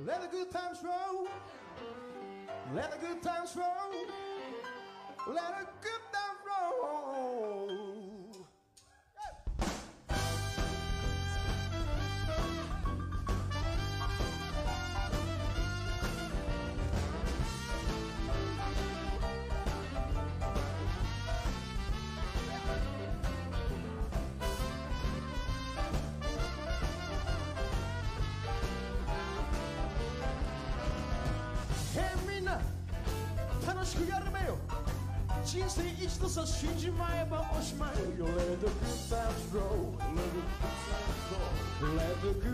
Let the good times roll. Let the good times roll. Let the good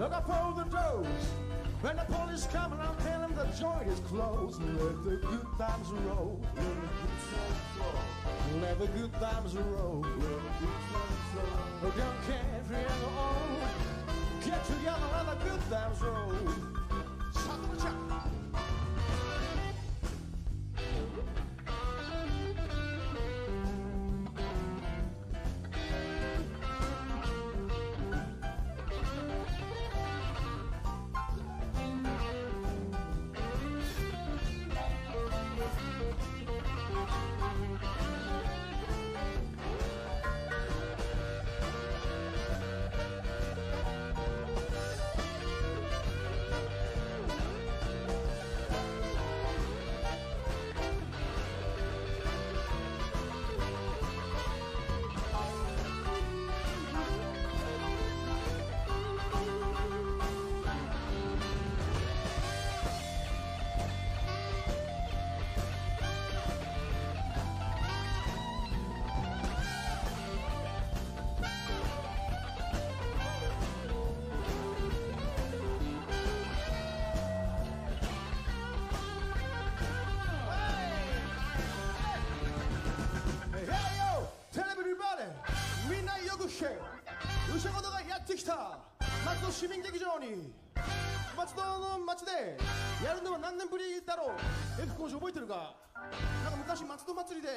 look up for the doors. When the police come around, tell them the joint is closed. Let the good times roll. Let the good times roll. Don't care if you're old. Get together, let the good times roll. きた。松戸市民劇場に。松戸の町でやるのは何年ぶりだろう。F 工事覚えてるか？なんか昔松戸祭りで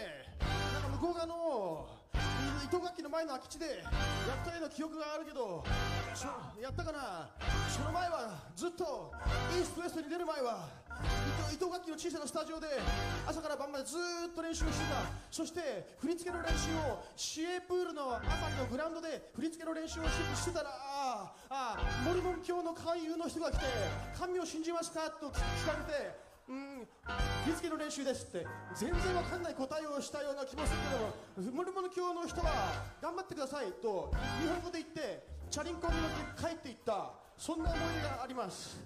なんか向こう側の糸楽器の前の空き地でやったような記憶があるけどちょやったかな？その前はずっとイーストウエストに出る前は糸糸楽器の小さなスタジオで朝から晩までずっと練習してた。そして振り付けの練習を市営プールのアパリのグラウンドで振り付けの練習をしてたらああモルモン教の勧誘の人が来て神を信じますかと聞かれてうん、振り付けの練習です。って全然わかんない答えをしたような気もするけどもモルモン教の人は頑張ってください。と日本語で言ってチャリンコに乗って帰っていった。そんな思い出があります。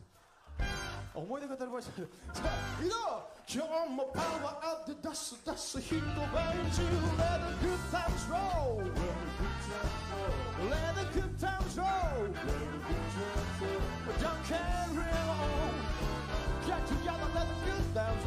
思い出が当た。り前ですけどさあいいの今日もパワーで出す出す一晩中 Let the good times roll Let the good times roll thousand.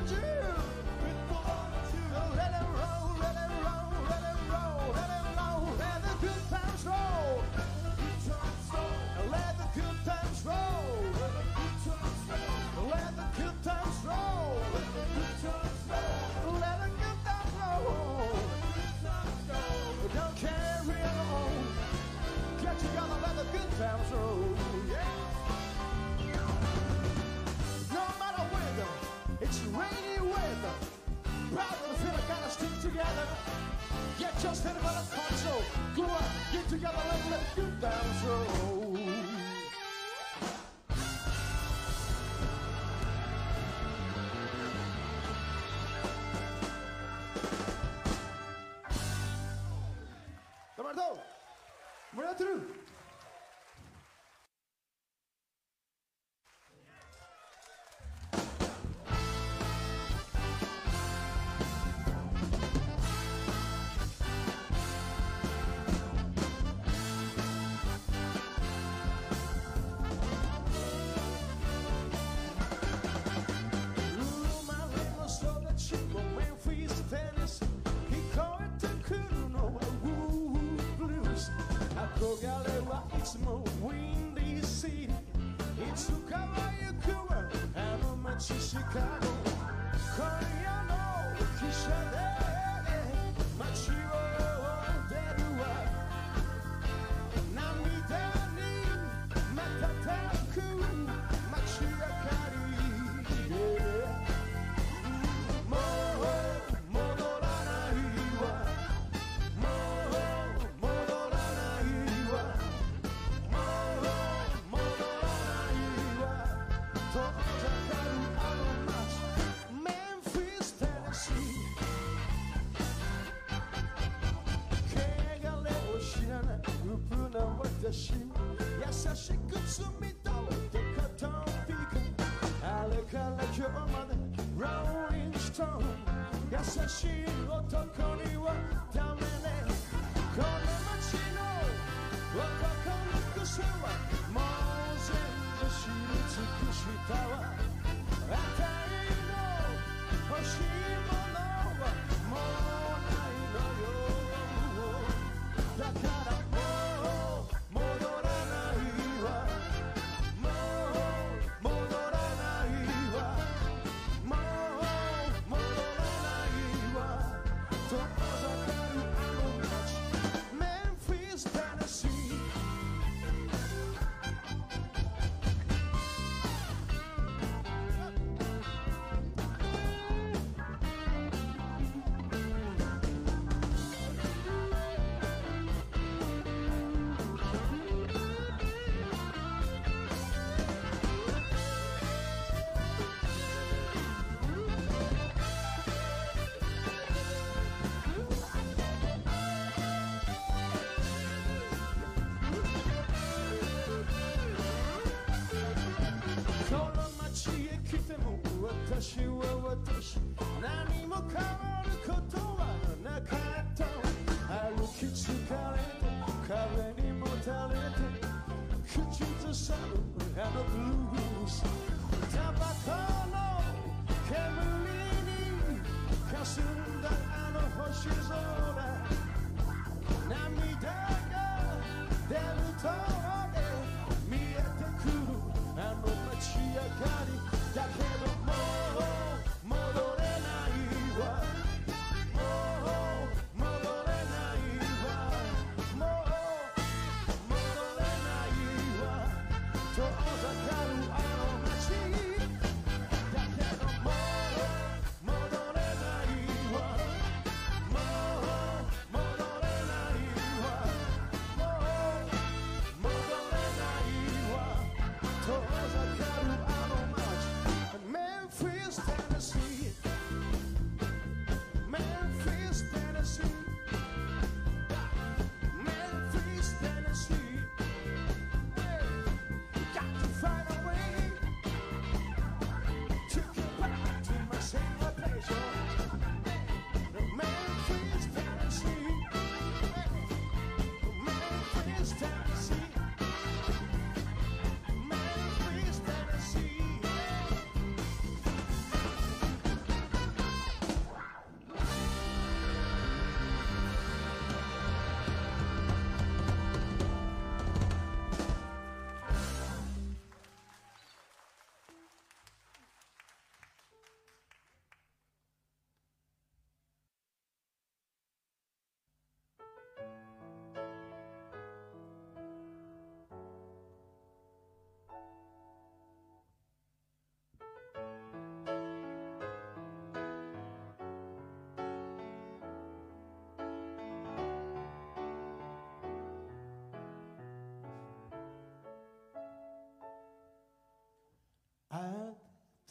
instead of us. Go on, get together, let's let good times Come on two, we're not through. Put you to saddle and have the blues. Tabacano, Camerini, Kasunda, Anna Hoshizora, Namidaga, Delutore, Miyata Kuru, and machiacari,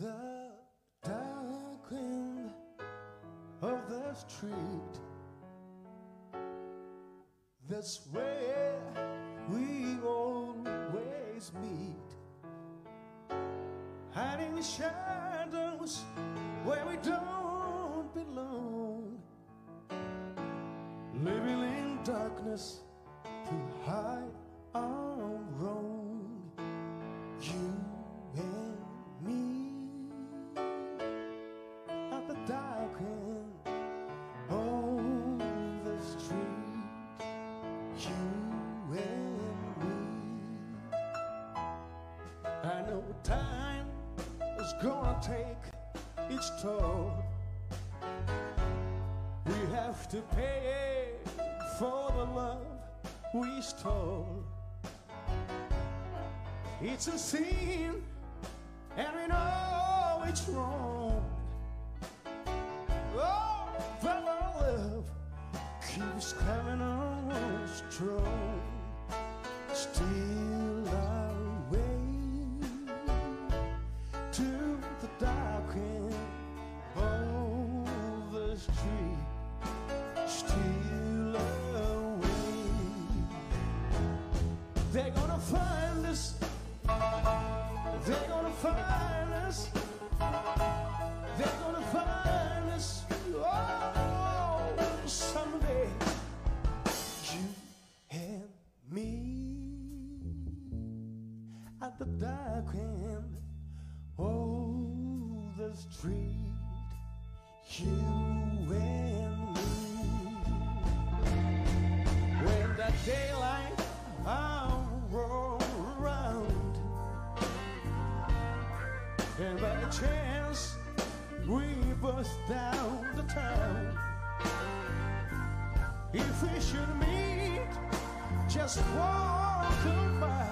the dark end of the street, that's where we always meet. Hiding in shadows where we don't belong. Living in darkness to hide It's a sin, and we know it's wrong. Oh, but our love keeps coming on strong. Still our way to the dark end of the street. Still away. They're gonna find the street. You and me. When that daylight around, and by chance we down the town. If we should meet, just walk by.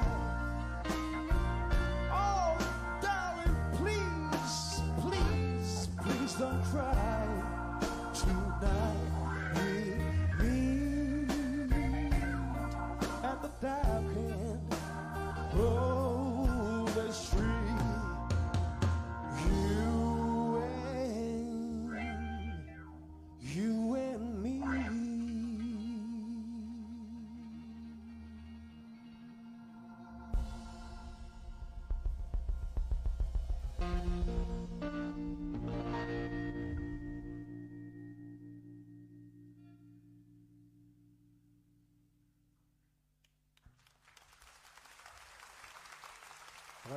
あ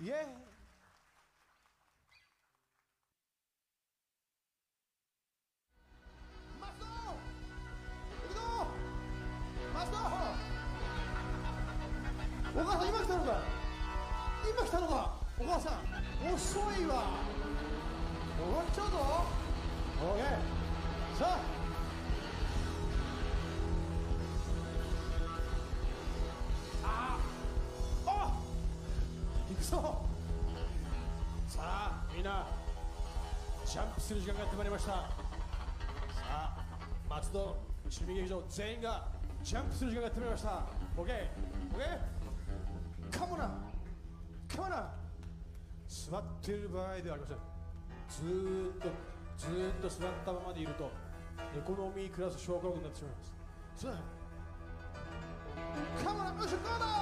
りがジャンプする時間がやってまいりました。さあ松戸市民劇場全員がジャンプする時間がやってまいりました。OKOK カモナカモナ。座っている場合ではありません。ずーっとずーっと座ったままでいるとエコノミークラス症候群になってしまいます。さあカモナよしょカモ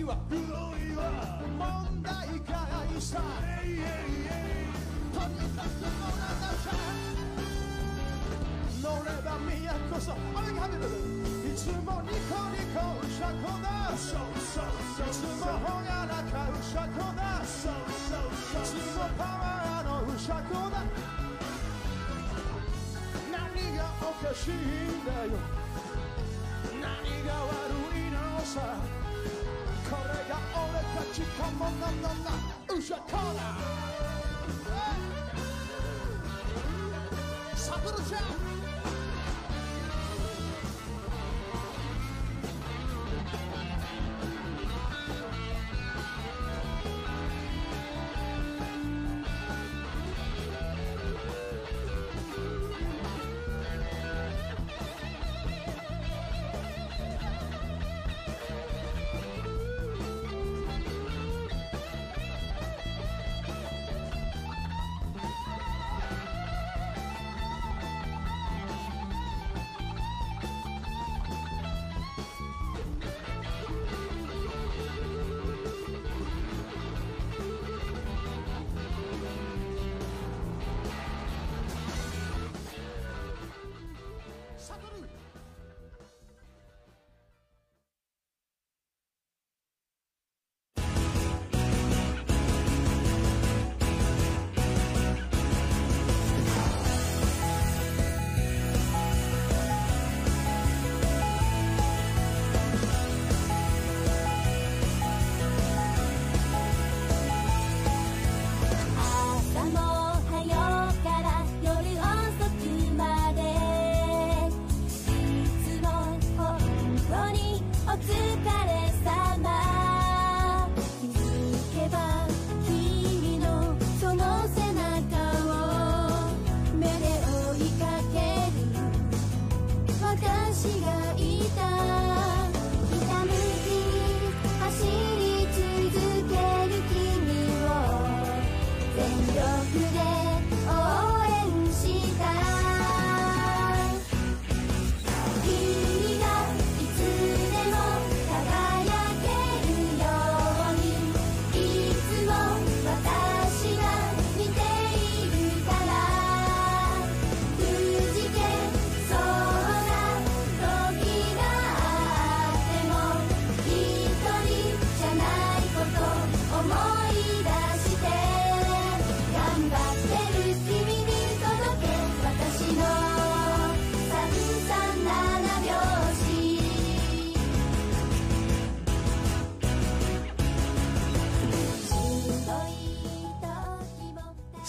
いわ黒いわ問題がいさイエイエイとにかく乗らなきゃ乗れば都そ雨が降るいつもニコニコ車庫だ。そうそういつもほがらかう車庫だそうそういつもパワーの車庫だ。何がおかしいんだよ。何が悪いのさ。俺たち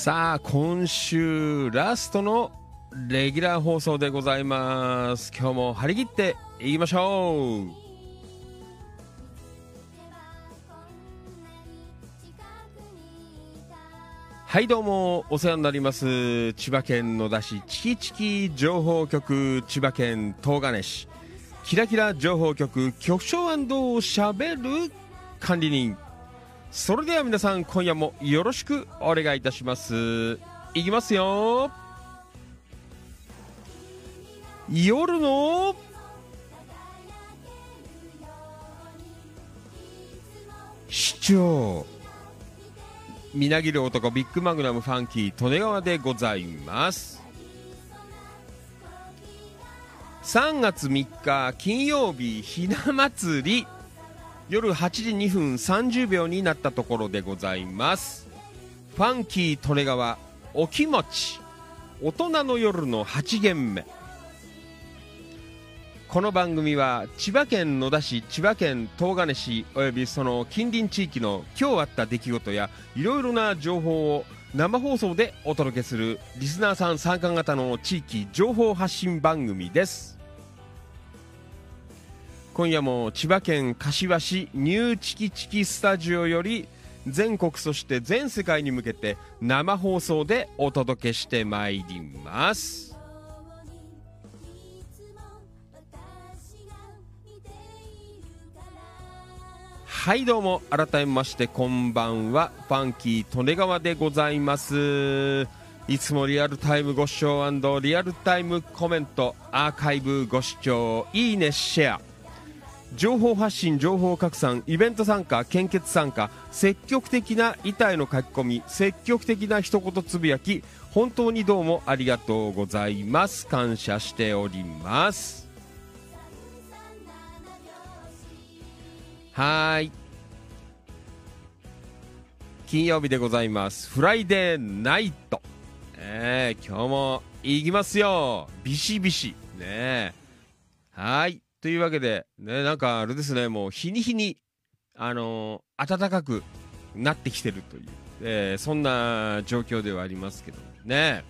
さあ今週ラストのレギュラー放送でございます。今日も張り切っていきましょう。はいどうもお世話になります。千葉県野田市チキチキ情報局千葉県東金市キラキラ情報局局長しゃべる管理人。それでは皆さん今夜もよろしくお願いいたします。いきますよ。夜の市長。みなぎる男ビッグマグナムファンキー利根川でございます。3月3日金曜日ひな祭り。夜8時2分30秒になったところでございます。ファンキー利根川お気持ち大人の夜の8限目。この番組は千葉県野田市千葉県東金市およびその近隣地域の今日あった出来事やいろいろな情報を生放送でお届けするリスナーさん参加型の地域情報発信番組です。今夜も千葉県柏市ニューチキチキスタジオより全国そして全世界に向けて生放送でお届けしてまいります。はいどうも改めましてこんばんは。ファンキー利根川でございます。いつもリアルタイムご視聴リアルタイムコメントアーカイブご視聴いいねシェア。情報発信情報拡散イベント参加献血参加積極的な板への書き込み積極的な一言つぶやき本当にどうもありがとうございます。感謝しております。はーい。金曜日でございます。フライデーナイト。えー、今日も行きますよ。ビシビシ。ねえ。はい。というわけでねなんかあれですねもう日に日にあのー暖かくなってきてるという、えーそんな状況ではありますけどね。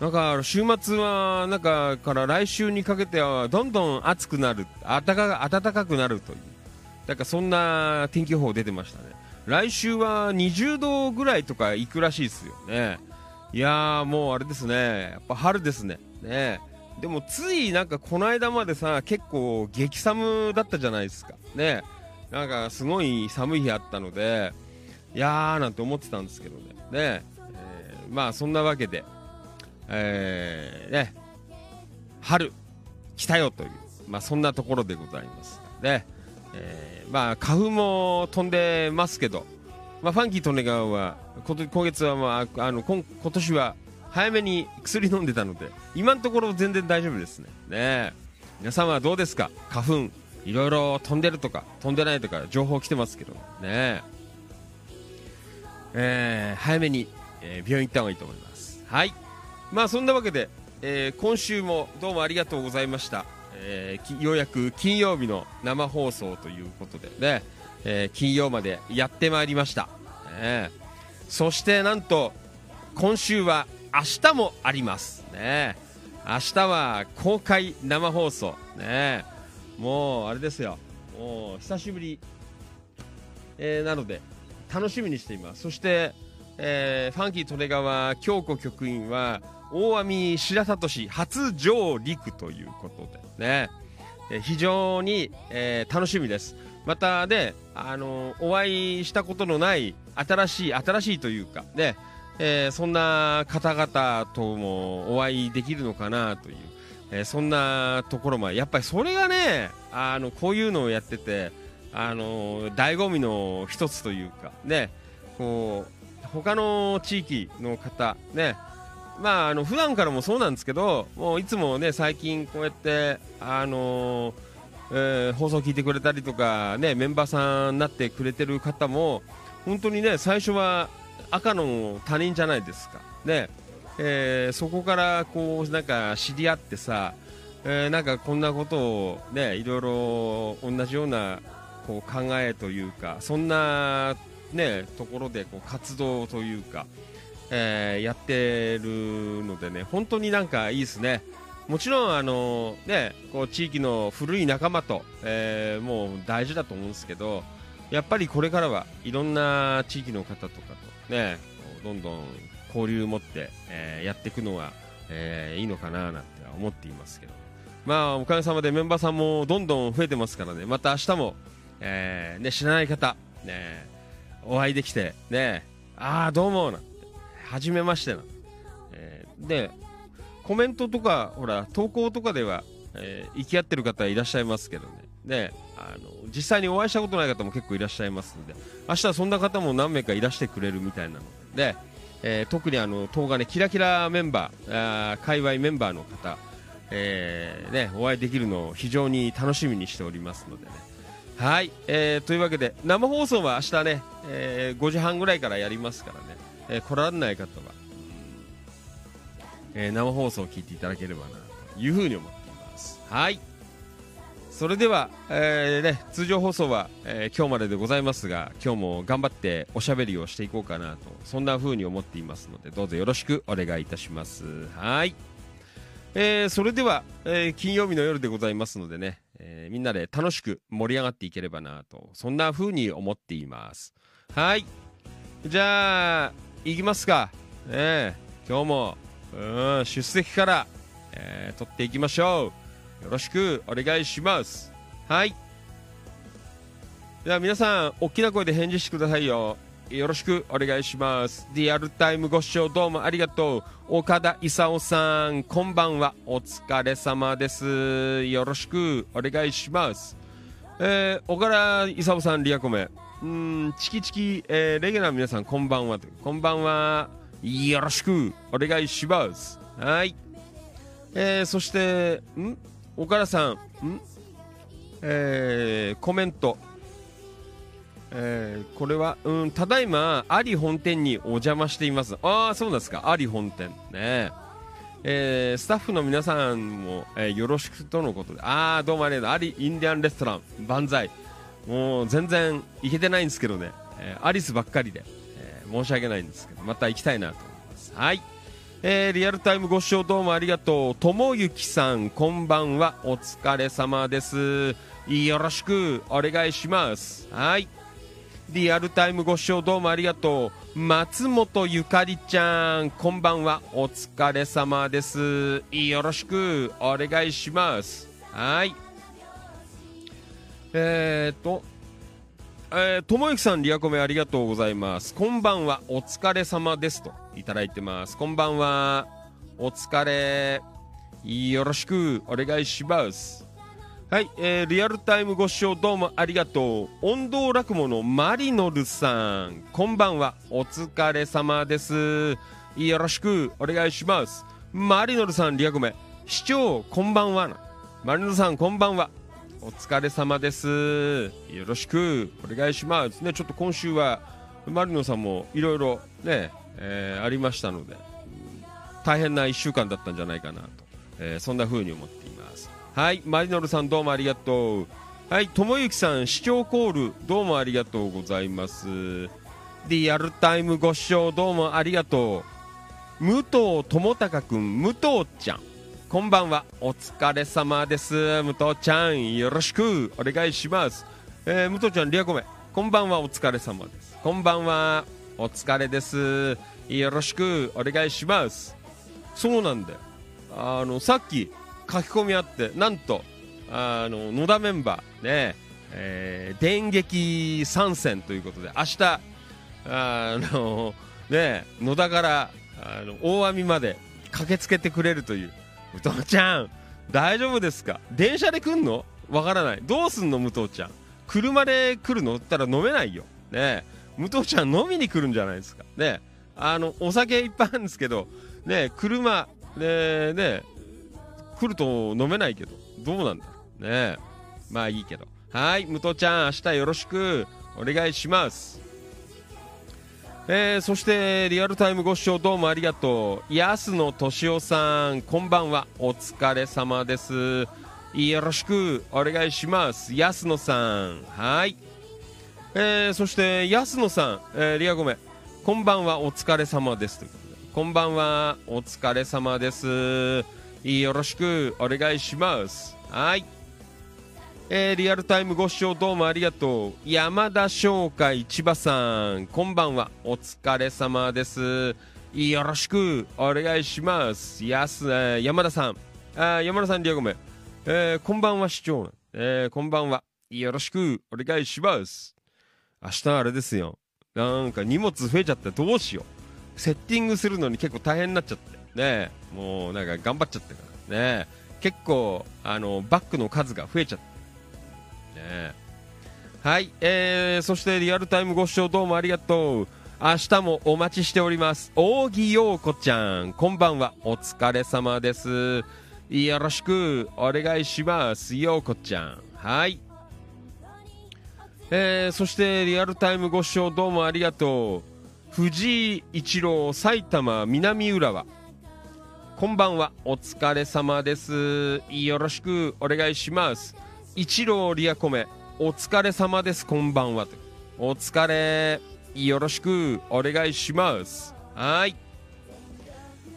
なんか週末はなんかから来週にかけてはどんどん暑くなる暖か暖かくなるというなんかそんな天気予報出てましたね。来週は20度ぐらいとか行くらしいですよね。いやーもうあれですね。やっぱ春ですね。ね。でもついなんかこの間までさ結構激寒だったじゃないですか。ね。なんかすごい寒い日あったのでいやーなんて思ってたんですけどね。ね、えーまあそんなわけでえーね。春来たよというまあそんなところでございます。ね。えーまあ花粉も飛んでますけどまあ、ファンキー・トネガはこ今月は、まあ、あの今今年は早めに薬飲んでたので今のところ全然大丈夫ですね。ね皆さんはどうですか？花粉いろいろ飛んでるとか飛んでないとか情報来てますけどねえ。ー早めに、えー病院行った方がいいと思います。はい。まあそんなわけで、えー今週もどうもありがとうございました、えーようやく金曜日の生放送ということでね、えー金曜までやってまいりました、ねそしてなんと今週は明日もありますね。明日は公開生放送ね。もうあれですよ。もう久しぶり、えーなので楽しみにしています。そして、えーファンキー利根川京子局員は大網白里市初上陸ということでね、え非常に、えー楽しみです。またね、あのお会いしたことのない新しい新しいというかね、えーそんな方々ともお会いできるのかなという、えーそんなところまでやっぱりそれがねあのこういうのをやっててあの醍醐味の一つというかねこう他の地域の方ねまああの普段からもそうなんですけどもういつもね最近こうやってあのえー放送聞いてくれたりとかねメンバーさんになってくれてる方も本当にね最初は赤の他人じゃないですか。ね、えーそこからこうなんか知り合ってさ、えーなんかこんなことをねいろいろ同じようなこう考えというかそんなねところでこう活動というか、えーやってるのでね本当になんかいいですね。もちろんあのねこう地域の古い仲間と、えーもう大事だと思うんですけどやっぱりこれからはいろんな地域の方とかねどんどん交流を持って、えーやっていくのは、えーいいのかななんて思っていますけど。まあおかげさまでメンバーさんもどんどん増えてますからね。また明日も、えーね、知らない方、ね、お会いできてねああどうもなんて初めましてなんて、えーでコメントとかほら投稿とかでは、えー行き合ってる方いらっしゃいますけどね。であの実際にお会いしたことない方も結構いらっしゃいますので明日はそんな方も何名かいらしてくれるみたいなので、えー特にあの東金キラキラメンバーあ界隈メンバーの方、えーね、お会いできるのを非常に楽しみにしておりますのでね。はい、えーというわけで生放送は明日ね、えー5時半ぐらいからやりますからね、えー来られない方は、えー生放送を聞いていただければなというふうに思っています。はい。それでは、えーね、通常放送は、えー今日まででございますが今日も頑張っておしゃべりをしていこうかなとそんな風に思っていますのでどうぞよろしくお願いいたします。はい、えーそれでは、えー金曜日の夜でございますのでね、えーみんなで楽しく盛り上がっていければなとそんな風に思っています。はい。じゃあ行きますか。ねえ今日もうん出席から、えー取っていきましょう。よろしくお願いしますはいでは皆さん大きな声で返事してくださいよよろしくお願いしますリアルタイムご視聴どうもありがとう岡田勲さんこんばんはお疲れ様ですよろしくお願いしますえー、小柄勲さん、リアコメ。うん、チキチキ、えーレギュラーの皆さん、こんばんはと。こんばんは。よろしく、お願いします。はい。えー、そして、ん？岡田さん、ん？えー、コメント。えーこれは、うん、ただいま、アリ本店にお邪魔しています。ああ、そうですか、アリ本店。ねえースタッフの皆さんも、えーよろしくとのことで、ああ、どうもありがとう、アリインディアンレストラン、万歳。もう全然行けてないんですけどね、えーアリスばっかりで、えー申し訳ないんですけど、また行きたいなと思います。はい。えーリアルタイムご視聴どうもありがとう。ともゆきさん、こんばんは。お疲れ様です。よろしくお願いします。はい。リアルタイムご視聴どうもありがとう。松本ゆかりちゃん、こんばんは。お疲れ様です。よろしくお願いします。はい。えー、っと、えー、ともゆきさん、リアコメありがとうございます。こんばんは、お疲れ様です。と、いただいてます。こんばんは、お疲れ。よろしくお願いします。はい、えーリアルタイムご視聴どうもありがとう。音頭落語のマリノルさん、こんばんは、お疲れ様です。よろしくお願いします。マリノルさん、リアコメ、市長、こんばんは。マリノルさん、こんばんは。お疲れ様です。よろしくお願いします。ね、ちょっと今週は、マリノさんもいろいろね、えーありましたので、大変な1週間だったんじゃないかなと、えーそんな風に思っています。はい、マリノルさんどうもありがとう。はい、ともゆきさん、視聴コールどうもありがとうございます。リアルタイムご視聴どうもありがとう。武藤智隆くん、武藤ちゃん。こんばんは。お疲れ様です。武藤ちゃん、よろしくお願いします。えー、武藤ちゃん、リアコメ。こんばんは。お疲れ様です。こんばんは。お疲れです。よろしくお願いします。そうなんだよ。あの、さっき書き込みあって、なんと、あの、野田メンバー、ね、えー電撃参戦ということで、明日、あの、ね、野田から、あの、大網まで駆けつけてくれるという。武藤ちゃん、大丈夫ですか？電車で来んの？わからない。どうすんの武藤ちゃん？車で来るの？ったら飲めないよ。ね武藤ちゃん飲みに来るんじゃないですか。ね。あの、お酒いっぱいあるんですけど、ね車、ねね来ると飲めないけど、どうなんだろう。ね。まあいいけど。はい、武藤ちゃん、明日よろしく。お願いします。えーそしてリアルタイムご視聴どうもありがとう。安野敏夫さんこんばんは。お疲れ様です。よろしくお願いします。安野さんはい、えーそして安野さん、えーリアゴメこんばんはお疲れ様です。ということでこんばんはお疲れ様です。よろしくお願いします。はい。えーリアルタイムご視聴どうもありがとう。山田商会千葉さんこんばんはお疲れ様です。よろしくお願いします。やす、えー山田さんあ山田さんリアゴメ、えーこんばんは市長、えーこんばんは。よろしくお願いします。明日あれですよ。なんか荷物増えちゃってどうしよう。セッティングするのに結構大変になっちゃって。ねもうなんか頑張っちゃってから。ね結構あのバッグの数が増えちゃって。ねはい、えー、そしてリアルタイムご視聴どうもありがとう。明日もお待ちしております。扇陽子ちゃん。こんばんは。お疲れ様です。よろしくお願いします。陽子ちゃん。はい。えー、そしてリアルタイムご視聴どうもありがとう。藤井一郎埼玉南浦和。こんばんは。お疲れ様です。よろしくお願いします。一郎リアコメお疲れ様です。こんばんはお疲れ。よろしくお願いします。はい。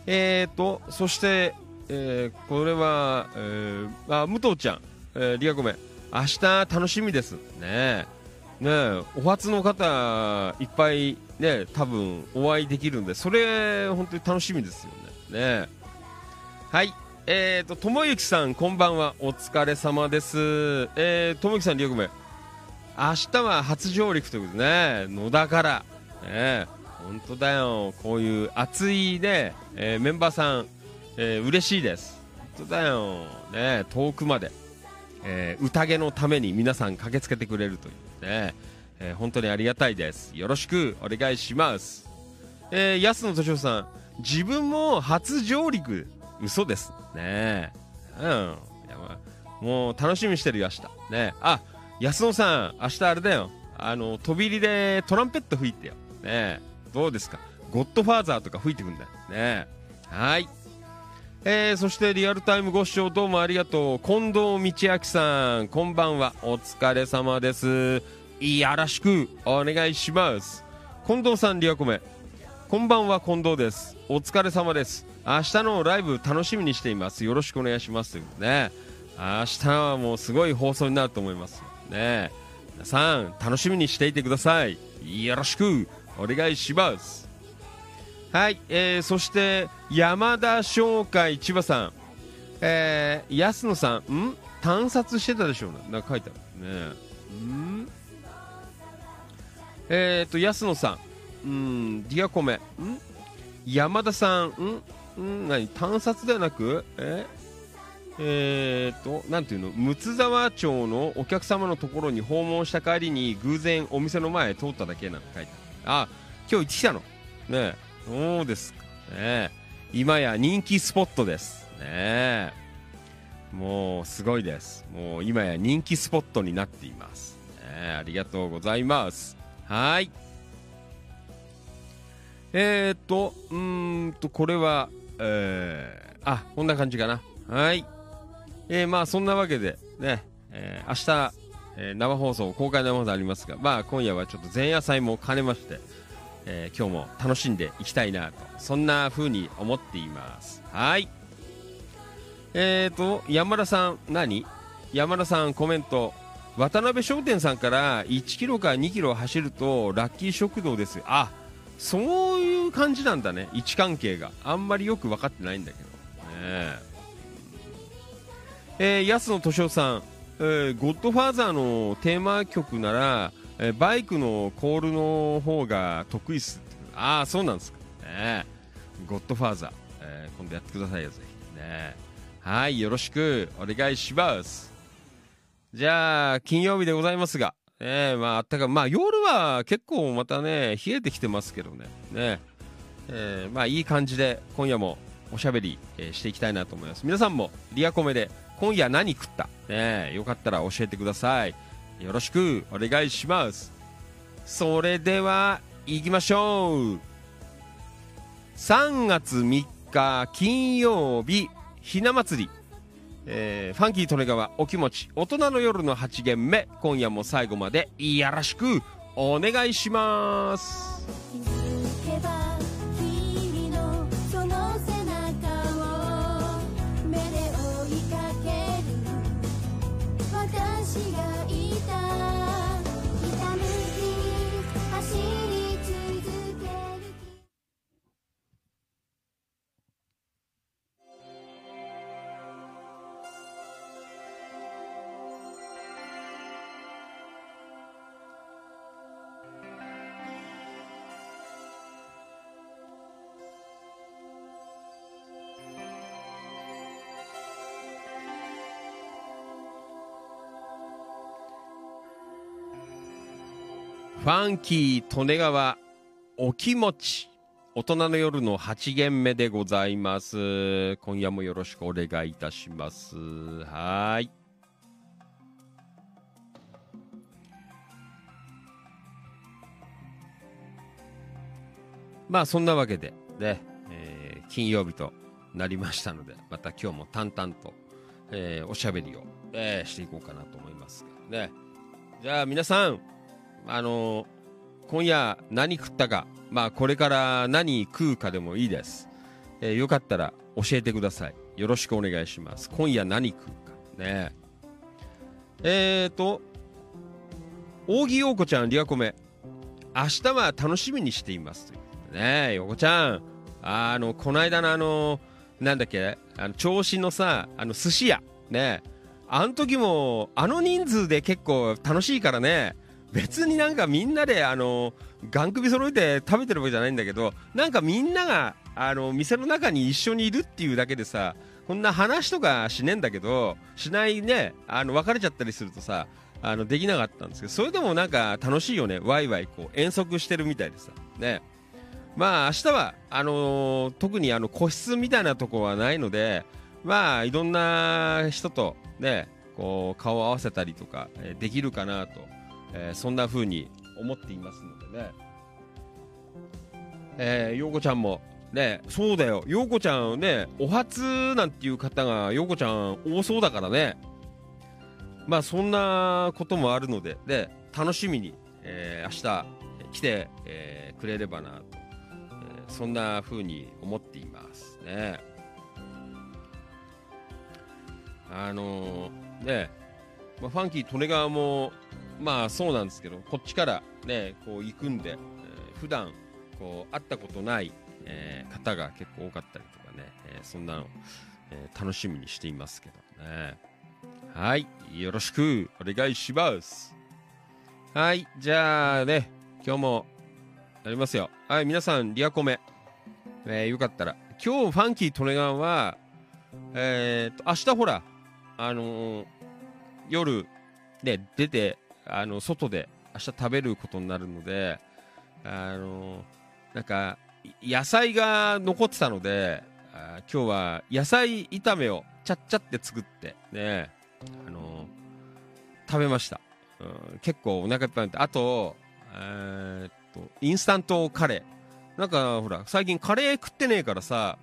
えーとそして、えーこれは、えーあ武藤ちゃん、えーリアコメ。明日楽しみです。ねねお初の方いっぱいね多分お会いできるんでそれ本当に楽しみですよねねはいえーと、ともゆきさん、こんばんは。お疲れ様です。えー、ともゆきさん、リオグメ。明日は初上陸ということでね、野田から。ね、本当だよ。こういう熱いね、えーメンバーさん、えー嬉しいです。本当だよ。ね、遠くまでえー宴のために皆さん駆けつけてくれるというね、えー本当にありがたいです。よろしくお願いします。えー、安野敏夫さん自分も初上陸。嘘ですね。うん。もう楽しみにしてるよ明日。ね。あ安野さん明日あれだよ。あの飛び入りでトランペット吹いてよ。ね。どうですか？ゴッドファーザーとか吹いてくんだよ。ね。はい。えー、そしてリアルタイムご視聴どうもありがとう。近藤道明さんこんばんは。お疲れ様です。よろしくお願いします。近藤さんリアコメこんばんは近藤です。お疲れ様です。明日のライブ楽しみにしています。よろしくお願いします。ということね。明日はもうすごい放送になると思います。ね。皆さん楽しみにしていてください。よろしくお願いします。はい、えー、そして山田商会千葉さん、えー、安野さん、ん？探索してたでしょうね、なんか書いてある。ね。ん。えーと、安野さん、うん、ディアコメ、ん？山田さん、ん？ん何？探索ではなく、え？えーと、なんていうの、睦沢町のお客様のところに訪問した帰りに偶然お店の前通っただけなんて書いてある。あ、今日行ってきたの？ねえ。そうですかね。今や人気スポットですねもうすごいです。もう今や人気スポットになっています、ね、ありがとうございます。はい。えー、っとうーんとこれはえー、あこんな感じかなはい。えー、まあそんなわけでね、えー、明日、えー生放送公開生放送ありますがまあ今夜はちょっと前夜祭も兼ねましてえー今日も楽しんでいきたいなとそんな風に思っています。はい。えーと山田さん何？山田さんコメント。渡辺商店さんから1キロか2キロ走るとラッキー食堂です。よあそういう感じなんだね。位置関係が。あんまりよく分かってないんだけど。ねえー安野敏夫さん、えーゴッドファーザーのテーマ曲なら、えバイクのコールの方が得意っす。ああそうなんですか。ねゴッドファーザー、えー今度やってくださいよぜひ。ねはいよろしく。お願いします。じゃあ金曜日でございますが。ねまああったかまあ夜は結構またね冷えてきてますけどね。ねえ。ーまあいい感じで今夜もおしゃべり、えーしていきたいなと思います。皆さんもリアコメで今夜何食った？ねよかったら教えてください。よろしくお願いします。それでは行きましょう。3月3日金曜日ひな祭り。えーファンキー利根川お気持ち大人の夜の8限目。今夜も最後までよろしくお願いします。ァンキー利根川お気持ち。大人の夜の8限目でございます。今夜もよろしくお願いいたします。はい。まあそんなわけでね、えー金曜日となりましたのでまた今日も淡々と、えーおしゃべりを、えーしていこうかなと思いますけどね。じゃあ皆さんあの今夜何食ったか、まあこれから何食うかでもいいです。えーよかったら教えてください。よろしくお願いします。今夜何食うか。ねえーと、扇陽子ちゃん、リアコメ。明日は楽しみにしています。ということでね陽子ちゃん。あの、この間のあの、なんだっけ、あの、調子のさ、あの、寿司屋。ねえあの時も、あの人数で結構楽しいからね。別になんかみんなであのガン首揃えて食べてるわけじゃないんだけどなんかみんながあの店の中に一緒にいるっていうだけでさこんな話とかしねえんだけどしないねあの別れちゃったりするとさあのできなかったんですけどそれでもなんか楽しいよね。ワイワイこう遠足してるみたいでさ。ね。まあ明日はあのー特にあの個室みたいなとこはないのでまあいろんな人とねこう顔を合わせたりとか、できるかなと、えーそんな風に思っていますのでね。えー、ようこちゃんもねそうだよ。ようこちゃんねお初なんていう方がようこちゃん多そうだからね。まあそんなこともあるのでで楽しみに、えー明日来て、えーくれればなと、えーそんな風に思っていますね。あのーね、まあ、ファンキー利根川もまあそうなんですけどこっちからねこう行くんで、えー普段こう会ったことない、えー方が結構多かったりとかね、えーそんなの、えー楽しみにしていますけどね。はいよろしくお願いします。はいじゃあね今日もやりますよ。はい皆さんリアコメ、えーよかったら。今日ファンキー利根川はえー、と明日ほらあのー夜ね出てあの外で明日食べることになるのであのなんか野菜が残ってたのであ今日は野菜炒めをちゃっちゃって作ってねあの食べました、うん、結構お腹いっぱいになってあとえーっとインスタントカレー。なんかほら最近カレー食ってねえからさ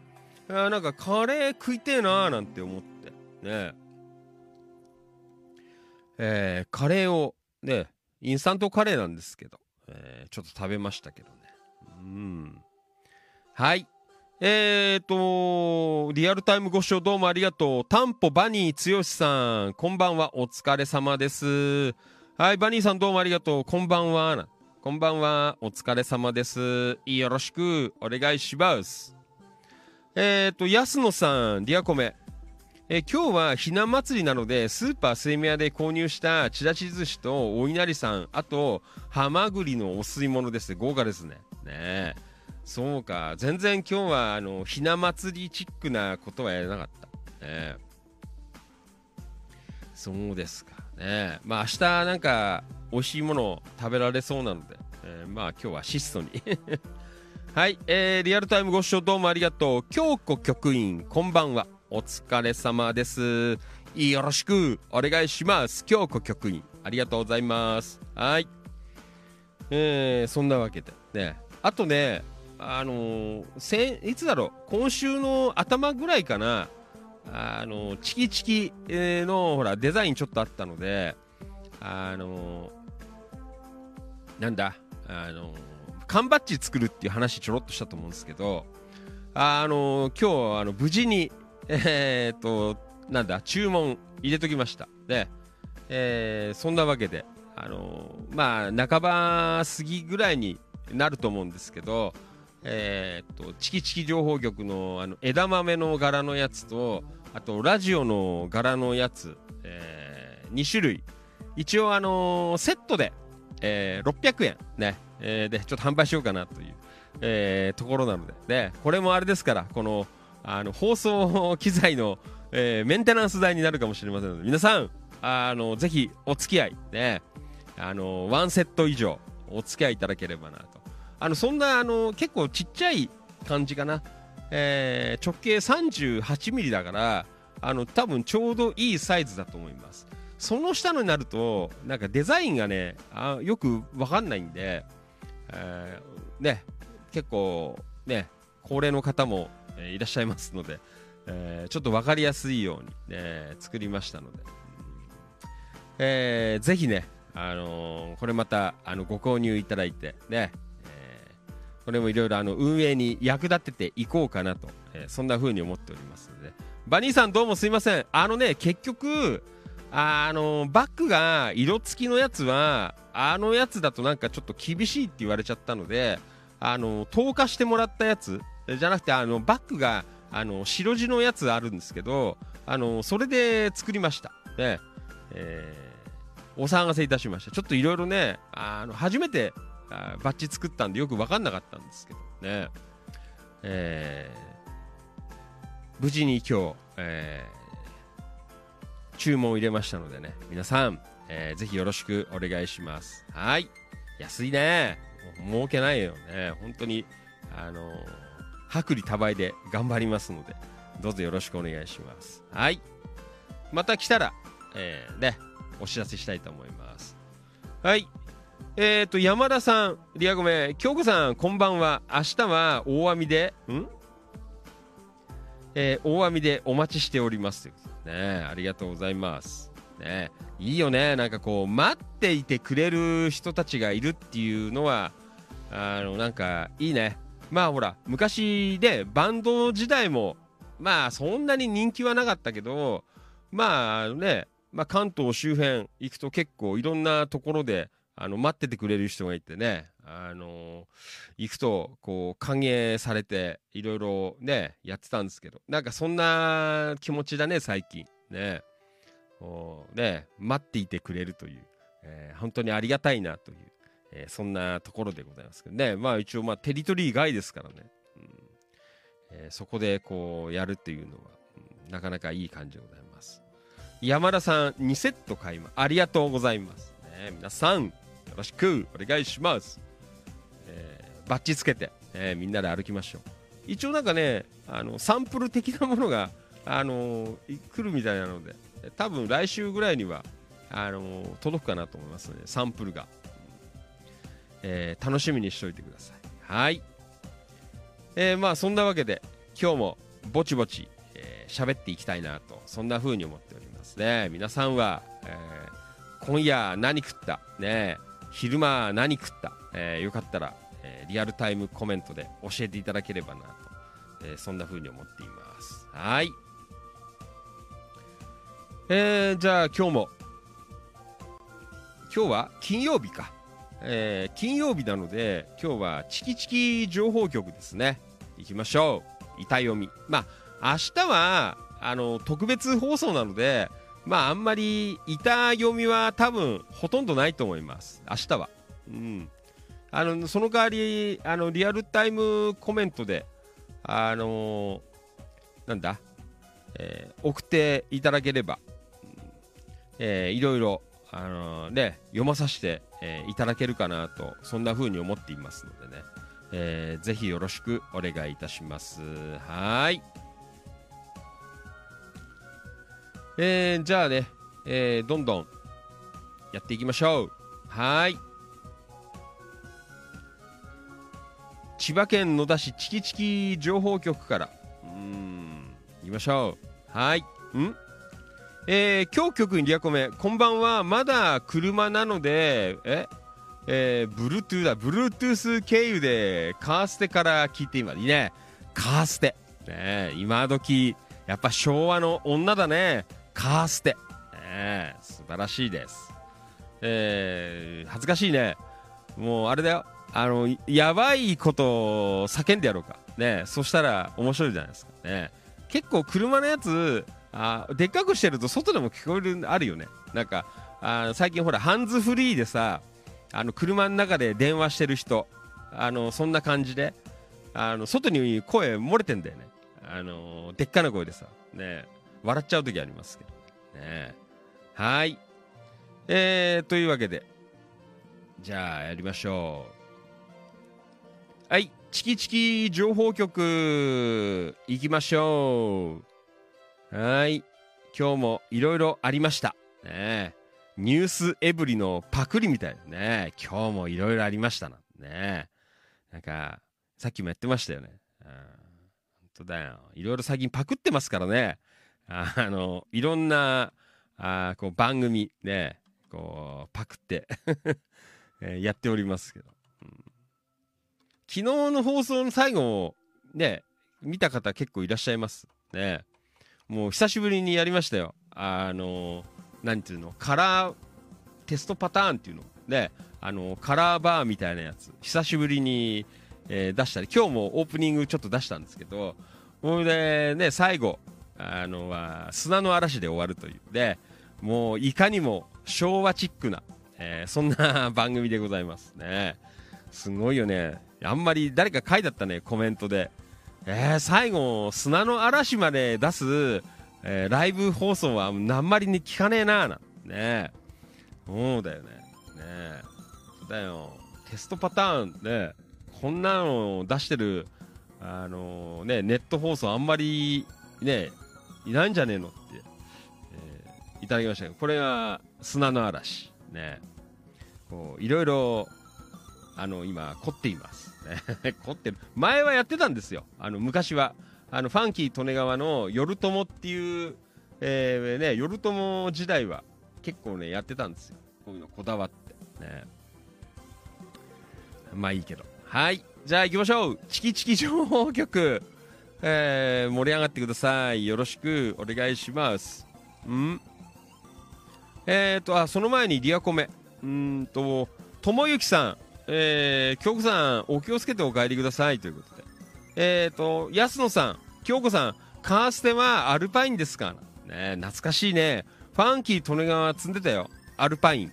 あなんかカレー食いてえなーなんて思ってね。えーカレーをねインスタントカレーなんですけど、えーちょっと食べましたけどね。うん。はい。えーとリアルタイムご視聴どうもありがとう。タンポバニー剛さんこんばんは。お疲れ様です。はいバニーさんどうもありがとう。こんばんは。こんばんは。お疲れ様です。よろしくお願いします。えーと安野さんリアコメ。え今日はひな祭りなのでスーパースイミヤで購入したちらし寿司とお稲荷さんあとハマグリのお吸い物です。豪華ですね。ね。そうか。全然今日はあのひな祭りチックなことはやらなかった。ね。そうですか。ね。まあ明日なんか美味しいもの食べられそうなので、えーまあ今日は質素に。はい、えーリアルタイムご視聴どうもありがとう。京子局員こんばんは。お疲れ様です。よろしくお願いします。京子局員。ありがとうございます。はい。えーそんなわけでね。あとねあのー先いつだろう。今週の頭ぐらいかな。あのチキチキのほらデザインちょっとあったのであのなんだ。あの缶バッジ作るっていう話ちょろっとしたと思うんですけどあの今日あの無事にえーっとなんだ注文入れときました。で、えーそんなわけであのまあ半ば過ぎぐらいになると思うんですけどえーっとチキチキ情報局のあの枝豆の柄のやつとあとラジオの柄のやつ、え2種類。一応あのセットで、えー600円。ね、えーでちょっと販売しようかなという、えーところなので。でこれもあれですからこのあの放送機材の、えーメンテナンス代になるかもしれませんので皆さんあのぜひお付き合いねあのワンセット以上お付き合いいただければなと。あのそんなあの結構ちっちゃい感じかな、えー直径38ミリだからあの多分ちょうどいいサイズだと思います。その下のになるとなんかデザインがねあよくわかんないんで、えーね結構ね高齢の方も、えいらっしゃいますので、えーちょっとわかりやすいように、ね、作りましたので、えーぜひね、あのーこれまたあのご購入いただいてね、えーこれもいろいろあの運営に役立てていこうかなと、えーそんな風に思っておりますので。バニーさんどうもすいません。あのね結局あのバッグが色付きのやつはあのやつだとなんかちょっと厳しいって言われちゃったのであの透過してもらったやつじゃなくてあのバッグがあの白地のやつあるんですけどあのそれで作りました。ね。えーお騒がせいたしました。ちょっといろいろねあの初めてあバッジ作ったんでよく分かんなかったんですけど。ね。えー無事に今日、えー注文を入れましたのでね。皆さん、えーぜひよろしくお願いします。はい。安いね。儲けないよね。本当にあのー薄利多売で頑張りますのでどうぞよろしくお願いします。はい。また来たら、えーねお知らせしたいと思います。はい。えーと山田さんリアゴメ京子さんこんばんは。明日は大網でん？えー大網でお待ちしております。ということでねありがとうございます。ねいいよね。なんかこう待っていてくれる人たちがいるっていうのはあのなんかいいね。まあほら昔でバンド時代もまあそんなに人気はなかったけどまあね、まあ、関東周辺行くと結構いろんなところであの待っててくれる人がいてねあの行くとこう歓迎されていろいろねやってたんですけどなんかそんな気持ちだね最近ね。こうね待っていてくれるという、えー本当にありがたいなという、えーそんなところでございますけどね。まあ一応まあテリトリー外ですからね、うん。えーそこでこうやるっていうのは、うんなかなかいい感じでございます。山田さん2セット買います。ありがとうございます、ね、皆さんよろしくお願いします、えーバッチつけて、えーみんなで歩きましょう。一応なんかねあのサンプル的なものが、あのー来るみたいなので多分来週ぐらいにはあのー届くかなと思いますのでサンプルが、えー楽しみにしておいてください。はい。えーまあそんなわけで今日もぼちぼちえー喋、っていきたいなとそんな風に思っておりますね。皆さんは、えー今夜何食った？ね。昼間何食った、えーよかったら、えーリアルタイムコメントで教えていただければなと、えーそんな風に思っています。はい。えーじゃあ今日も今日は金曜日か、えー金曜日なので今日はチキチキ情報局ですね。行きましょう。板読みまあ明日はあの特別放送なのでまああんまり板読みは多分ほとんどないと思います。明日は。うん。あのその代わりあのリアルタイムコメントであのなんだ、えー送っていただければ、えーいろいろあのね読まさせて、えーいただけるかなとそんな風に思っていますのでね、えーぜひよろしくお願いいたします。はい。えーじゃあね、えーどんどんやっていきましょう。はい。千葉県野田市チキチキ情報局から。うん行きましょう。はい。ん？えー、今日局にリアコメ。こんばんは。まだ車なのでええー、Bluetooth だ。Bluetooth 経由でカーステから聞いていますい。いねカーステ。ねえ今時やっぱ昭和の女だね。カーステ。ねえ素晴らしいです。えー、恥ずかしいね。もうあれだよ。あのやばいことを叫んでやろうか。ねそしたら面白いじゃないですか。ね結構車のやつあでっかくしてると外でも聞こえるあるよね。なんかあ最近ほらハンズフリーでさあの車の中で電話してる人あのそんな感じであの外に声漏れてんだよね。あのでっかな声でさ。ね笑っちゃう時ありますけど。ね。はい。えー、というわけでじゃあやりましょう。はい。チキチキ情報局行きましょう。はい。今日もいろいろありました。ねえ。ニュースエブリのパクリみたいなね。今日もいろいろありましたな。ねなんかさっきもやってましたよね。うん。本当だよ。いろいろ最近パクってますからね。あのいろんなあこう番組ねこうパクって えやっておりますけど、うん。昨日の放送の最後をね見た方結構いらっしゃいます。ねもう久しぶりにやりましたよ。あのなんていうの？カラーテストパターンっていうの。ねあのカラーバーみたいなやつ。久しぶりに、えー出したり。今日もオープニングちょっと出したんですけど。それでね最後あのは砂の嵐で終わるという。でもういかにも昭和チックな、えーそんな番組でございます。ね。すごいよね。あんまり誰か書いてあったねコメントで。えー最後砂の嵐まで出すえーライブ放送はあんまりに聞かねえなな。んてねそうだよね。ねだよ。テストパターンねこんなの出してるあのねネット放送あんまりねいないんじゃねえのって、えーいただきましたけどこれは砂の嵐。ねこういろいろあの今凝っています、凝ってる。前はやってたんですよ。あの昔は。あのファンキー利根川の夜友っていう、えーね、夜友時代は結構ねやってたんですよ。こういうのこだわって。ね。まあいいけど。はい。じゃあ行きましょう。チキチキ情報局。えー、盛り上がってください。よろしくお願いします。ん？えーとあその前にリアコメ。うんとともゆきさん。えー、京子さんお気をつけてお帰りくださいということで。えーと安野さん京子さんカーステはアルパインですから。ね懐かしいね。ファンキー利根川積んでたよ。アルパイン。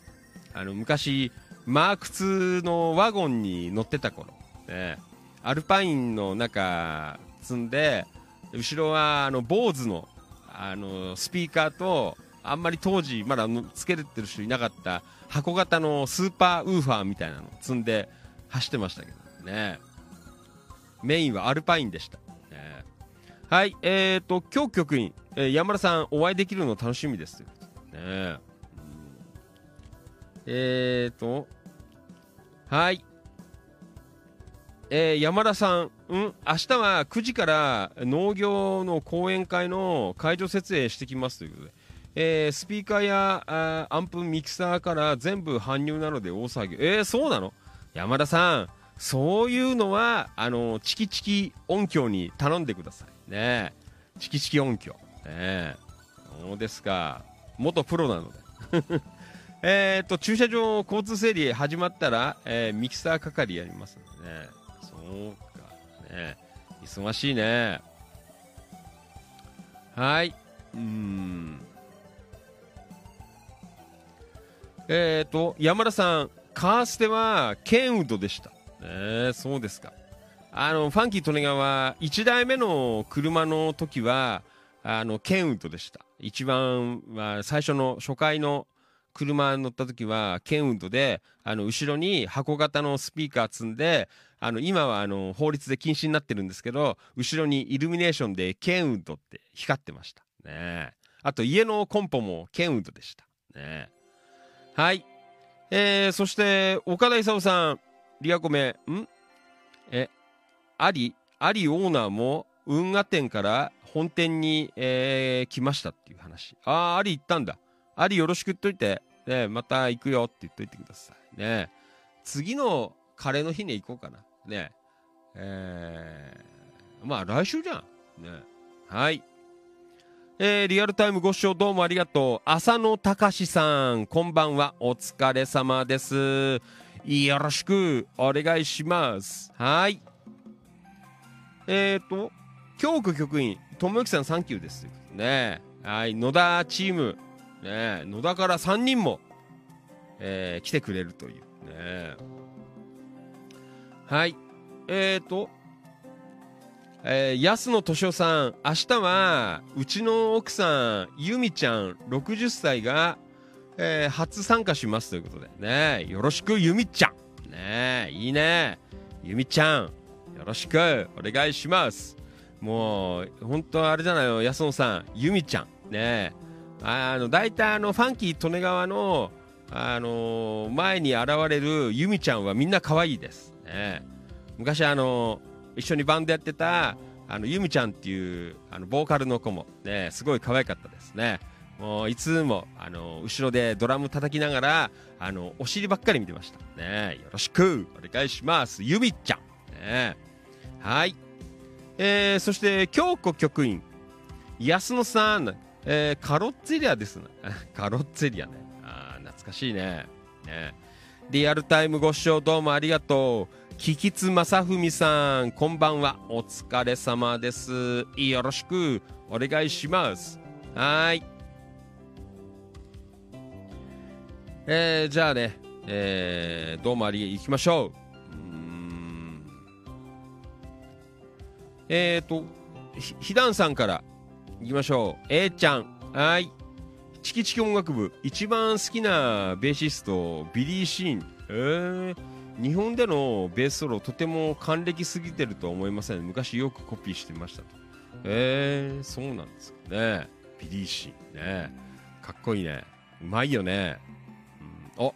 あの昔マーク2のワゴンに乗ってた頃、ね、アルパインの中積んで後ろはあの坊主のあのスピーカーとあんまり当時まだつけれてる人いなかった箱型のスーパーウーファーみたいなの積んで走ってましたけどね。メインはアルパインでした、ね。はいえーと今日局員、えー山田さんお会いできるの楽しみですということで。ね。うん。えーとはい。えー山田さん、うん、明日は9時から農業の講演会の会場設営してきますということで、えースピーカーやーアンプミキサーから全部搬入なので大騒ぎ。えー、そうなの？山田さんそういうのはあのチキチキ音響に頼んでください。ねチキチキ音響。ねそうですか。元プロなので。えーと駐車場交通整理始まったら、えーミキサー係やりますんでね。そうか。ね忙しいね。はい。うん。えーと山田さんカーステはケンウッドでした。ねそうですか。あのファンキー利根川1台目の車の時はあのケンウッドでした。一番、まあ、最初の初回の車に乗った時はケンウッドであの後ろに箱型のスピーカー積んであの今はあの法律で禁止になってるんですけど後ろにイルミネーションでケンウッドって光ってました。ねあと家のコンポもケンウッドでした。ねはい。えー、そして岡田勲さん。リアコメ。ん？えアリアリオーナーも運河店から本店に、えー来ましたっていう話。ああアリ行ったんだ。アリよろしく言っといて、ね、また行くよって言っといてください。ね。次のカレーの日に行こうかな。ね。えー、まあ来週じゃん。ね。はい。えーリアルタイムご視聴どうもありがとう。浅野隆さんこんばんは。お疲れ様です。よろしくお願いします。はい。えっ、ー、と京区局員友之さんサンキューですね。はい。野田チーム。ね。野田から3人も、えー来てくれるという。ね。はい。えっ、ー、とえー安野敏夫さん明日はうちの奥さん由美ちゃん60歳が、えー初参加しますということでね。よろしく由美ちゃん。ねいいね。由美ちゃんよろしく。お願いします。もう本当あれじゃないよ安野さん。由美ちゃん。ね。あの大体あのファンキー利根川のあの前に現れる由美ちゃんはみんな可愛いです。ね。昔あの一緒にバンドやってたあの由美ちゃんっていうあのボーカルの子もねすごい可愛かったですね。もういつもあの後ろでドラム叩きながらあのお尻ばっかり見てました。ねよろしくお願いします。由美ちゃん。ねはい。えー、そして京子局員。安野さん、えーカロッツェリアですね カロッツェリアね。あ懐かしいね。ね。リアルタイムご視聴どうもありがとう。キキツ正文さんこんばんは。お疲れ様です。よろしくお願いします。はい。えー、じゃあね、えー、どうもあり行きましょう。うーん。えーとひだんさんから行きましょう。A ちゃん。はい。チキチキ音楽部一番好きなベーシストビリー・シーン。えー、日本でのベースソロとても還暦すぎてるとは思いません昔よくコピーしてましたと。えー、そうなんですかね。ビリー・シーね。かっこいいね。うまいよね、うん、お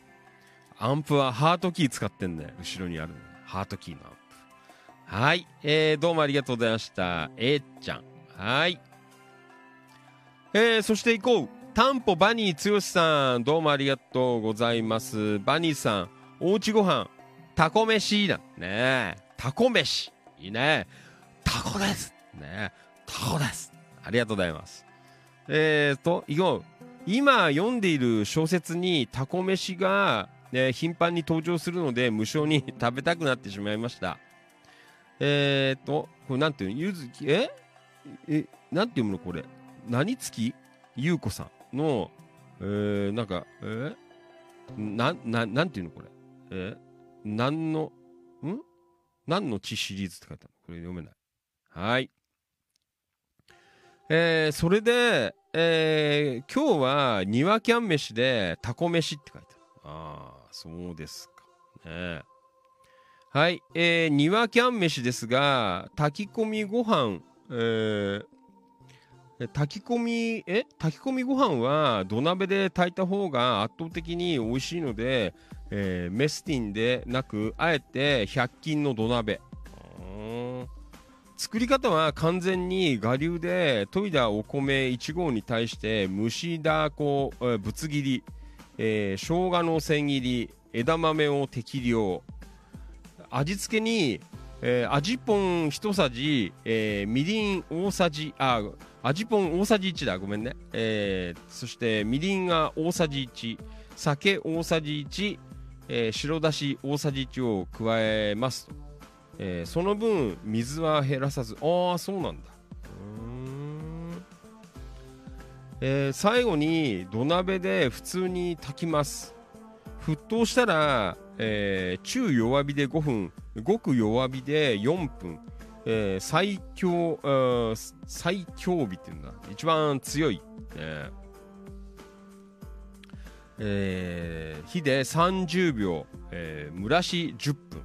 アンプはハートキー使ってんね。後ろにあるねハートキーのアンプ。はい、えー、どうもありがとうございました。えー、ちゃん。はい。えー、そして行こう。タンポバニー剛さん、どうもありがとうございます。バニーさん、おうちご飯、タコ飯だ。ねえ、タコ飯。いいね。タコです。ねえ、タコです。ありがとうございます。えーと、行こう。今読んでいる小説にタコ飯が、ね、頻繁に登場するので無性に食べたくなってしまいました。えーっと、これなんていうの？ゆずき、え？え、なんて読むのこれ？何月？ゆうこさんの、えー、なんか、え？な、な、なんていうのこれ？え？なんの、ん？何の地シリーズって書いてあるの？これ読めない。はい。えー、それで、えー、今日は庭キャン飯でタコ飯って書いてある。ああ、そうですか。ねはい、えー、庭キャン飯ですが、炊き込みご飯、えー、炊き込み、え？炊き込みご飯は土鍋で炊いた方が圧倒的に美味しいので、えーメスティンでなく、あえて100均の土鍋。作り方は完全に我流で研いだお米1合に対して蒸しだこ、えーぶつ切り、えー生姜の千切り枝豆を適量。味付けに、えー味ぽん一さじ、えーみりん大さじあ味ぽん大さじ1だ。ごめんね、えーそしてみりんが大さじ1酒大さじ1、えー白だし大さじ1を加えますと、えーその分水は減らさず。ああそうなんだ。うん。えー最後に土鍋で普通に炊きます。沸騰したら、えー中弱火で5分。ごく弱火で4分、えー最強あー最強火っていうんだ。一番強い、ねえー火で30秒、えー蒸らし10分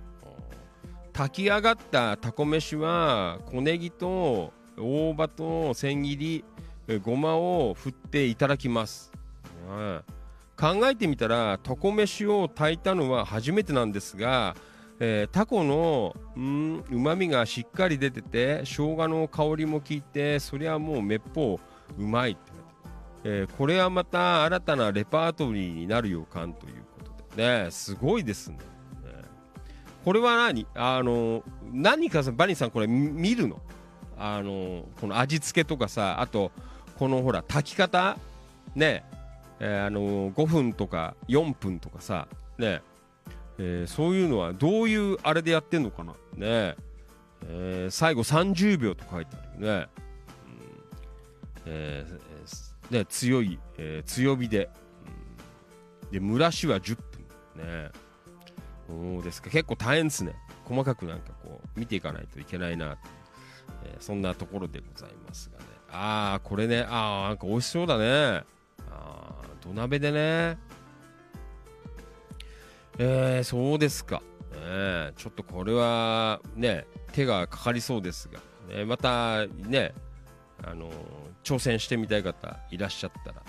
炊き上がったタコ飯は小ネギと大葉と千切り、えーごまを振っていただきます、うん考えてみたらタコ飯を炊いたのは初めてなんですが、えータコのうまみがしっかり出てて生姜の香りも効いてそりゃもうめっぽううまいって。えーこれはまた新たなレパートリーになる予感ということでね。すごいですね。これは何？あの何かさバニーさんこれ見るの？あのこの味付けとかさあとこのほら炊き方？ね。えーあの5分とか4分とかさね。えーそういうのはどういうあれでやってんのかな？ね。えー最後30秒と書いてあるよね,、うん。ええーね強い、えー強火で、うん。で蒸らしは10分。ね。そうですか。結構大変ですね。細かくなんかこう見ていかないといけないな、えーそんなところでございますがね。ああこれね。ああなんか美味しそうだね。あー土鍋でね。えー、そうですか、ね、ちょっとこれはね手がかかりそうですが、ね、またねあの挑戦してみたい方いらっしゃったら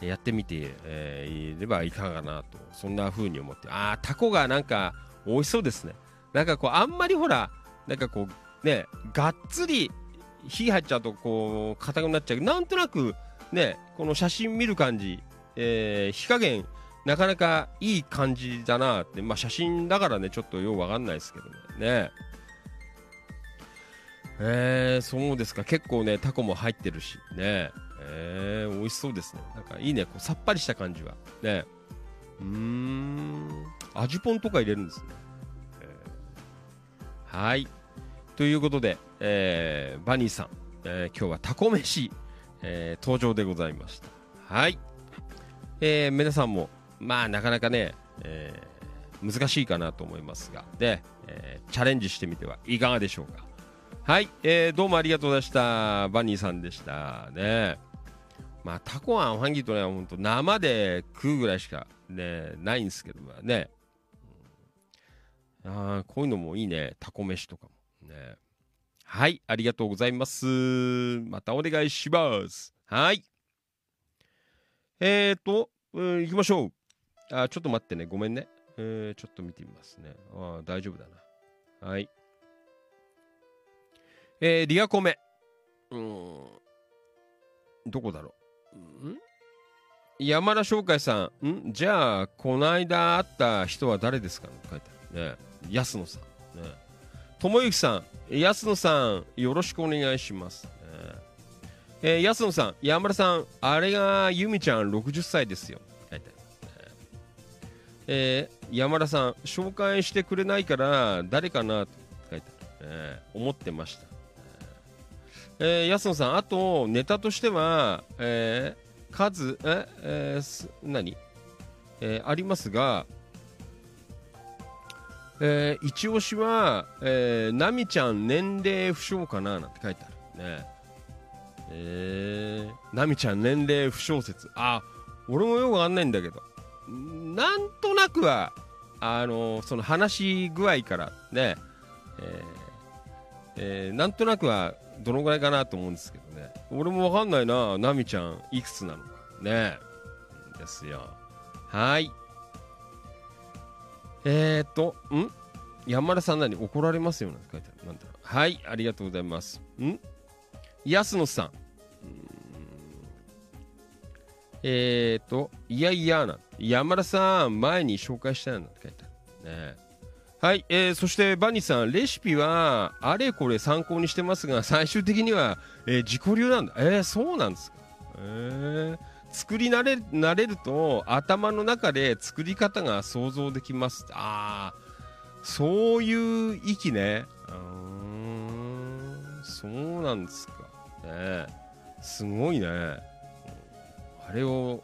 うんやってみて、えーいればいかがかなとそんな風に思って。ああタコがなんか美味しそうですね。なんかこうあんまりほらなんかこうねがっつり火入っちゃうとこう硬くなっちゃう。なんとなくねこの写真見る感じ、えー火加減なかなかいい感じだなって。まあ写真だからねちょっとようわかんないですけどね。ね。えー、そうですか。結構ねタコも入ってるしね。えー、美味しそうですね。なんかいいねこうさっぱりした感じは。ね。うん。味ポンとか入れるんですね、えー。はい。ということで、えーバニーさん、えー今日はタコ飯、えー登場でございました。はい、えー皆さんもまあなかなかね、えー難しいかなと思いますが。で、えーチャレンジしてみてはいかがでしょうか。はい、えー、どうもありがとうございました。バニーさんでした。ね。まあ、タコはおはぎとね、ほんと生で食うぐらいしかね、ないんですけどまあね。あこういうのもいいね。タコ飯とかも。ね。はい、ありがとうございます。またお願いします。はい。えーと、うん、行きましょう。あ、ちょっと待ってね。ごめんね。えー、ちょっと見てみますね。あー大丈夫だな。はい。えー、リアコメ。うーん。どこだろう。ん？山田翔海さん。ん？じゃあ、この間会った人は誰ですか？って書いてあるね。安野さん。ね。友之さん。安野さん、よろしくお願いします。ねえー安野さん、山田さん、あれが由美ちゃん60歳ですよ。書いてある。ねえー山田さん、紹介してくれないから誰かな？書いてある。えー思ってました。えー安野さん、あとネタとしては、えー数、ええー何、えーありますが、えー一押しは、えー、ナミちゃん年齢不詳かななんて書いてあるね。えー、ナミちゃん年齢不詳説。あ、俺もよくわかんないんだけど、なんとなくは、あのその話し具合からね、えーえーなんとなくはどのぐらいかなと思うんですけどね。俺もわかんないな、ナミちゃんいくつなのかね。ですよ。はい。えーっと、ん？山田さん何怒られますよなんて書いてある。なんだ。はい、ありがとうございます。ん？安野さん。えーっと、いやいやな。山田さん、前に紹介したよなんて書いてある。ねえはい、えーそしてバニーさん、レシピはあれこれ参考にしてますが、最終的には、えー自己流なんだ。えーそうなんですか。えー作り慣れ慣れると頭の中で作り方が想像できます。ああ、そういう域ね。うん、そうなんですか。ねすごいね。あれを、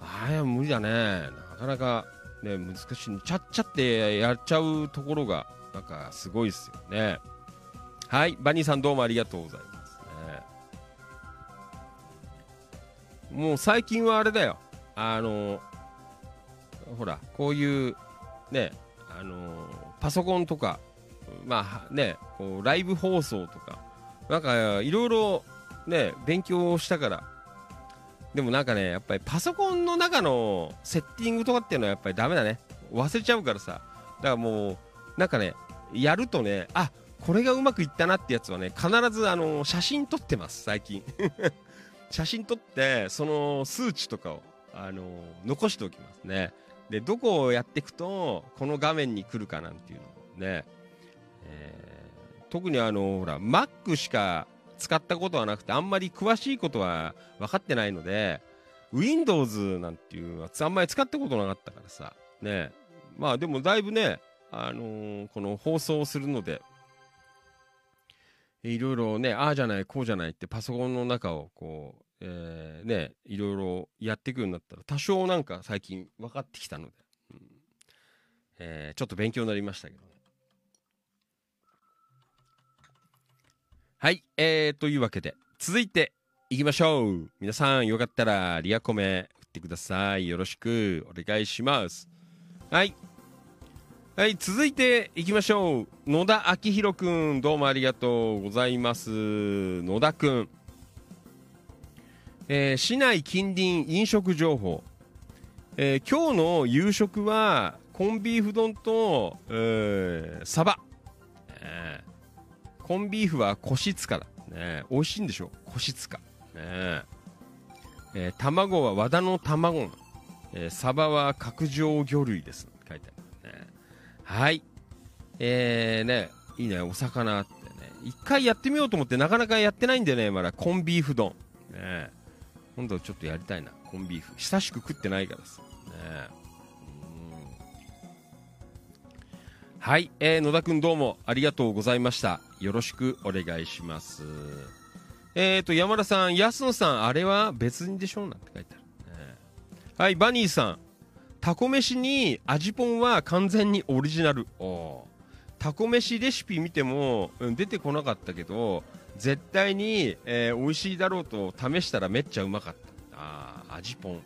あれは無理だね。なかなかね、難しい。ちゃっちゃってやっちゃうところが、なんかすごいですよね。はい、バニーさんどうもありがとうございますね。もう最近はあれだよ。あの、ほら、こういう、ね、あの、パソコンとか、まあね、こうライブ放送とか、なんかいろいろね、勉強したから、でもなんかね、やっぱりパソコンの中のセッティングとかっていうのはやっぱりダメだね。忘れちゃうからさ。だからもう、なんかね、やるとね、あこれがうまくいったなってやつはね、必ずあの写真撮ってます、最近。写真撮って、その数値とかを、あの残しておきますね。で、どこをやっていくと、この画面に来るかなんていうのをね、えー特にあの、ほら、Mac しか使ったことはなくて、あんまり詳しいことは分かってないので、Windows なんていうのはあんまり使ったことなかったからさ、ね、まあでもだいぶね、あのーこの放送をするので、いろいろね、ああじゃない、こうじゃないってパソコンの中をこう、えーね、いろいろやっていくようになったら、多少なんか最近分かってきたので、うん。えーちょっと勉強になりましたけどね。はい、えー、というわけで、続いていきましょう。皆さん、よかったらリアコメ振ってください。よろしくお願いします。はい。はい、続いていきましょう。野田明宏くん、どうもありがとうございます。野田くん。えー市内近隣飲食情報。えー今日の夕食は、コンビーフ丼と、えーサバ。えーコンビーフは腰塚だ。ね、美味しいんでしょ？腰塚。ねえー卵は和田の卵のえーサバは角上魚類です。書いてある、ね。はい。えー、ね、いいね、お魚ってね。一回やってみようと思ってなかなかやってないんでね、まだコンビーフ丼。ね今度ちょっとやりたいな、コンビーフ。久しく食ってないからさ。ねはい、えー野田くんどうもありがとうございました。よろしくお願いします。えーと、山田さん、安野さん、あれは別にでしょうなんて書いてある。ねはい、バニーさん、タコ飯に味ポンは完全にオリジナル。おタコ飯レシピ見ても、うん、出てこなかったけど絶対に、えー、美味しいだろうと試したらめっちゃうまかったあー味ぽん、ね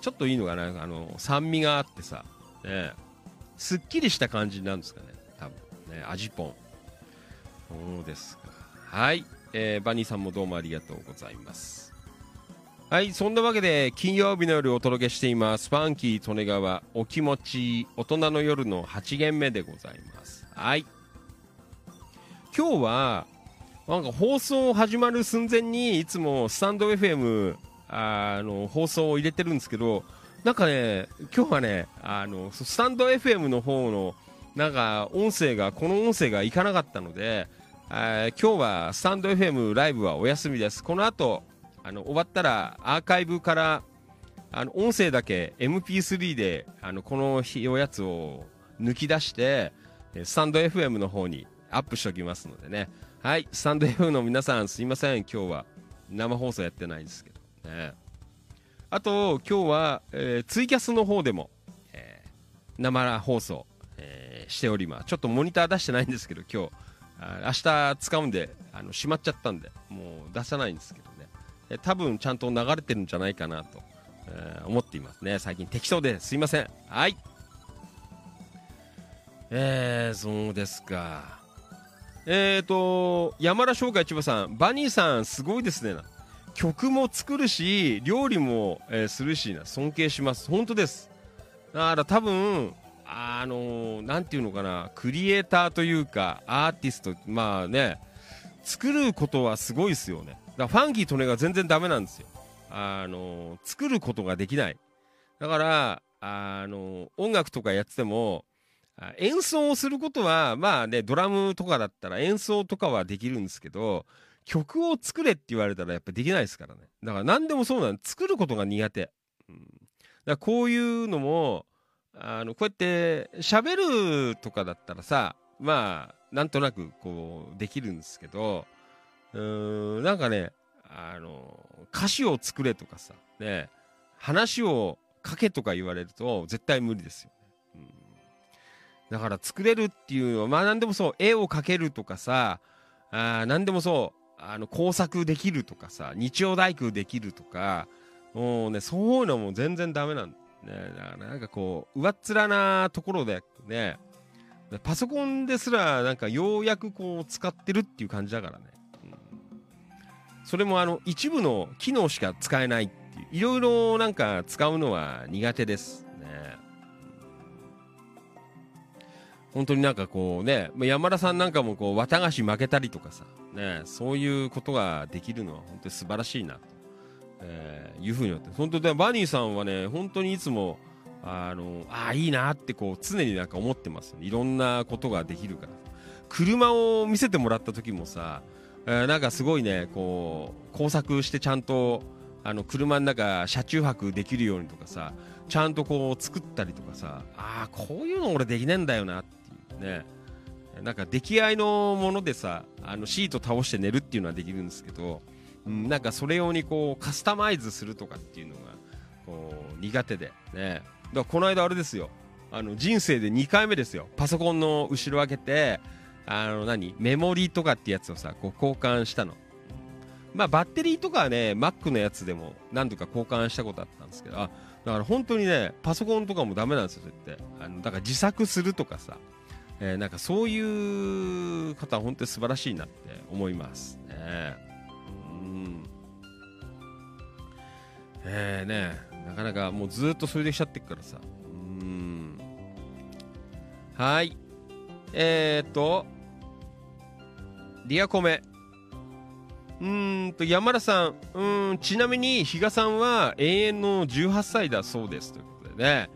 ちょっといいのかなあの酸味があってさ、ね、すっきりした感じなんですかね。多分ね。味ぽん。そうですか。はい、えーバニーさんもどうもありがとうございます。はい。そんなわけで金曜日の夜お届けしています。ファンキー利根川お気持ち大人の夜の8限目でございます。はい。今日はなんか放送始まる寸前にいつもスタンド FM あの放送を入れてるんですけどなんかね今日はねあのスタンド FM の方のなんか音声がこの音声がいかなかったので、えー今日はスタンド FM ライブはお休みです。この後あの終わったらアーカイブからあの音声だけ MP3 であのこの日おやつを抜き出してスタンド FM の方にアップしておきますのでね。はい。スタンド FM の皆さんすいません。今日は生放送やってないんですけど。ね。あと今日は、えーツイキャスの方でも、えー生放送、えーしております。ちょっとモニター出してないんですけど今日あ明日使うんであの閉まっちゃったんでもう出さないんですけどね。え多分ちゃんと流れてるんじゃないかなと、えー思っていますね。最近適当ですいません。はい。えー、そうですか。えーと山田商会千葉さんバニーさんすごいですね。曲も作るし料理も、えーするしな尊敬します。本当です。だから多分あのーなんていうのかなクリエイターというかアーティストまあね作ることはすごいですよね。だからファンキーとねが全然ダメなんですよ。あのー作ることができない。だからあのー音楽とかやってても演奏をすることはまあねドラムとかだったら演奏とかはできるんですけど曲を作れって言われたらやっぱできないですからね。だから何でもそうなん作ることが苦手、うん、だからこういうのもあのこうやって喋るとかだったらさまあなんとなくこうできるんですけどうーんなんかねあの歌詞を作れとかさね話を書けとか言われると絶対無理ですよね、うん。だから作れるっていうのはまあ何でもそう絵を描けるとかさあ何でもそうあの工作できるとかさ日曜大工できるとかもうねそういうのも全然ダメなんね。だからなんかこう上っ面なところでねパソコンですらなんかようやくこう使ってるっていう感じだからね、うん。それもあの一部の機能しか使えないっていういろいろなんか使うのは苦手ですね。本当になんかこうね山田さんなんかもこう綿菓子負けたりとかさねそういうことができるのは本当に素晴らしいなと、えーいうふうに思って。本当でバニーさんはね本当にいつもあのあいいなってこう常になんか思ってますよいろんなことができるから。車を見せてもらった時もさ、えーなんかすごいねこう工作してちゃんとあの車の中車中泊できるようにとかさちゃんとこう作ったりとかさああこういうの俺できねえんだよなっていうね。なんか出来合いのものでさあのシート倒して寝るっていうのはできるんですけど、うん、なんかそれ用にこうカスタマイズするとかっていうのがこう苦手で。ね。だからこの間あれですよ。あの人生で2回目ですよ。パソコンの後ろ開けてあの何？メモリーとかってやつをさこう交換したの。まあバッテリーとかはね Mac のやつでも何度か交換したことあったんですけどあだから本当にねパソコンとかもダメなんですよそうやってあのだから自作するとかさ、えーなんかそういう方は本当に素晴らしいなって思いますね。うん。えー、ねなかなかもうずっとそれできちゃってっからさ。うん。はい。えー、っとリアコメ。うんと山田さん。うんちなみに比嘉さんは永遠の18歳だそうですということでね。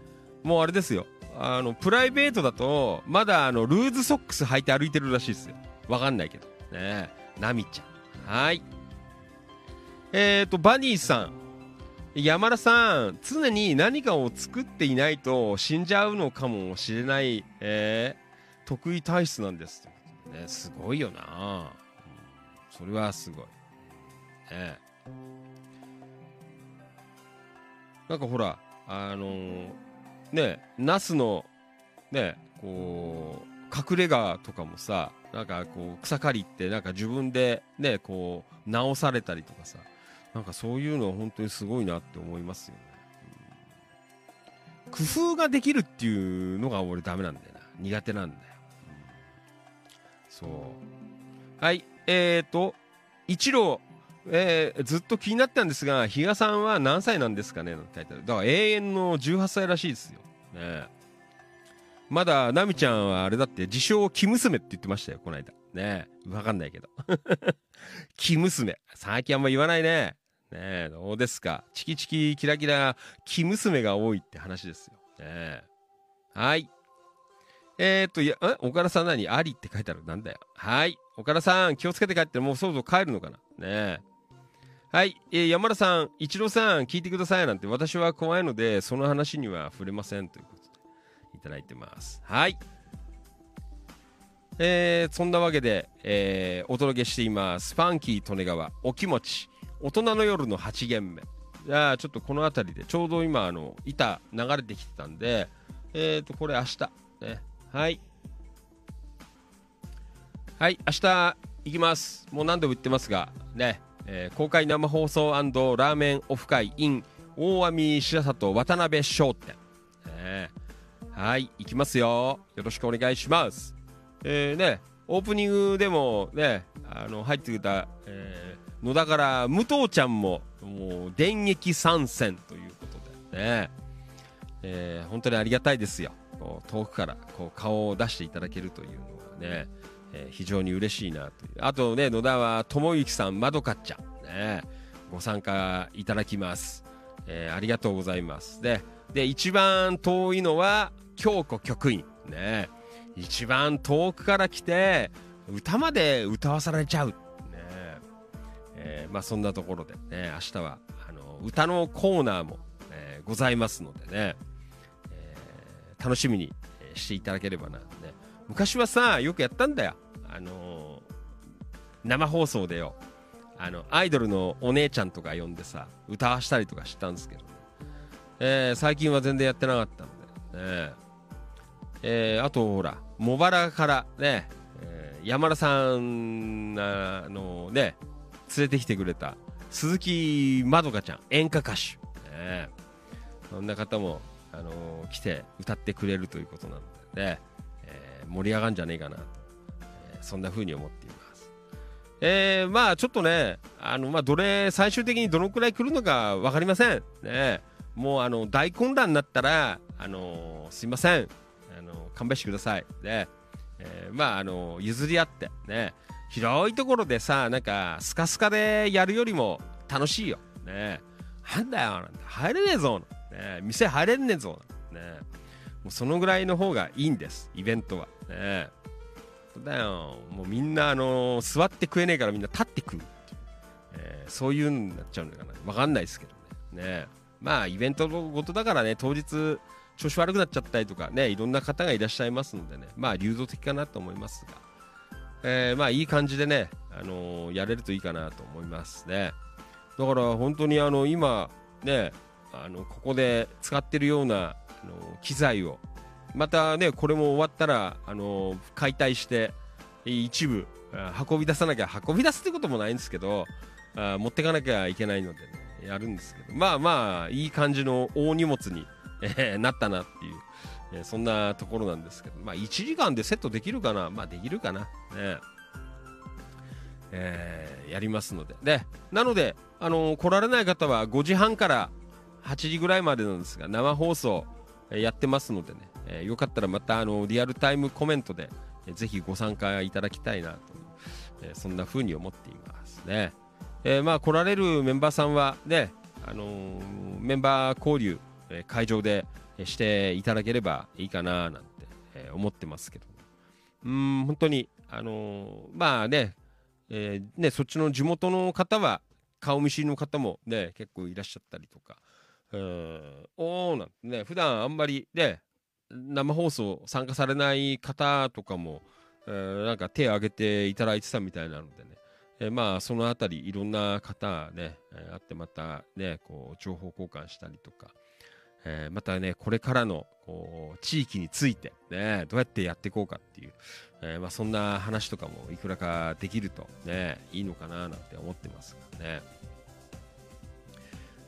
もうあれですよ。あのプライベートだとまだあのルーズソックス履いて歩いてるらしいですよ。わかんないけど。ね。ナミちゃん。はい。えーとバニーさん。山田さん。常に何かを作っていないと死んじゃうのかもしれない、えー。得意体質なんです。ねすごいよな、うん。それはすごい。ね。なんかほらあのーねナスのねこう隠れ家とかもさなんかこう草刈りってなんか自分でねこう直されたりとかさなんかそういうのは本当にすごいなって思いますよね、うん。工夫ができるっていうのが俺ダメなんだよな。苦手なんだよ、うん。そう。はい。えーと一郎。えーずっと気になったんですが、比嘉さんは何歳なんですかね？なんて書いてある。だから永遠の18歳らしいですよ。ねまだ、ナミちゃんはあれだって、自称、生娘って言ってましたよ、この間。ねえわかんないけど。生娘。最近あんま言わないね。ねえどうですか？チキチキキラキラ、生娘が多いって話ですよ。ねはい。えー、っと、いや、え？岡田さん何？ありって書いてある。なんだよ。はい。岡田さん、気をつけて帰って、もうそろそろ帰るのかな？ねえはい、えー山田さん、一郎さん、聞いてくださいなんて、私は怖いので、その話には触れませんということで、いただいてます。はい。えーそんなわけで、えーお届けしています。ファンキー利根川、お気持ち、大人の夜の8限目。じゃあ、ちょっとこの辺りで、ちょうど今、あの、板流れてきてたんで、えっ、と、これ明日、ね。はい。はい、明日行きます。もう何度も言ってますが、ね、えー公開生放送ラーメンオフ会 in 大網白里渡辺商店。ねはい、行きますよ。よろしくお願いします。えーね、オープニングでもね、あの、入ってきた、えー野田から武藤ちゃんも、もう、電撃参戦ということでね、えー本当にありがたいですよ。遠くからこう顔を出していただけるというのはね、えー非常に嬉しいなという。あとね、野田は智之さん、まどかっちゃん、ね、ご参加いただきます。えーありがとうございます。で、で、一番遠いのは、京子局員。ね、一番遠くから来て、歌まで歌わされちゃう。ね、えーまあそんなところでね、明日は、あの、歌のコーナーも、えーございますのでね、えー楽しみにしていただければな、ね。昔はさ、よくやったんだよ。あの生放送でよ。あの、アイドルのお姉ちゃんとか呼んでさ、歌わしたりとかしたんですけど、えー最近は全然やってなかったんで、ね。えーあと、ほら、茂原からね、えー山田さんあのね、連れてきてくれた鈴木まどかちゃん、演歌歌手。ね、そんな方も、あの来て歌ってくれるということなのでね、えー盛り上がるんじゃねえかなと、そんな風に思っています。えーまあちょっとね、あの、まあどれ、最終的にどのくらい来るのかわかりません。ね、もうあの、大混乱になったら、あのすいません。あの勘弁してください。ね、えーまああの譲り合って、ね、広いところでさ、なんか、スカスカでやるよりも楽しいよ。ね、なんだよ、なんて入れねえぞ。ね、店入れんねえぞ。ね、もうそのぐらいの方がいいんです、イベントは。ね、だよ、もうみんな、あの座って食えねえからみんな立って食うてう、えーそういうのになっちゃうのかな。わかんないですけどね。ね。まあ、イベントごとだからね、当日、調子悪くなっちゃったりとかね、いろんな方がいらっしゃいますのでね、まあ、流動的かなと思いますが、えーまあ、いい感じでね、あのーやれるといいかなと思いますね。だから、本当にあの、今、ね、あの、ここで使ってるような、あの機材を、またね、これも終わったら、あの解体して、一部、運び出さなきゃ、運び出すってこともないんですけど、あ持ってかなきゃいけないのでね、やるんですけど、まあまあ、いい感じの大荷物に、えーなったなっていう、えーそんなところなんですけど、まあ1時間でセットできるかな。まあできるかな。ね。えーやりますので。で、なので、あの来られない方は5時半から8時ぐらいまでなんですが、生放送、やってますのでね、えーよかったらまた、あのリアルタイムコメントで、えーぜひご参加いただきたいなと、えーそんな風に思っていますね。えーまあ来られるメンバーさんはね、あのーメンバー交流、えー会場でしていただければいいかななんて、えー思ってますけどうん本当にあのーまあね,、えーねそっちの地元の方は顔見知りの方もね結構いらっしゃったりとかうんおーなんてね普段あんまりね生放送参加されない方とかも、えーなんか手を挙げていただいてたみたいなのでね、えーまあそのあたりいろんな方ね、えー会ってまたねこう情報交換したりとか、えーまたね、これからのこう地域について、ね、どうやってやっていこうかっていう、えーまあ、そんな話とかもいくらかできると、ね、いいのかななんて思ってますからね。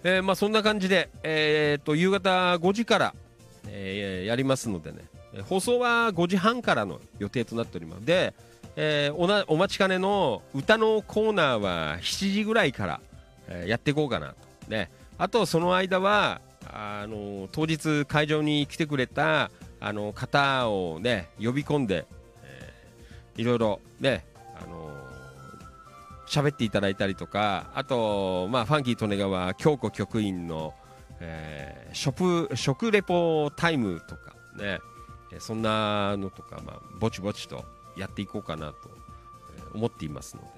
えーまあ、そんな感じで、えー、と夕方5時から、えーやりますのでね、放送は5時半からの予定となっております。で、えーおなお待ちかねの歌のコーナーは7時ぐらいから、えーやっていこうかなと、ね、あとその間はあの当日会場に来てくれたあの方をね呼び込んで、えーいろいろねあの喋っていただいたりとかあと、まあ、ファンキー利根川京子局員の、えー食食レポタイムとかね。えーそんなのとか、まあ、ぼちぼちとやっていこうかなと思っていますので、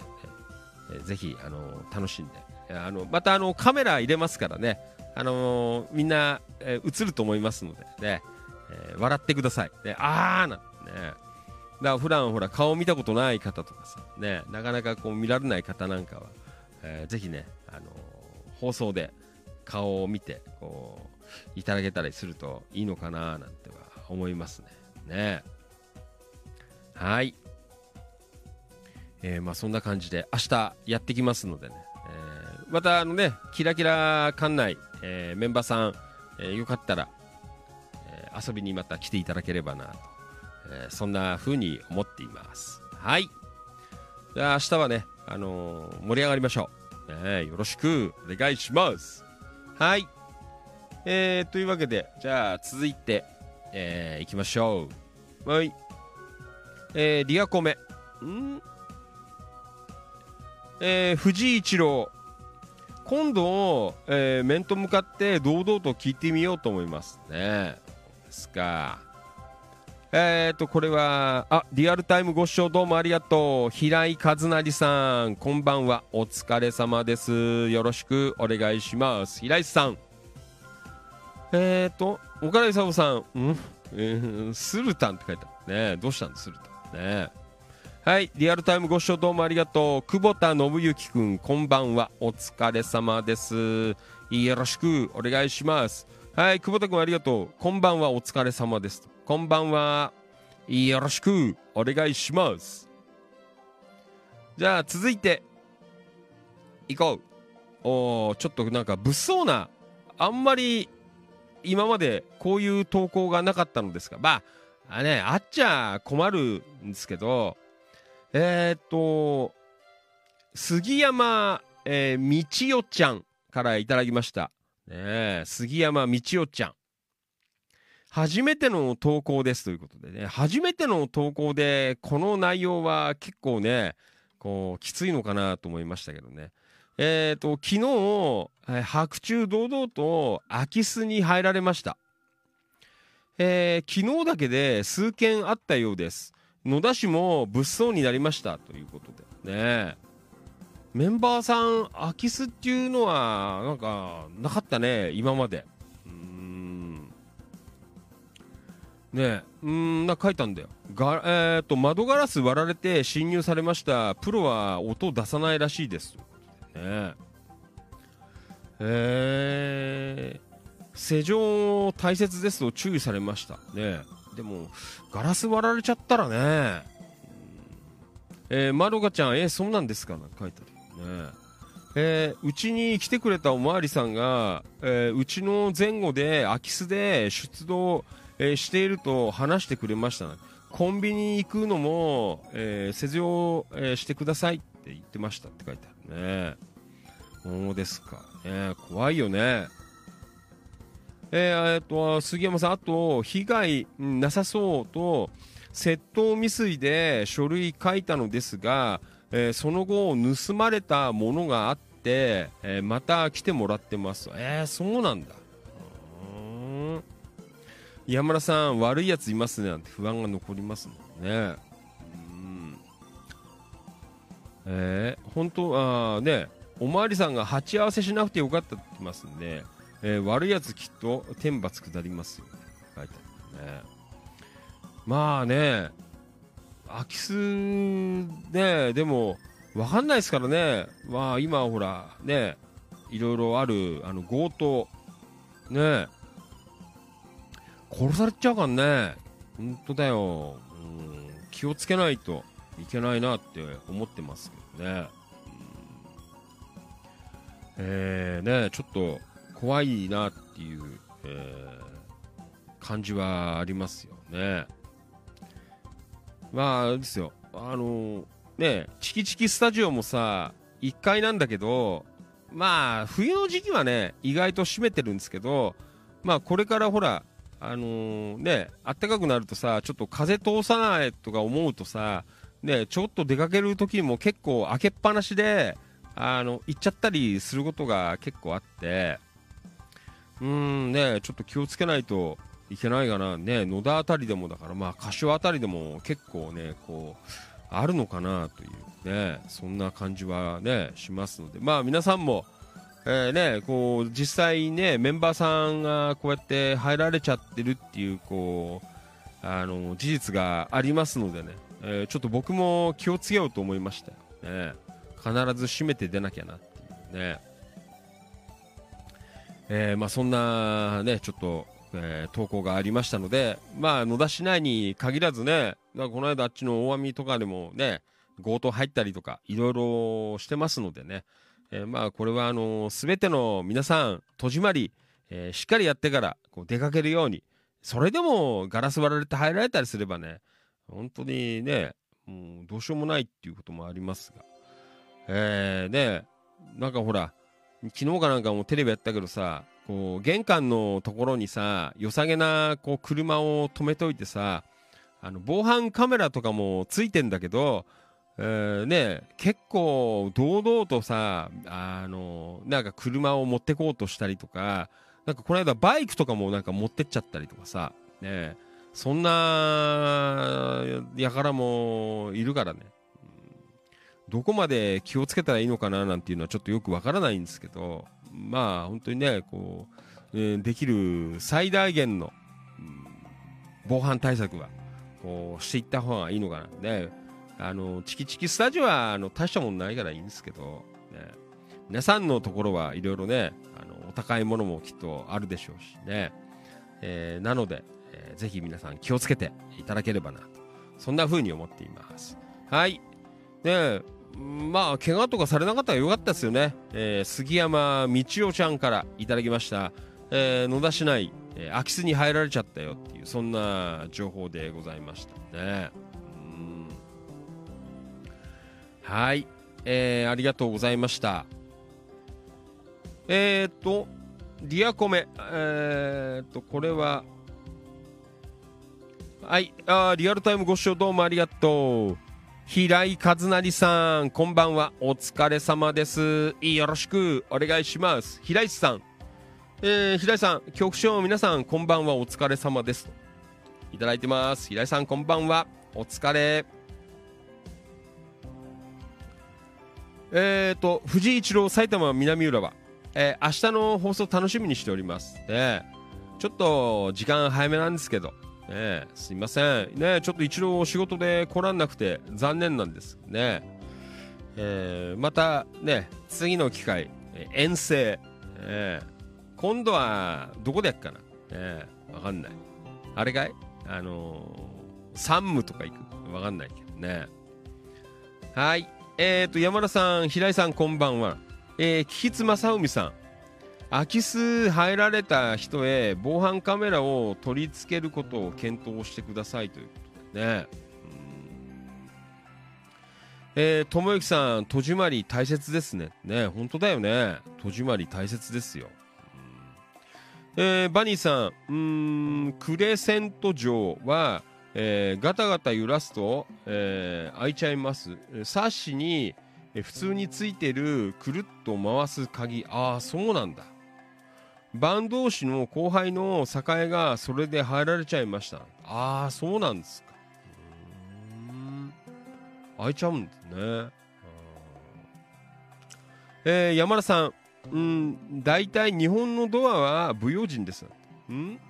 えーぜひあの楽しんで。あのまたあのカメラ入れますからね、あのみんな、えー映ると思いますのでね、えー笑ってください、ね、あーなんてね。だから普段ほら顔見たことない方とかさ、ね、なかなかこう見られない方なんかは、えーぜひね、あの放送で顔を見てこういただけたりするといいのかななんては思いますね。ねはい、えーまあ、そんな感じで明日やってきますのでね、えーまたあのねキラキラ館内、えーメンバーさん、えーよかったら、えー遊びにまた来ていただければなとえーそんな風に思っています。はい。じゃあ明日はね、あのー盛り上がりましょう、ねよろしくお願いします。はい。えー、というわけで、じゃあ続いて、えー、いきましょう。はい。えー、リアコメ。ん？えー、藤井一郎。今度、えー面と向かって堂々と聞いてみようと思いますね。ですか。えーと、これは、あ、リアルタイムご視聴どうもありがとう。平井和成さん、こんばんは。お疲れ様です。よろしくお願いします。平井さん。えーと、岡田勲さん、ん、えースルタンって書いてある。ねどうしたんスルタン。ねはい、リアルタイムご視聴どうもありがとう。久保田信之くん、こんばんは。お疲れ様です。よろしくお願いします。はい、久保田君ありがとう。こんばんは、お疲れ様です。こんばんは。よろしくお願いします。じゃあ、続いて、行こう。おーちょっとなんか物騒な、あんまり今までこういう投稿がなかったのですが、まあ、あね、あっちゃ困るんですけど、えー、っと、杉山、えー、道代ちゃんからいただきました。ねえ、杉山道代ちゃん。初めての投稿ですということでね、初めての投稿で、この内容は結構ね、こう、きついのかなと思いましたけどね。えっ、と、昨日、白昼堂々と空き巣に入られました。えー昨日だけで数件あったようです。野田市も物騒になりましたということでね。メンバーさん、空き巣っていうのは、なんか、なかったね、今まで。え、うん、な書いたんだよ。が、えっ、と、窓ガラス割られて侵入されました。プロは音出さないらしいです。ねえー、施錠大切ですと注意されました。ねでも、ガラス割られちゃったらね、えー、まどかちゃん、えーそうなんですかなんか書いてあるね。えーうちに来てくれたおまわりさんが、えーうちの前後で空き巣で出動、えーしていると話してくれました、コンビニ行くのも、えー施錠、えしてくださいって言ってましたって書いてあるね。そうですか。ね、怖いよね。えーえっと、杉山さん、あと、被害なさそうと、窃盗未遂で書類書いたのですが、えーその後、盗まれたものがあって、えーまた来てもらってます。えー、そうなんだ。うーん山村さん、悪いやついますねなんて不安が残りますもんね。うんえー本当、あね、おまわりさんが鉢合わせしなくてよかったって言ってますんで、えー悪いやつきっと天罰下りますよ、ね書いてあるね。まあね、空き巣ね、でも、わかんないですからね、まあ今ほら、ね、いろいろある、あの強盗、ねえ、殺されちゃうからね。本当だよ。うん、気をつけないといけないなって思ってますけどね。うん、えー、ね、ちょっと怖いなっていう、えー、感じはありますよね。まあ、あれですよ。あのね、チキチキスタジオもさ、1階なんだけど、まあ、冬の時期はね、意外と閉めてるんですけど、まあ、これからほら、あのー、ね、暖かくなるとさ、ちょっと風通さないとか思うとさ、ね、ちょっと出かける時も結構開けっぱなしで、あの、行っちゃったりすることが結構あって、うーんね、ちょっと気をつけないといけないかな、ね、野田辺りでもだから、まあ、柏辺りでも結構ね、こう、あるのかなというね、そんな感じはね、しますので、まあ皆さんも、えー、ね、こう、実際ね、メンバーさんがこうやって入られちゃってるっていう、こう、あの、事実がありますのでね、えー、ちょっと僕も気をつけようと思いましたよ。ね、必ず閉めて出なきゃなっていうね。えー、まあそんなね、ちょっと、えー、投稿がありましたので、まあ野田市内に限らずね、この間あっちの大網とかでもね、強盗入ったりとか、いろいろしてますのでね、えー、まあこれはあのすべての皆さん、戸締まり、えー、しっかりやってからこう出かけるように、それでもガラス割られて入られたりすればね、本当にね、もうどうしようもないっていうこともありますが、えー、ね、なんかほら、昨日かなんかもテレビやったけどさ、こう玄関のところにさ、良さげなこう車を止めといてさ、あの防犯カメラとかもついてんだけど、えー、ね、結構堂々とさ、あの、なんか車を持ってこうとしたりとか、なんかこの間バイクとかもなんか持ってっちゃったりとかさ、ね、そんな、やからもいるからね、どこまで気をつけたらいいのかななんていうのはちょっとよくわからないんですけど、まあ本当にね、こう、えー、できる最大限の、うん、防犯対策は、こうしていった方がいいのかな。ね、あの、チキチキスタジオは、あの、大したもんないからいいんですけど、ね、皆さんのところはいろいろね、あの、お高いものもきっとあるでしょうしね。えー、なので、えー、ぜひ皆さん気をつけていただければなと。そんな風に思っています。はい。ねまあ、怪我とかされなかったらよかったですよね。えー、杉山道夫ちゃんからいただきました。えー、野田市内、えー、空き巣に入られちゃったよっていう、そんな情報でございましたね。はい、えー、ありがとうございました。えー、っと、リアコメ、えー、っと、これは、はい、あリアルタイムご視聴どうもありがとう。平井和成さん、こんばんは。お疲れ様です。よろしくお願いします。平井さん。えー、平井さん、局長皆さん、こんばんは。お疲れ様です。いただいてます。平井さん、こんばんは。お疲れ。えーと、藤井一郎埼玉南浦和、えー、明日の放送楽しみにしております。で、ちょっと時間早めなんですけど、ね、すいません。ね、ちょっと一郎仕事で来らんなくて残念なんです。ね。えー、またね、次の機会、遠征、えー、今度はどこでやっかな、えー、わかんない。あれかい？あのー、山武とか行くわかんないけどね。はい。えっ、ー、と、山田さん、平井さん、こんばんは。えー、木津正臣さん。空き巣入られた人へ防犯カメラを取り付けることを検討してくださいということでね。えー、友之さん、戸締まり大切ですね。ね、本当だよね。戸締まり大切ですよ。えー、バニーさん、うん、クレセント城は、えー、ガタガタ揺らすと、えー、開いちゃいます。サッシに、えー、普通についてるくるっと回す鍵。ああ、そうなんだ。番同士の後輩の栄がそれで入られちゃいました。ああ、そうなんですか。開いちゃうんですね。えー、山田さん、うん、大体日本のドアは不用心です。ん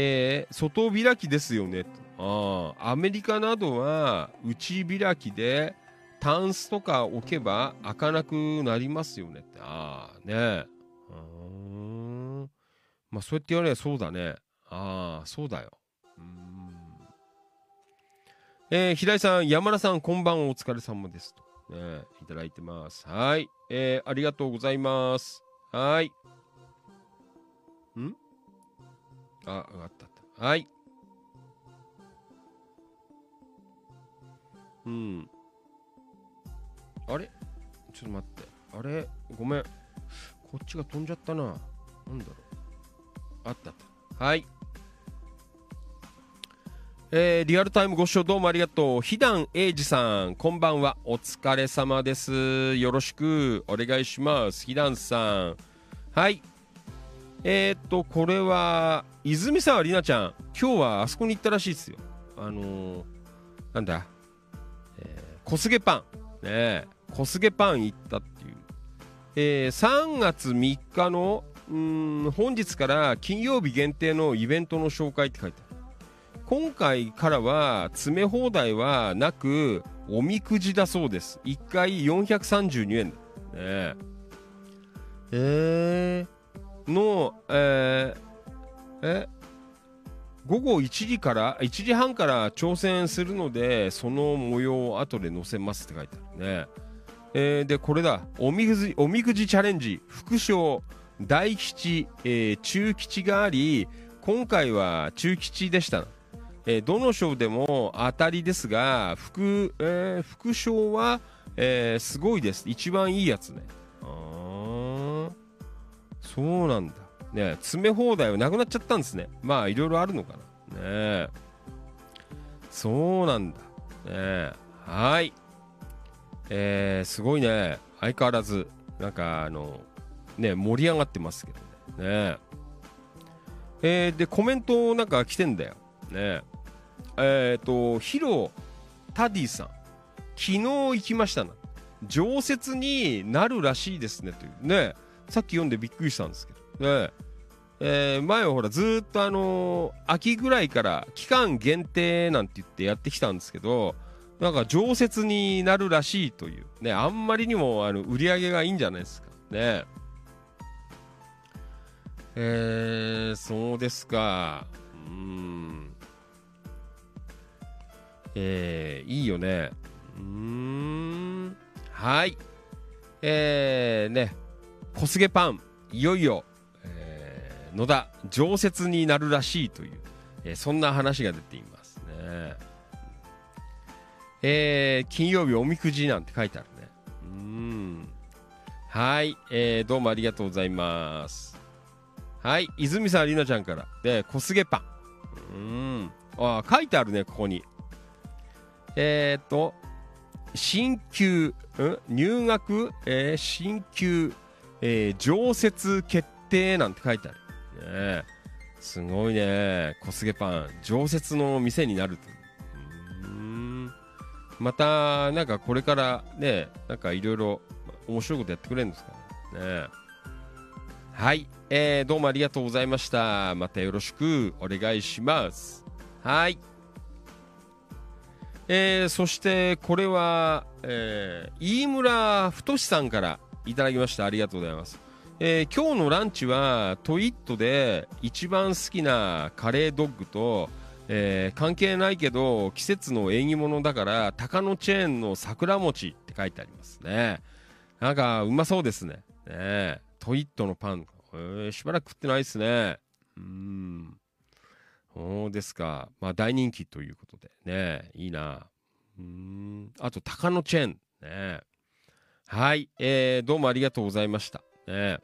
えー、外開きですよねあアメリカなどは内開きでタンスとか置けば開かなくなりますよねってああねうんまあそうやって言わればそうだねああ、そうだよ。うん。えー、平井さん、山田さん、こんばんはお疲れ様です。と、ね、いただいてます。はい。えー、ありがとうございます。はい。ん？あ、あったあった。はい。うん。あれ？ちょっと待って。あれ？ごめん。こっちが飛んじゃったな。なんだろう。あったあった。はい。えー、リアルタイムご視聴どうもありがとう。ひだんえいじさん、こんばんは。お疲れ様です。よろしくお願いします。ひだんさん。はい。えー、っと、これは、泉沢里奈ちゃん。今日はあそこに行ったらしいですよ。あのー、なんだ？えー、小菅パン。ねえ、小菅パン行ったっていう。えー、3月3日の、うん、本日から金曜日限定のイベントの紹介って書いてある。今回からは詰め放題はなくおみくじだそうです1回432円ねええー、のえー、え午後1時から1時半から挑戦するのでその模様を後で載せますって書いてあるね。えー、でこれだ。おみくじおみくじチャレンジ。副賞。大吉、えー中吉があり今回は中吉でした。えーどの賞でも当たりですが副,、えー副賞は、えーすごいです。一番いいやつね。あー。そうなんだ。ね詰め放題はなくなっちゃったんですね。まあいろいろあるのかな。ねえ。そうなんだ。ねえ。はい。えーすごいね。相変わらずなんかあのね盛り上がってますけどね。ねえ。ーでコメントなんか来てんだよ。ねえ。っ、とヒロタディさん。昨日行きましたな。常設になるらしいですね。という。ねさっき読んでびっくりしたんですけど。ねえ。ー前はほらずっとあのー秋ぐらいから期間限定なんて言ってやってきたんですけどなんか常設になるらしいという。ねあんまりにもあの売り上げがいいんじゃないですか。ね。えー、そうですか。うん。えー、いいよね。うん。はい。えー、ね。小菅パンいよいよ、えー野田常設になるらしいという、えーそんな話が出ていますね。えー金曜日おみくじなんて書いてあるね。うん。はい、えーどうもありがとうございます。はい。泉さんりなちゃんから。で小菅パン。うーん。あー書いてあるねここに。えー、っと新旧、ん？入学、えー新旧、えー常設決定なんて書いてある。ねすごいね。小菅パン、常設の店になると。うんまた、なんかこれからね、なんかいろいろ面白いことやってくれるんですかね。ねはい、えーどうもありがとうございました。またよろしくお願いします。はい。えーそしてこれは、えー飯村太さんからいただきましたありがとうございます、えー今日のランチはトイットで一番好きなカレードッグと、えー関係ないけど季節の縁起物だから鷹のチェーンの桜餅って書いてありますねなんかうまそうですねねトイットのパン、えーしばらく食ってないですねうんそうですか。まあ大人気ということでね。いいな。うん。あと、鷹のチェーン。ね。はい。えー、どうもありがとうございました。ね。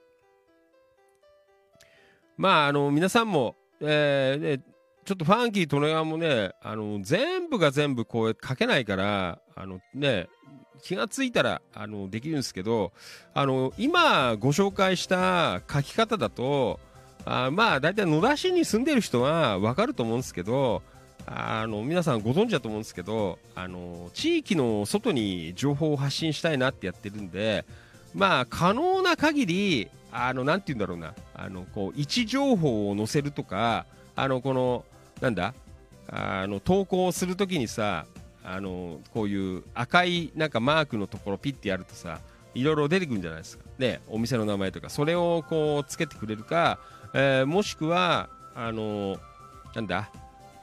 まあ、あの、皆さんも、えー、ね、ちょっとファンキー利根川もね、あの、全部が全部こう書けないから、あのね、気がついたら、あの、できるんですけど、あの、今ご紹介した書き方だと、あまあ大体野田市に住んでる人は分かると思うんですけどあの皆さんご存知だと思うんですけどあの地域の外に情報を発信したいなってやってるんでまあ可能な限りあのなんて言うんだろうな。あのこう位置情報を載せるとかあのこのなんだ？あの投稿するときにさあのこういう赤いなんかマークのところピッてやるとさいろいろ出てくるんじゃないですか。ねお店の名前とか。それをこうつけてくれるかえーもしくはあのなんだ、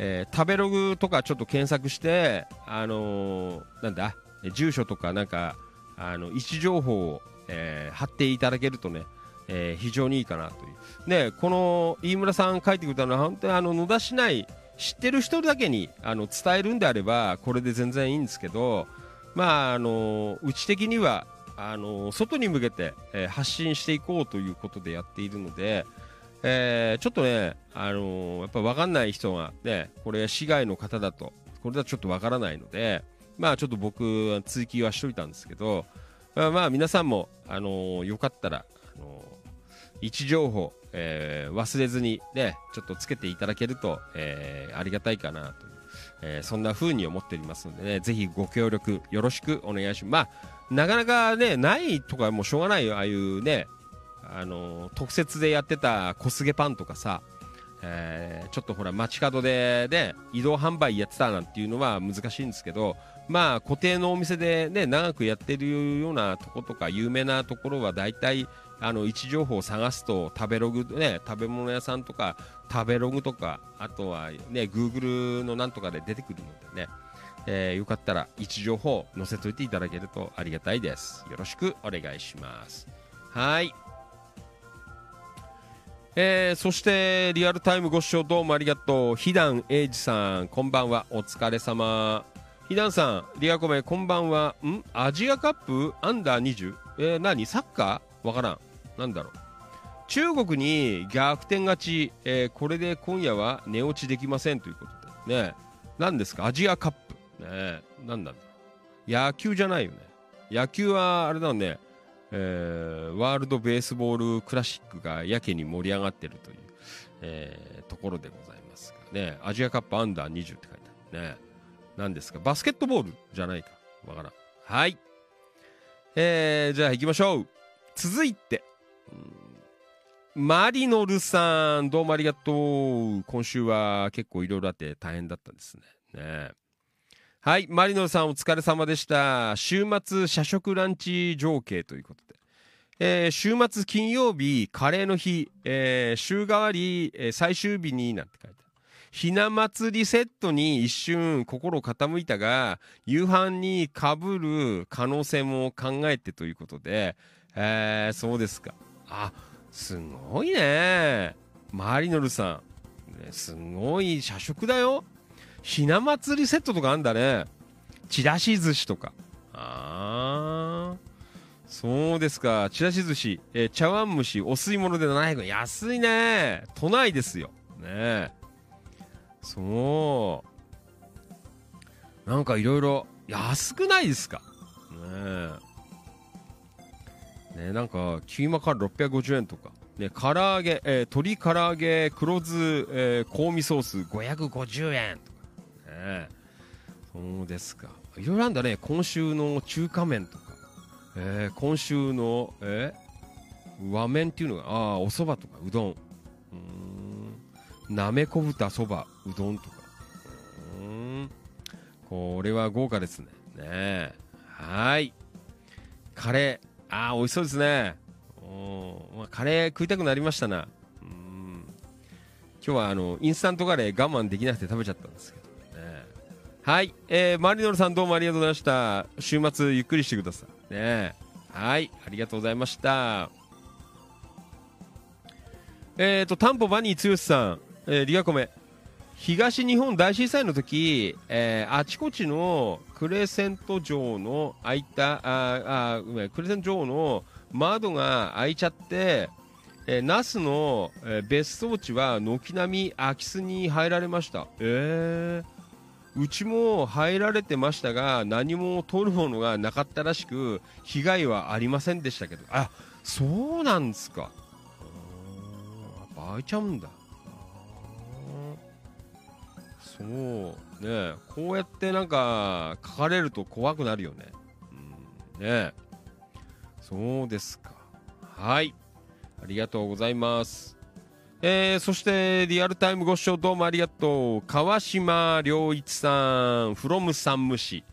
えー食べログとかちょっと検索して、あのーなんだ、住所とかなんか、あの、位置情報を、えー貼っていただけるとね、えー非常にいいかなという。ね、この飯村さん書いてくれたのは、本当にあの、野田市内、知ってる人だけにあの伝えるんであれば、これで全然いいんですけど、まあ、あの、うち的には、あの、外に向けて、えー発信していこうということでやっているので、えーちょっとね、あのやっぱ分かんない人がね、これ市外の方だと、これだとちょっと分からないので、まあちょっと僕は追記はしといたんですけど、まあ、まあ皆さんも、あのよかったら、あの位置情報、え忘れずにね、ちょっとつけていただけると、えありがたいかなと、えそんな風に思っておりますのでね、ぜひご協力よろしくお願いします。まあ、なかなかね、ないとかもうしょうがないよ、ああいうね、あの特設でやってた小菅パンとかさ、えーちょっとほら街角でね移動販売やってたなんていうのは難しいんですけどまあ固定のお店でね長くやってるようなとことか有名なところは大体あの位置情報を探すと食べログね食べ物屋さんとか食べログとかあとはね Google のなんとかで出てくるのでねえーよかったら位置情報載せといていただけるとありがたいです。よろしくお願いします。はい。えーそしてリアルタイムご視聴どうもありがとう。ひだんえいじさんこんばんは。お疲れ様。ひだんさんリアコメこんばんは。ん？アジアカップ？アンダー 20? えー、何？サッカー？わからん。なんだろう。中国に逆転勝ち、えーこれで今夜は寝落ちできませんということで。ね。何ですか？アジアカップ。ね。何なんだ？ろう野球じゃないよね。野球はあれだね。えーワールドベースボールクラシックがやけに盛り上がってるという、えーところでございますがね、アジアカップアンダー20って書いてあるね。何ですか？バスケットボールじゃないかわからん。はい。えー、じゃあ行きましょう。続いて、マリノルさん、どうもありがとう。今週は結構いろいろあって大変だったんですね。ねはい、マリノさんお疲れ様でした。週末社食ランチ情景ということで。えー週末金曜日、カレーの日、えー週替わり、えー最終日になんて書いてある。ひな祭りセットに一瞬心傾いたが、夕飯にかぶる可能性も考えてということで、えーそうですか。あ、すごいね。マリノルさん。ねすごい社食だよ。ひな祭りセットとかあんだね。ちらし寿司とか。あー。そうですか。ちらし寿司、えー茶碗蒸し、お吸い物で700円。安いね。都内ですよ。ねそう。なんかいろいろ安くないですか？ねえ。ねなんか、キーマカレー650円とか。ね、唐揚げ、えー鶏唐揚げ、黒酢、えー香味ソース550円とか。ねそうですか。いろいろあんだね。今週の中華麺とか。えー今週の、えー和麺っていうのが、ああ、お蕎麦とか、うどん。うん。なめこ豚、そば、うどんとか。うん。これは豪華ですね。ねえ。はい。カレー。ああ、美味しそうですね。おまあ、カレー食いたくなりましたな。うん。今日はあの、インスタントカレー我慢できなくて食べちゃったんですけど。はい。えー、マリノルさんどうもありがとうございました。週末ゆっくりしてください。ねはい。ありがとうございました。えーと、タンポバニー剛さん、えーリアコメ。東日本大震災の時、えーあちこちのクレセント城の開いた、ああごめんクレセント城の窓が開いちゃって、えー、那須の、えー別荘地は軒並み空き巣に入られました。えーうちも入られてましたが何も取るものがなかったらしく被害はありませんでしたけど。あそうなんですか。あーやっぱ開いちゃうんだ。そう。ねこうやってなんか書かれると怖くなるよね。うん。ねそうですか。はい。ありがとうございます。えーそしてリアルタイムご視聴どうもありがとう。川島良一さん from 山武市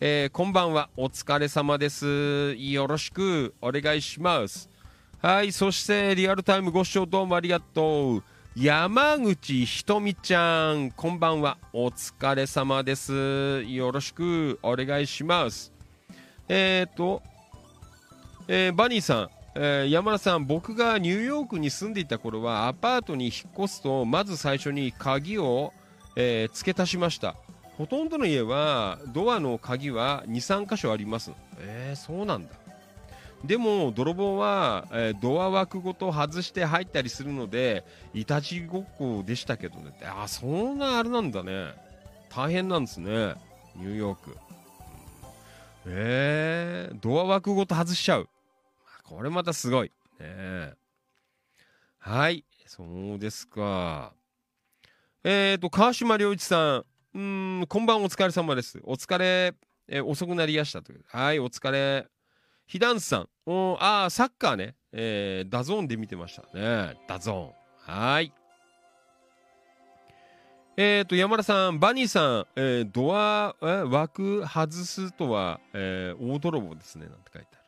えーこんばんは。お疲れ様です。よろしくお願いします。はいそしてリアルタイムご視聴どうもありがとう。山口ひとみちゃん、こんばんは。お疲れ様です。よろしくお願いします。えっ、と、えーバニーさん、えー山田さん、僕がニューヨークに住んでいた頃は、アパートに引っ越すと、まず最初に鍵を、えー付け足しました。ほとんどの家は、ドアの鍵は2、3箇所あります。えー、そうなんだ。でも、泥棒は、えードア枠ごと外して入ったりするので、いたちごっこでしたけどね。あ、そんなあれなんだね。大変なんですね。ニューヨーク。えー、ドア枠ごと外しちゃう。これまたすごい。ねはい、そうですか。えーと、川島良一さん。うん、こんばんお疲れ様です。お疲れ、えー遅くなりやしたという。はい、お疲れ。ひだんさん。おーあ、サッカーね。えー、ダゾーンで見てましたね。ダゾーン。はい。えーと、山田さん、バニーさん、えードア、えー枠外すとは、えー大泥棒ですね。なんて書いてある。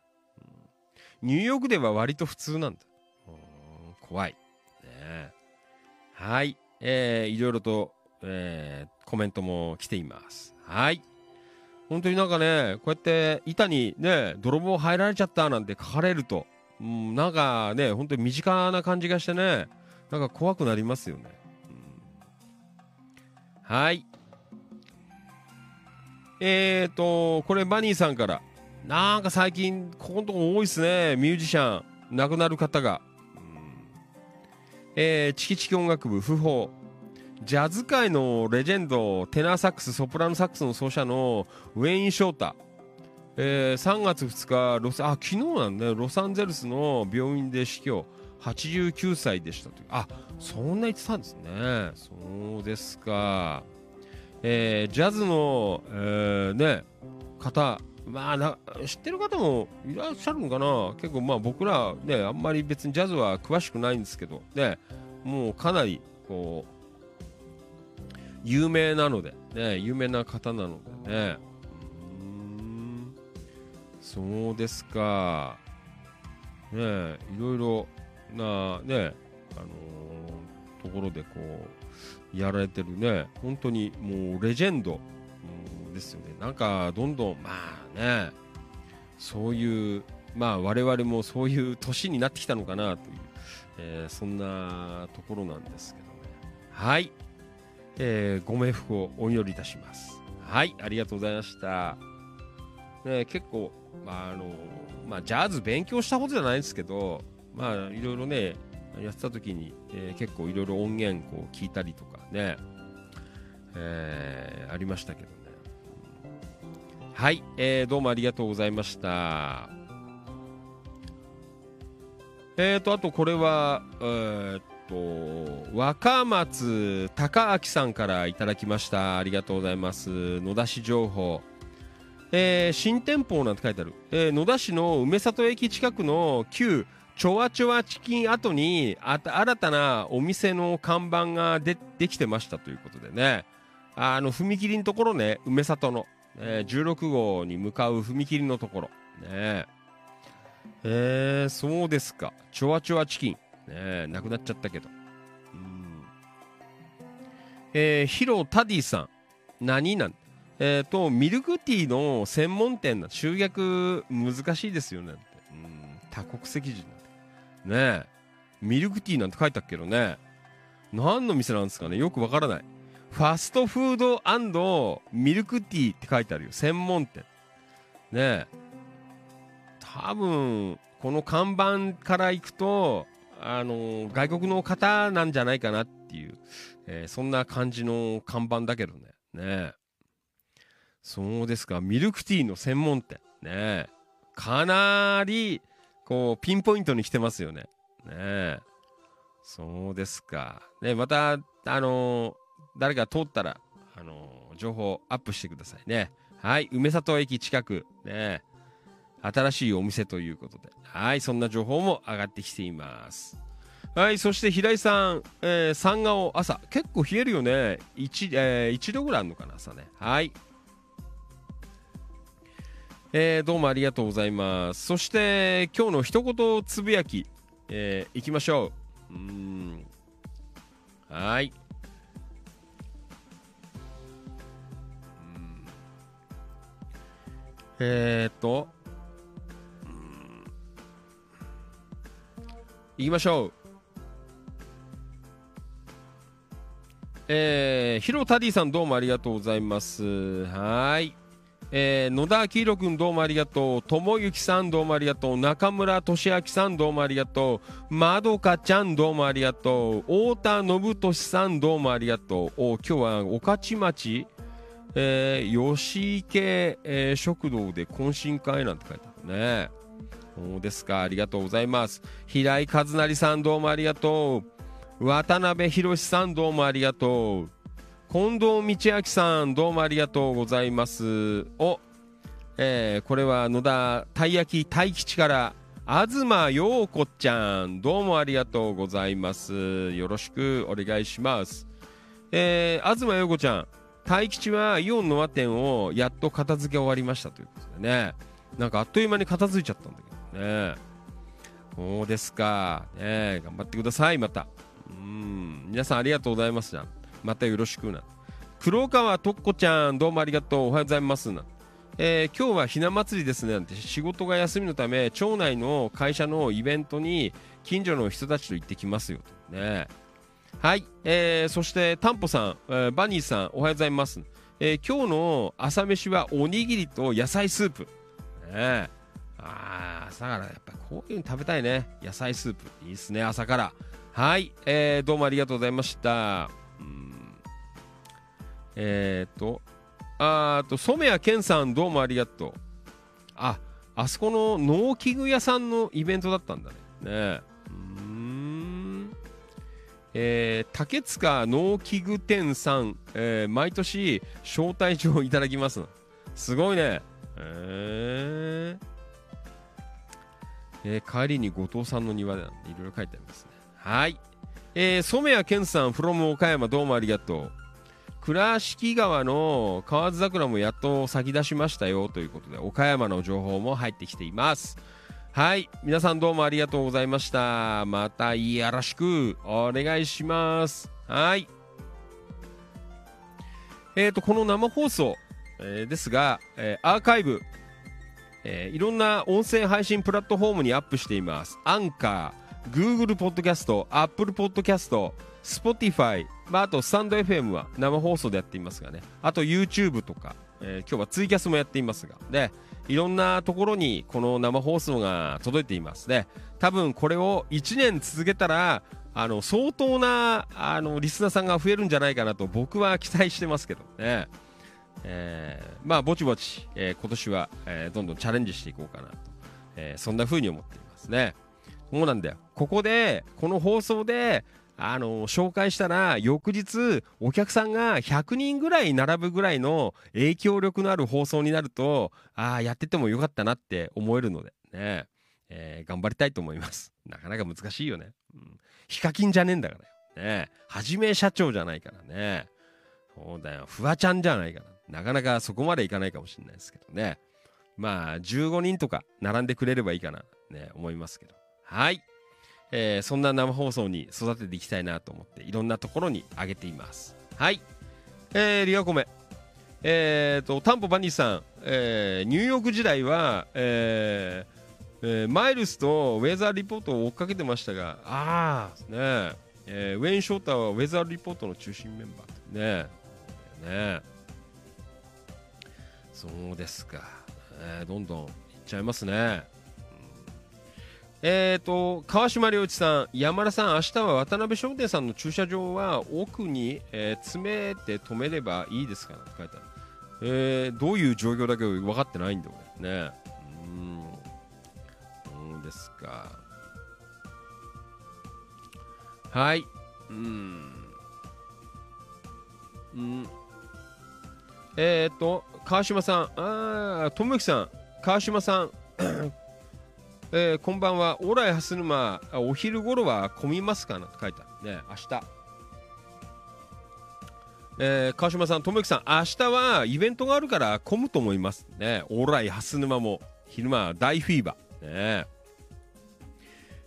ニューヨークでは割と普通なんだ。うん怖い。ねはい。えーいろいろと、えーコメントも来ています。はい。本当になんかね、こうやって板にね、泥棒入られちゃったなんて書かれると、うん、なんかね、本当に身近な感じがしてね、なんか怖くなりますよね。うんはい。えーと、これバニーさんから、なんか最近、ここのとこ多いですね、ミュージシャン、亡くなる方が。うんえー、チキチキ音楽部、不法。ジャズ界のレジェンド、テナーサックス、ソプラノサックスの奏者のウェイン・ショータ。えー3月2日ロス、あ、昨日なんだね、ロサンゼルスの病院で死去。89歳でしたという。あ、そんな言ってたんですね。そうですか。えージャズの、えーね、方、まあな、知ってる方もいらっしゃるのかな？結構まあ僕らね、あんまり別にジャズは詳しくないんですけど、ね、もうかなりこう、有名なので、ね、有名な方なのでね。うんそうですか。ね、いろいろな、ね、あのーところでこう、やられてるね、本当にもうレジェンド、ですよね。なんか、どんどん、まあね、そういう、まあ我々もそういう年になってきたのかなという、えーそんなところなんですけどね。はい。えーご冥福をお祈りいたします。はい、ありがとうございました。ね、結構、まああのまあ、ジャズ勉強したことじゃないですけど、まあ、いろいろね、やってた時に、えー結構いろいろ音源こう聞いたりとかね、えーありましたけど。はい、えーどうもありがとうございました。えーと、あとこれは、えーっと、若松隆明さんからいただきました。ありがとうございます。野田市情報。えー新店舗なんて書いてある。えー野田市の梅里駅近くの旧チョワチョワチキン跡にあた新たなお店の看板がでできてましたということでね。あの、踏切のところね、梅里の、えー16号に向かう踏切のところ。ねえー、そうですか。チョワチョワチキン。ねえ、なくなっちゃったけど。うん。えー、ヒロタディさん。何なん？えっ、と、ミルクティーの専門店な、集客難しいですよね。ってうん、多国籍人なんて。ねえ。ミルクティーなんて書いてあっけどね。何の店なんですかね？よくわからない。ファストフードミルクティーって書いてあるよ。専門店。ねえ。多分、この看板から行くと、あの外国の方なんじゃないかなっていう、えーそんな感じの看板だけどね。ねえ。そうですか。ミルクティーの専門店。ねえ。かなり、こう、ピンポイントに来てますよね。ねえ。そうですか。ねまた、あのー誰か通ったら、あのー情報アップしてくださいね。はい。梅里駅近く、ね新しいお店ということで。はい。そんな情報も上がってきています。はい。そして、平井さん、えー、三顔朝。結構冷えるよね。1、えー、1度ぐらいあるのかな、朝ね。はい。えーどうもありがとうございます。そして、今日の一言つぶやき、えー、いきましょう。うん。はい。えー、っと、うん行きましょう。えー、ヒロタディさんどうもありがとうございます。はい。えー、野田明宏君どうもありがとう。ともゆきさんどうもありがとう。中村俊明さんどうもありがとう。まどかちゃんどうもありがとう。太田信俊さんどうもありがとう。お今日は御徒町、えー、吉池、えー食堂で懇親会なんて書いてあるね。そうですか。ありがとうございます。平井和成さんどうもありがとう。渡辺博さんどうもありがとう。近藤道明さんどうもありがとうございます。お、えーこれは野田たい焼き大吉から東陽子ちゃんどうもありがとうございます。よろしくお願いします。えー、東陽子ちゃん、大吉はイオンの和店をやっと片付け終わりましたということでね。なんかあっという間に片付いちゃったんだけどね。そうですか。ね頑張ってください、また。うん。皆さんありがとうございますじゃん。またよろしくな。黒川とっこちゃん、どうもありがとう。おはようございますな。えー今日はひな祭りですねなんて仕事が休みのため町内の会社のイベントに近所の人たちと行ってきますよとねはい、えーそしてタンポさん、えーバニーさんおはようございます、えー今日の朝飯はおにぎりと野菜スープ。ねあー朝からやっぱりこういうの食べたいね。野菜スープ。いいっすね朝から。はい、えーどうもありがとうございました。うん。えー、っとあーと染谷健さんどうもありがとう。ああそこの農機具屋さんのイベントだったんだね。ねえ。うーんえー竹塚農機具店さん、えー毎年招待状をいただきますすごいね。えー。えー帰りに後藤さんの庭でいろいろ書いてありますね。はい。えー染谷健さん from 岡山どうもありがとう。倉敷川の河津桜もやっと咲き出しましたよということで岡山の情報も入ってきています。はい。皆さんどうもありがとうございました。またよろしくお願いします。はい。えーとこの生放送、えーですが、えーアーカイブ、えーいろんな音声配信プラットフォームにアップしています。アンカー Google ポッドキャスト Apple ポッドキャスト Spotify、まあ、あとスタンド FM は生放送でやっていますがね。あと YouTube とか、えー今日はツイキャスもやっていますがでいろんなところにこの生放送が届いています。で多分これを1年続けたらあの相当なあのリスナーさんが増えるんじゃないかなと僕は期待してますけど。ね、えーまあぼちぼち、えー今年は、えーどんどんチャレンジしていこうかなと、えーそんな風に思っています。ねそうなんだよ。ここでこの放送であの紹介したら翌日お客さんが100人ぐらい並ぶぐらいの影響力のある放送になるとああやっててもよかったなって思えるのでね、えー頑張りたいと思います。なかなか難しいよね、うん、ヒカキンじゃねえんだからねはじめ社長じゃないからね。そうだよ。フワちゃんじゃないから。なかなかそこまでいかないかもしれないですけどね。まあ15人とか並んでくれればいいかな。ね思いますけど。はい。えーそんな生放送に育てていきたいなと思っていろんなところに上げています。はい。えー、リアコメ。えー、とタンポバニーさん、えーニューヨーク時代は、えーえーマイルスとウェザーリポートを追っかけてましたがああねえーウェイン・ショーターはウェザーリポートの中心メンバー。ねねそうですか、えーどんどんいっちゃいますね。えー、と川島良一さん、山田さん、明日は渡辺商店さんの駐車場は奥に、えー詰めて止めればいいですかって書いてある、えーどういう状況だけ分かってないんだ俺ね。うん。そうですか。はい。うん。うん。えっ、と川島さん。ああ友之さん。川島さん。えーこんばんは、オーライハスヌマ、あお昼頃は混みますかなと書いてあるね、明日。えー川島さん、ともゆきさん、明日はイベントがあるから混むと思いますね。オーライハスヌマも昼間は大フィーバー。ね、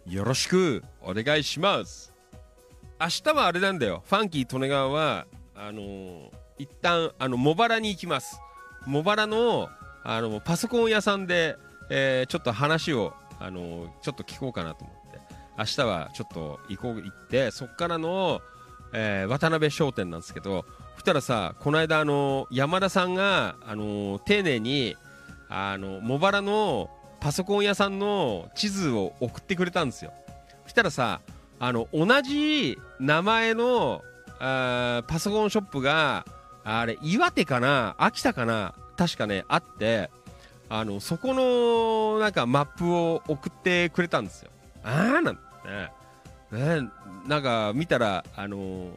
よろしくお願いします。明日はあれなんだよファンキー利根川はあのー一旦あの茂原に行きます茂原のあのパソコン屋さんで、えーちょっと話をあのちょっと聞こうかなと思って。明日はちょっと行こう行ってそっからの、えー渡辺商店なんですけどそしたらさこの間あの山田さんがあの丁寧にあの茂原のパソコン屋さんの地図を送ってくれたんですよ。そしたらさあの同じ名前のあパソコンショップがあれ岩手かな秋田かな確かねあってあのそこのなんかマップを送ってくれたんですよ。ああなんてね。ねなんか見たらあの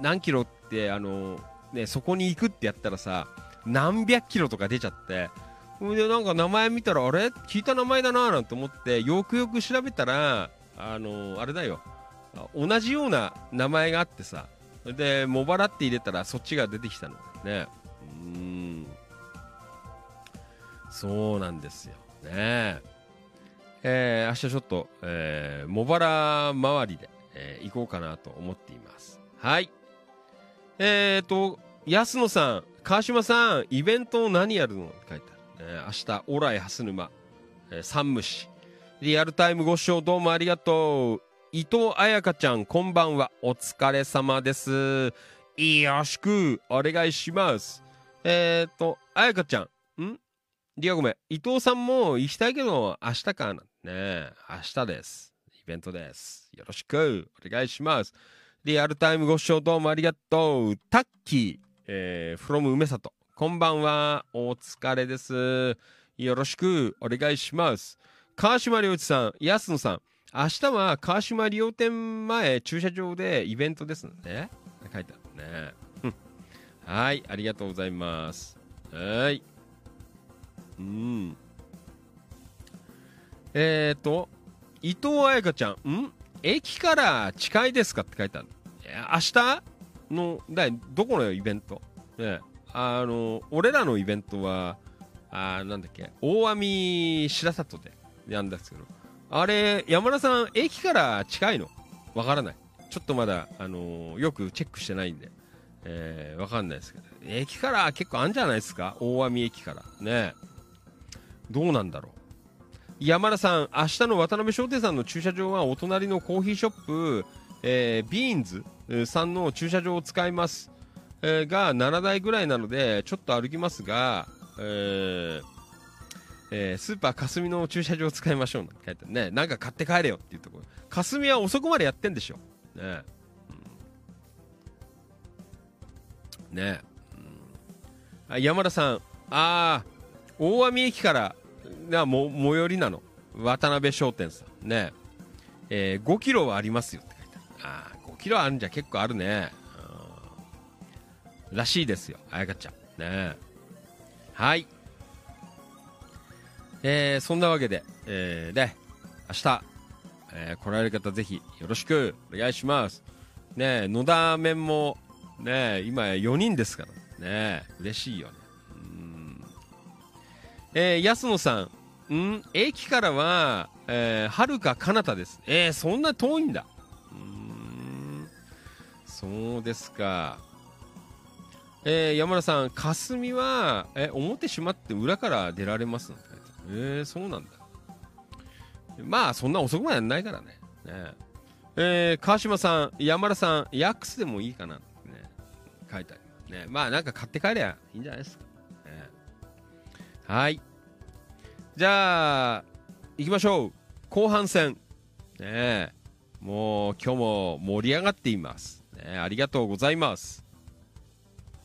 何キロってあのねそこに行くってやったらさ何百キロとか出ちゃって。ほんでなんか名前見たらあれ？聞いた名前だななんて思ってよくよく調べたらあのあれだよ。同じような名前があってさ。で茂原って入れたらそっちが出てきたのね。うん。そうなんですよね。えー明日ちょっと、えー、茂原周りで、えー行こうかなと思っています。はい。えーと安野さん川島さんイベント何やるのって書いてある、えー明日オライ蓮沼、えー、山武市。リアルタイムご視聴どうもありがとう。伊藤彩香ちゃんこんばんは。お疲れ様です。よろしくお願いします。えっ、ー、と彩香ちゃんリアごめん。伊藤さんも行きたいけど明日かな。ね明日です。イベントです。よろしく。お願いします。リアルタイムご視聴どうもありがとう。タッキー。えー、from 梅里。こんばんは。お疲れです。よろしく。お願いします。川島良一さん。安野さん。明日は川島理容店前。駐車場でイベントですね。書いてあるね。はい。ありがとうございます。はい。うん。えっ、ー、と伊藤彩香ちゃん。ん？駅から近いですかって書いてある明日のだいどこのイベント？ねあの俺らのイベントはあーなんだっけ大網白里でやるんですけど。あれ山田さん駅から近いの？わからない。ちょっとまだ、あのーよくチェックしてないんで、えー、わかんないですけど。駅から結構あるんじゃないですか？大網駅から。ねどうなんだろう。山田さん明日の渡辺商店さんの駐車場はお隣のコーヒーショップ、えービーンズさんの駐車場を使います、えーが7台ぐらいなのでちょっと歩きますが、えーえースーパー霞の駐車場を使いましょうなんて書いてあるね。なんか買って帰れよっていうところ。霞は遅くまでやってんでしょ。ね。うん。ね。うん。山田さん。ああ大網駅からなも最寄りなの。渡辺商店さん。ね。えー5キロはありますよって書いてある。あ5キロあるんじゃ結構あるね。うん。らしいですよ。あやかちゃん。ね。はい。えーそんなわけで、えー、で明日、えー来られる方ぜひよろしくお願いします。ねえ野田面もね今4人ですから。ね嬉しいよね。えー安野さん。ん？駅からは、えー、はるか彼方です。えー、そんな遠いんだ。うん。そうですか。えー山田さん霞はえ表閉まって裏から出られますえー、そうなんだ。まあそんな遅くまでやんないからね。ね。えー川島さん山田さんヤックスでもいいかなってね書いてある。ね。まあなんか買って帰りゃいいんじゃないですか、はいじゃあ行きましょう後半戦ねもう今日も盛り上がっています、ね、ありがとうございます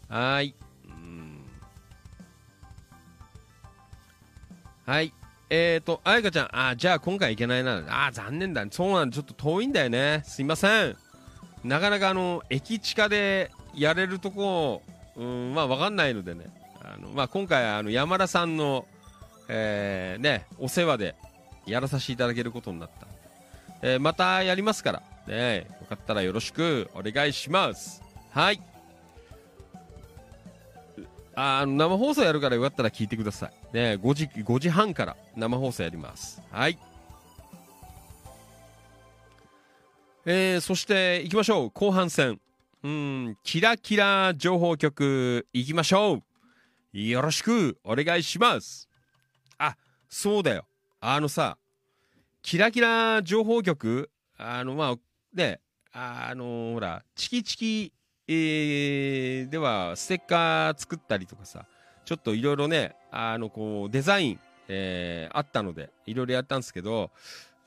はいはいえーと、あやかちゃん、あじゃあ今回行けないな。あ残念だ。そうなんだ。ちょっと遠いんだよね。すいません。なかなかあの、駅地下でやれるとこ、うん、まあわかんないのでね。あの、まあ今回あの、山田さんの、えー、ね、お世話でやらさせていただけることになった。えーまたやりますから、ね、よかったらよろしくお願いします。はい。あの生放送やるからよかったら聞いてください。ね、5時 ,5 時半から生放送やります。はい。えー、そして行きましょう後半戦うんキラキラ情報局行きましょうよろしくお願いします。あそうだよ。あのさキラキラ情報局あのまあねあのほらチキチキ、えー、ではステッカー作ったりとかさちょっといろいろねあのこうデザイン、えー、あったのでいろいろやったんですけど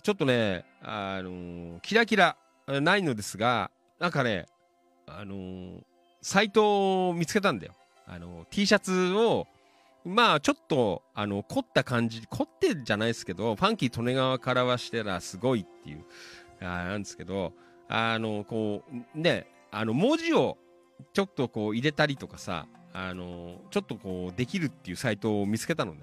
ちょっとねあのキラキラないのですがなんかねあのサイトを見つけたんだよ。あの T シャツをまあちょっとあの凝った感じ凝ってじゃないですけどファンキー利根川からはしてらすごいっていうあなんですけどあのこうねあの文字をちょっとこう入れたりとかさあのちょっとこうできるっていうサイトを見つけたのね。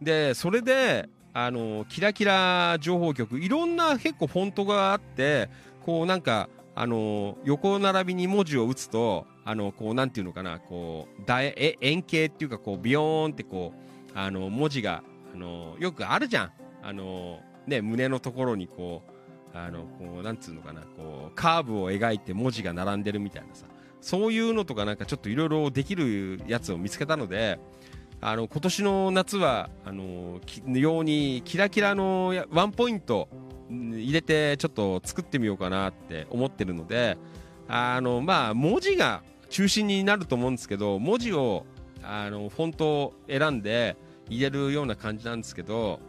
でそれであのキラキラ情報局いろんな結構フォントがあってこうなんかあの横並びに文字を打つとあのこうなんていうのかなこうだえ円形っていうかこうビヨーンってこうあの文字があのよくあるじゃん。あのね胸のところにこうあのこうなんつうのかなこうカーブを描いて文字が並んでるみたいなさそういうのとかなんかちょっといろいろできるやつを見つけたのであの今年の夏はあのようにキラキラのワンポイント入れてちょっと作ってみようかなって思ってるのであのまあ文字が中心になると思うんですけど文字をあのフォントを選んで入れるような感じなんですけど、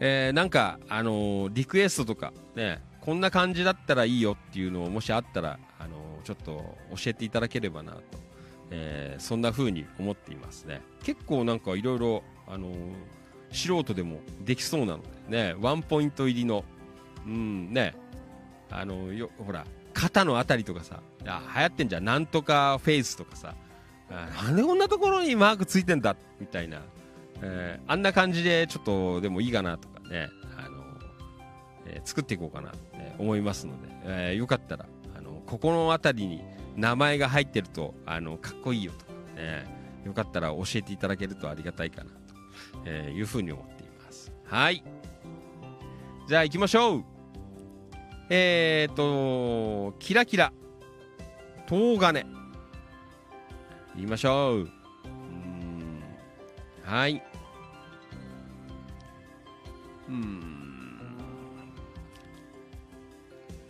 えー、なんかあのリクエストとかねこんな感じだったらいいよっていうのをもしあったらあのちょっと教えていただければなと、えー、そんな風に思っていますね。結構なんかいろいろあの素人でもできそうなのでねワンポイント入りのうんねあのよほら肩のあたりとかさあ流行ってんじゃん。なんとかフェイスとかさなんでこんなところにマークついてんだみたいな、えー、あんな感じでちょっとでもいいかなとかねあの、えー、作っていこうかなって思いますので、えー、よかったらあのここの辺りに名前が入ってるとあのかっこいいよとかねよかったら教えていただけるとありがたいかなと、えいうふうに思っています。はい。じゃあ行きましょう。えーと、キラキラ、東金。言いましょう。うんはい。うん。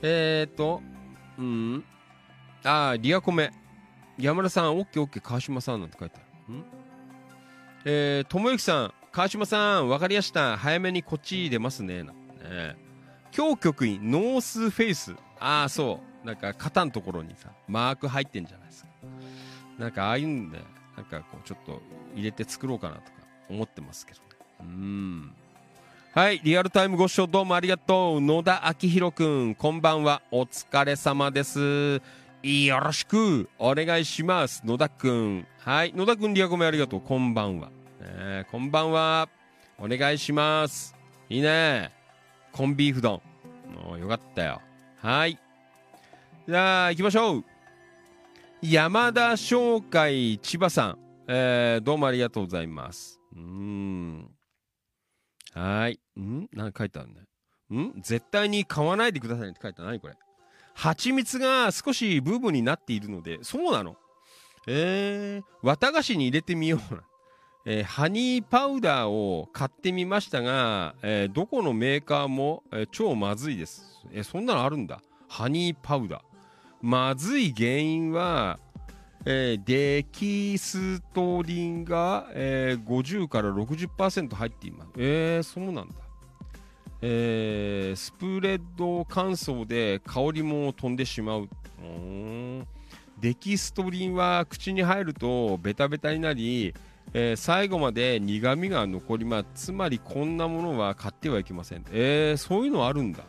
えーと、うん。あリアコメ。山田さん、オッケーオッケー、川島さんなんて書いてある。んえー、ともゆきさん、川島さん、わかりやした。早めにこっち出ますね。なんてね。京局員ノースフェイス。ああそう。なんか肩のところにさマーク入ってんじゃないですか。なんかああいうんでなんかこうちょっと入れて作ろうかなとか思ってますけどね。うん。はいリアルタイムご視聴どうもありがとう。野田明宏くんこんばんは。お疲れ様です。よろしく。お願いします。野田くん。はい野田くんリアコメありがとう。こんばんは、ね、こんばんは。お願いします。いいねコンビーフ丼。もうよかったよ。はい。じゃあ、行きましょう。山田商会千葉さん。えー、どうもありがとうございます。うん。はい。ん？何書いてあるね。ん？絶対に買わないでくださいって書いてある。何これ？蜂蜜が少しブーブーになっているので、そうなの？えー、綿菓子に入れてみような。えー、ハニーパウダーを買ってみましたが、えー、どこのメーカーも、えー、超まずいです。えそんなのあるんだ。ハニーパウダー。まずい原因は、えデキストリンが、え50から60%入っています。えー、そうなんだ。えスプレッド乾燥で香りも飛んでしまう。うんデキストリンは口に入るとベタベタになり、えー、最後まで苦味が残ります。つまりこんなものは買ってはいけません。えー、そういうのあるんだ。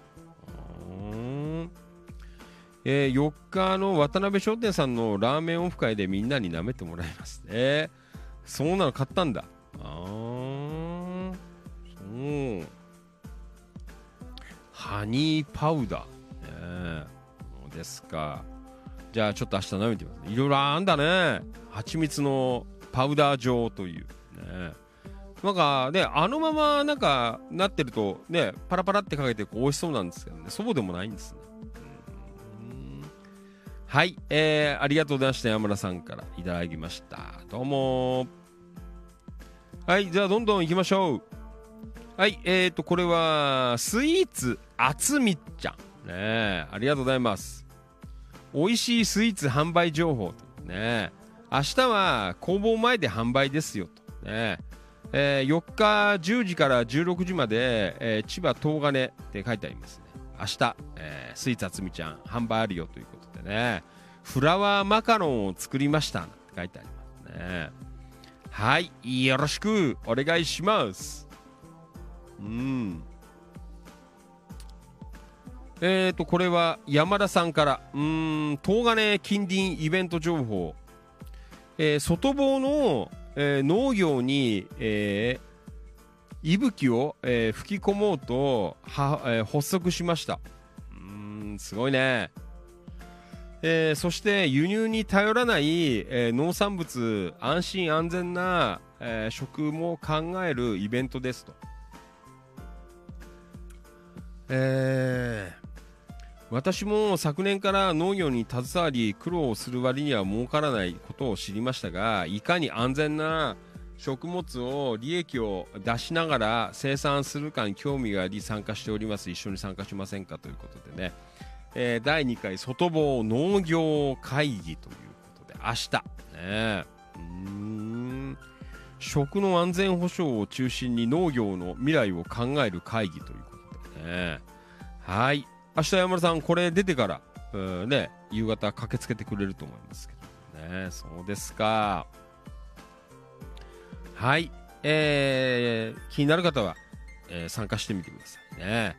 えー、4日の渡辺商店さんのラーメンオフ会でみんなに舐めてもらいますね。そうなの買ったんだ。あー。そう。ハニーパウダー、ね、ですか。じゃあちょっと明日舐めてみますいろいろあんだね。蜂蜜のパウダー状という。ねなんかねあのままなんかなってるとねパラパラってかけてこう美味しそうなんですけどね。そうでもないんですね。うん。はい。えー、ありがとうございました。山田さんからいただきました。どうも。はい。じゃあどんどん行きましょう。はい。えーとこれはスイーツあつみちゃん。ねありがとうございます。美味しいスイーツ販売情報ね明日は工房前で販売ですよと。ね。えー、4日10時から16時まで、えー、千葉東金って書いてありますね。明日、えー、スイーツあつみちゃん販売あるよということでね。フラワーマカロンを作りましたって書いてありますね。はいよろしくお願いします。うん。えーとこれは山田さんから。うん東金近隣イベント情報。えー、外房のえー、農業に、えー、息吹を、えー、吹き込もうとは、えー、発足しました。うんすごいね、えー、そして輸入に頼らない、えー、農産物安心安全な、えー、食も考えるイベントですと。えー私も昨年から農業に携わり苦労する割には儲からないことを知りましたがいかに安全な食物を利益を出しながら生産するかに興味があり参加しております。一緒に参加しませんかということでね、えー、第2回外房農業会議ということで。明日。ね。うん。食の安全保障を中心に農業の未来を考える会議ということでね。はい。明日山田さんこれ出てからね夕方駆けつけてくれると思いますけどね。そうですか。はい。えー、気になる方は、えー、参加してみてくださいね。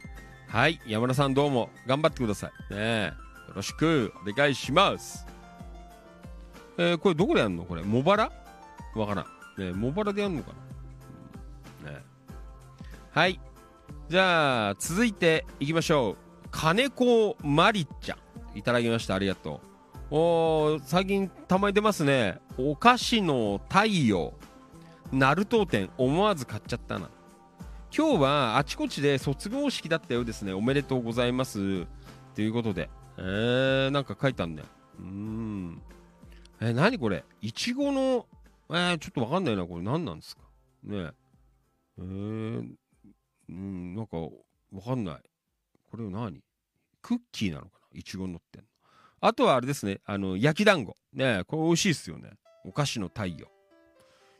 はい。山田さんどうも頑張ってくださいね。よろしくお願いします。えー、これどこでやるのこれ？茂原？わからん。ね茂原でやるのかな、ね。はい。じゃあ続いていきましょう。金子まりちゃん。いただきました。ありがとう。お最近たまに出ますね。お菓子の太陽。ナルト店。思わず買っちゃったな。今日はあちこちで卒業式だったようですね。おめでとうございます。ということで。えー、なんか書いたんだよ。うーん。えー、何これ？いちごのえー、ちょっとわかんないな。これ何なんですか？ねえー、うんなんかわかんない。これ何？クッキーなのかな？いちご乗ってんの？あとはあれですね、あの、焼き団子。ねこれ美味しいですよね。お菓子の太陽。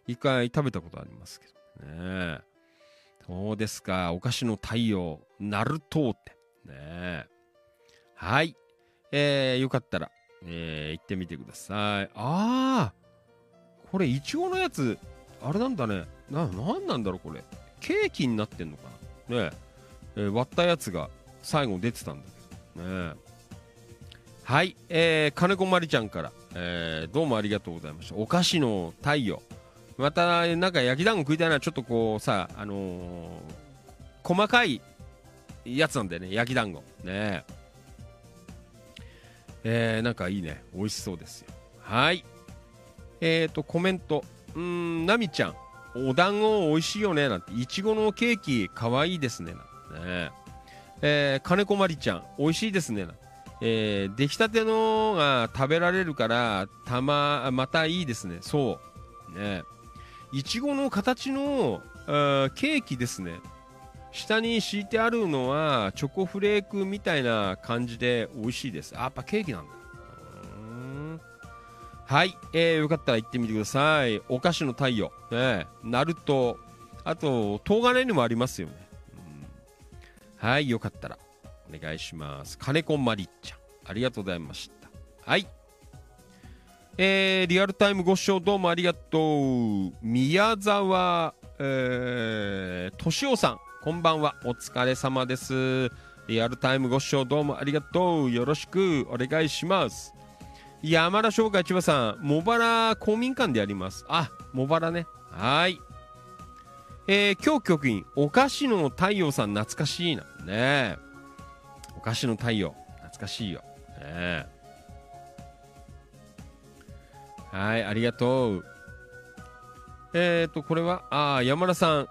一回食べたことありますけどね。そうですか。お菓子の太陽、ナルトーテ。ねはい。えー、よかったら、えー、行ってみてください。あー、これ、いちごのやつ、あれなんだね。な、なんなんだろう、これ。ケーキになってんのかなねえー、割ったやつが最後出てたんだけどね。はい、えー、金子まりちゃんから、えー、どうもありがとうございました。お菓子の太陽。またなんか焼き団子食いたいなちょっとこうさあのー、細かいやつなんだよね。焼き団子。ね。えー、なんかいいね。美味しそうですよ。はい。えーとコメント。うんなみちゃん。お団子美味しいよね。なんて。いちごのケーキかわいいですね。なんてね。えー、金子まりちゃん、美味しいですね。えー、出来たてのが食べられるからたままたいいですね。そう。ね。いちごの形のケーキですね。下に敷いてあるのはチョコフレークみたいな感じで美味しいです。あやっぱケーキなんだ。はい、えー、よかったら行ってみてください。お菓子の太陽。ね。ナルト。あと東金にもありますよね。はい、よかったらお願いします。金子まりちゃん、ありがとうございました。はい。えー、リアルタイムご視聴どうもありがとう。宮沢、えー、敏夫さん、こんばんは。お疲れ様です。リアルタイムご視聴どうもありがとう。よろしくお願いします。山田商会千葉さん、茂原公民館でやります。あ、茂原ね。はい。えー、今日局員、お菓子の太陽さん懐かしいな。ねお菓子の太陽、懐かしいよ。ねはい、ありがとう。えっ、と、これは、あー山田さん、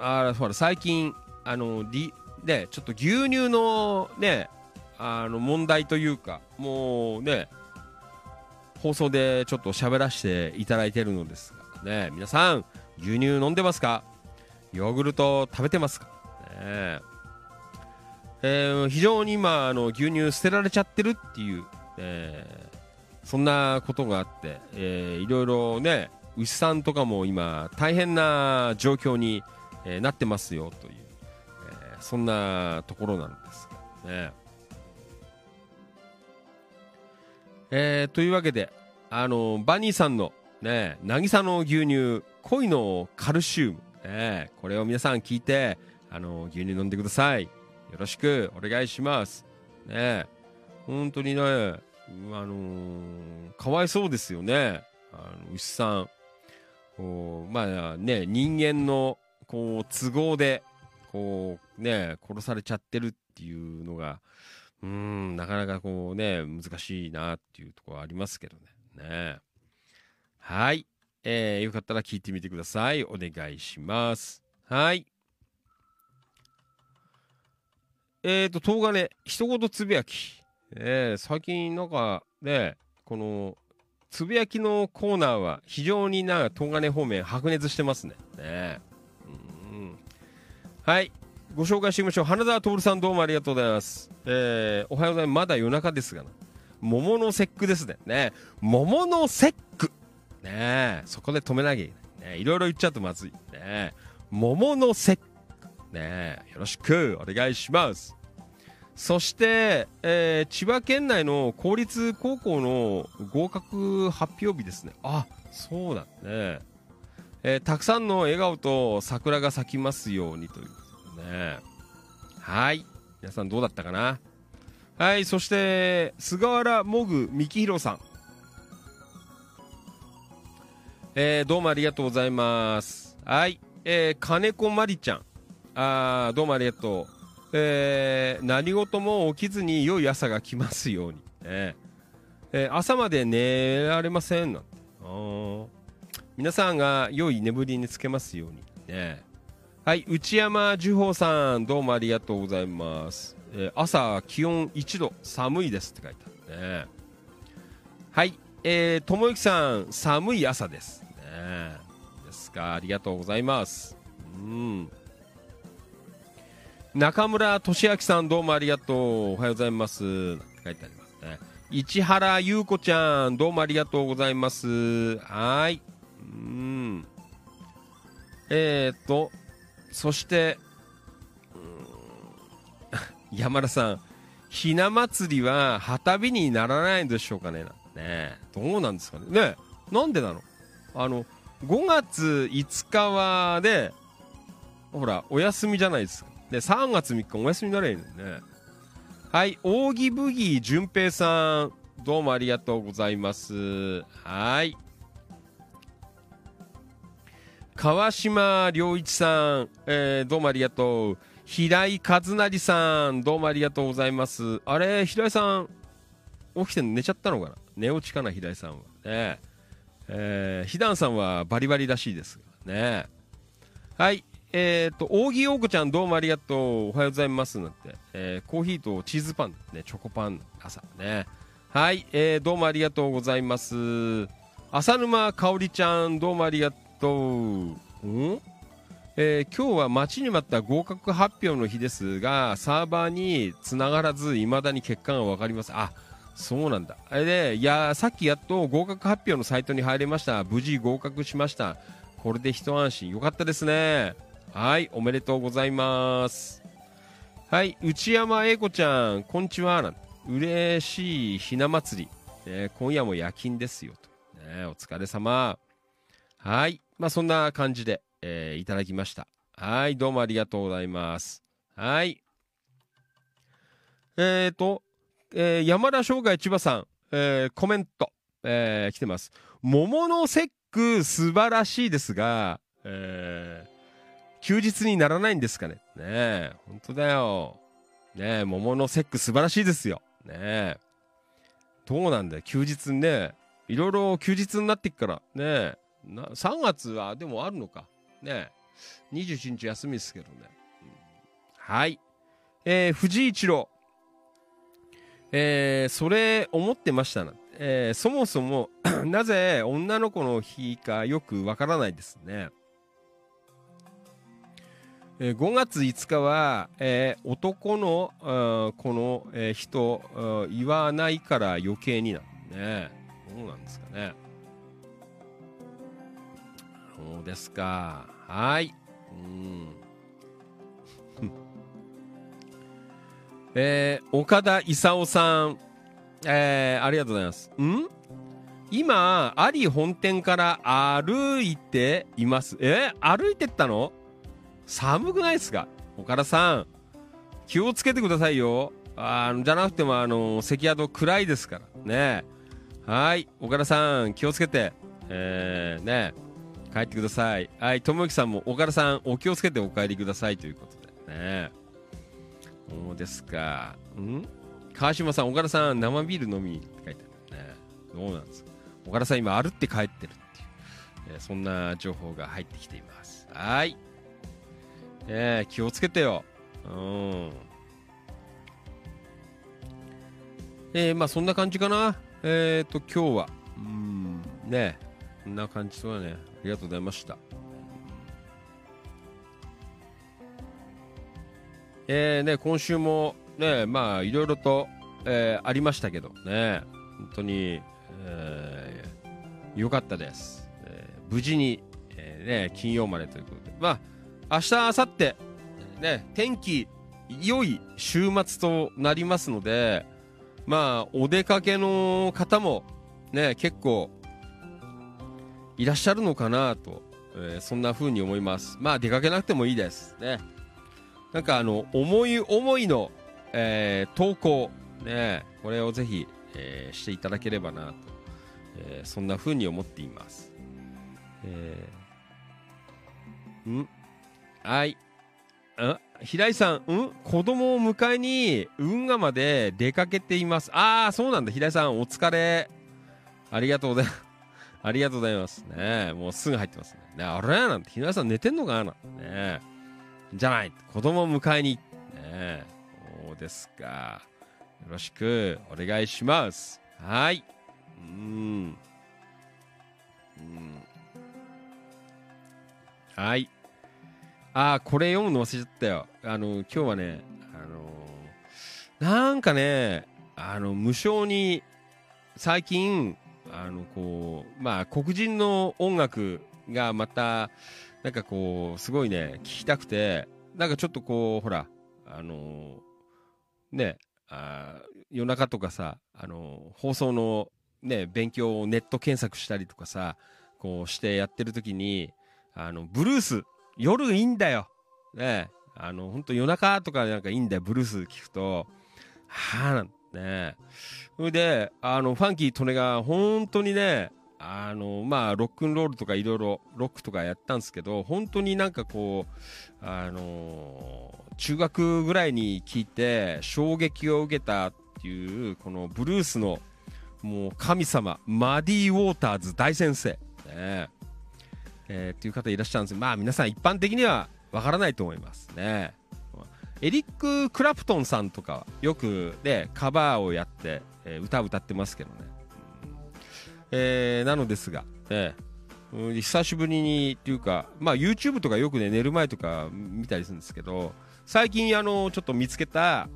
あほら、最近、あの、り、ね、ちょっと牛乳のね、あの、問題というか、もうね、放送でちょっと喋らせていただいてるのですが、ね、皆さん、牛乳飲んでますか？ヨーグルト食べてますか？ねえ。ー非常に今、あの、牛乳捨てられちゃってるっていう、えーそんなことがあって、えーいろいろね、牛さんとかも今、大変な状況に、えーなってますよという、えーそんなところなんですがね。え。ーというわけで、あの、バニーさんの、ね、渚の牛乳、恋のカルシウム、ね、これを皆さん聞いて、あの、牛乳飲んでください。よろしくお願いします。ね、本当にね、あのーかわいそうですよね。あの、牛さん。こう、まあね、人間の、こう、都合で、こう、ね、殺されちゃってるっていうのが、うん、なかなかこうね、難しいなっていうところありますけどね。ねえはい。えー、よかったら聞いてみてください。お願いします。はい。えーと、東金、一言つぶやき。えー、最近なんかね、この、つぶやきのコーナーは非常にな東金方面白熱してますね。ねうんはい。ご紹介してみましょう。花澤徹さんどうもありがとうございます。えー、おはようございます。まだ夜中ですがな。桃の節句ですね。ね桃の節句。ねそこで止めなきゃいけない。ねいろいろ言っちゃうとまずい。ね桃の節句。ねよろしくお願いします。そして、えー千葉県内の公立高校の合格発表日ですね。あ、そうだね。えーたくさんの笑顔と桜が咲きますようにということでね。はい。皆さんどうだったかな？はい。そして、菅原もぐみきひろさん。えーどうもありがとうございます。はい。えー金子まりちゃん。あーどうもありがとう。えー何事も起きずに良い朝が来ますように。ねえー朝まで寝られませんなんて。あー皆さんが良い眠りにつけますように。ねはい、内山樹宝さん、どうもありがとうございます。えー朝、気温1度、寒いですって書いてあるね。はい、えー、ともゆきさん、寒い朝です。ねですか、ありがとうございます。うん。中村俊明さんどうもありがとう。おはようございます。なんて書いてありますね。市原優子ちゃん、どうもありがとうございます。はーい。うん。えー、っと、そして、うん 山田さん、ひな祭りは旗火にならないんでしょうかね。ねどうなんですかね。ねなんでなの？あの、5月5日はね、ほら、お休みじゃないですか。で、3月3日お休みになれへんね。はい、扇ブギー淳平さん、どうもありがとうございます。はい。川島良一さん、えーどうもありがとう。平井和成さん、どうもありがとうございます。あれ、平井さん、起きて寝ちゃったのかな？寝落ちかな、平井さんは。ねえー、ひだんさんはバリバリらしいですね。はい。えっ、と、扇陽子ちゃんどうもありがとう。おはようございます。なんて。えーコーヒーとチーズパン、ね、チョコパン、朝ね。はい。えーどうもありがとうございます。浅沼かおりちゃん、どうもありがとう。ん？えー今日は待ちに待った合格発表の日ですが、サーバーに繋がらず、未だに結果がわかります。あ、そうなんだ。あれで、いや、さっきやっと合格発表のサイトに入れました。無事合格しました。これで一安心。よかったですね。はい、おめでとうございます。はい、内山英子ちゃん、こんにちは。なん嬉しいひな祭り。ね今夜も夜勤ですよ。と。ねお疲れ様。はい、まあそんな感じで、えーいただきました。はい、どうもありがとうございます。はい。えーと、えー山田生涯千葉さん、えーコメント、えー来てます。桃の節句素晴らしいですが、えー休日にならないんですかね？ねえ、本当だよ。ねえ、桃の節句素晴らしいですよ。ねえ。どうなんだよ、休日ね。いろいろ休日になってっから、ねえ。な3月はでもあるのかねえ21日休みですけどね、うんはいえー、藤井一郎えー、それ思ってましたな、えー、そもそも なぜ女の子の日かよくわからないですね。えー5月5日は、えー男のあーこの、えー人言わないから余計になんね。どうなんですかね。そうですか。はい。うん。えー岡田勲さん。えーありがとうございます。ん？今アリ本店から歩いています。え？歩いてったの？寒くないですか？岡田さん。気をつけてくださいよ。あじゃなくてもあの関宿暗いですから。ね。はい。岡田さん気をつけて。えー、ね。帰ってください。はい。友之さんも岡田さんお気をつけてお帰りくださいということで。ね。そうですかん？川島さん岡田さん生ビール飲みにって書いてあるねどうなんですか岡田さん今歩って帰ってるっていう、えーそんな情報が入ってきていますはいえー、気をつけてよ。うん。えー、まあそんな感じかな。えっ、ー、と、今日は。うん、ねこんな感じだね。ありがとうございました。えー、ね、今週もね、まあいろいろと、えーありましたけどね、本当に、えー、よかったです。えー無事に、えーね、金曜までということで。まあ明日、明後日、ね、天気良い週末となりますので、まあ、お出かけの方も、ね、結構、いらっしゃるのかなと、えーそんな風に思います。まあ、出かけなくてもいいです。ね。なんか、あの、思い思いの、えー投稿、ね、これをぜひ、えーしていただければなと、えーそんな風に思っています。えーん？はい。ん平井さん、ん？子供を迎えに運河まで出かけています。ああ、そうなんだ。平井さん、お疲れ。ありがとうございます。ありがとうございます。ねもうすぐ入ってますね。ねあれ？なんて、平井さん寝てんのかな？なんてねじゃない。子供を迎えに。ねそうですか。よろしくお願いします。はい。うん。うん。はい。あーこれ読むの忘れちゃったよ。あの、今日はね、あのなんかね、あの、無償に、最近、あの、こう、まあ、黒人の音楽がまた、なんかこう、すごいね、聞きたくて、なんかちょっとこう、ほら、あのね、あ夜中とかさ、あの放送のね、勉強をネット検索したりとかさ、こうしてやってる時に、あの、ブルース、夜いいんだよ。ねあの、本当夜中とかなんかいいんだよ、ブルース聞くと。はあ、なんねそれで、あの、ファンキー・トネが本当にね、あの、まあ、ロックンロールとかいろいろ、ロックとかやったんですけど、本当になんかこう、あの中学ぐらいに聞いて衝撃を受けたっていう、このブルースのもう神様、マディ・ウォーターズ大先生。ねえーっていう方いらっしゃるんですまあ皆さん一般的にはわからないと思いますね。エリック・クラプトンさんとかよくね、カバーをやって、えー歌を歌ってますけどね。えーなのですが、ねうん久しぶりにっていうか、まあ YouTube とかよくね、寝る前とか見たりするんですけど、最近あの、ちょっと見つけた、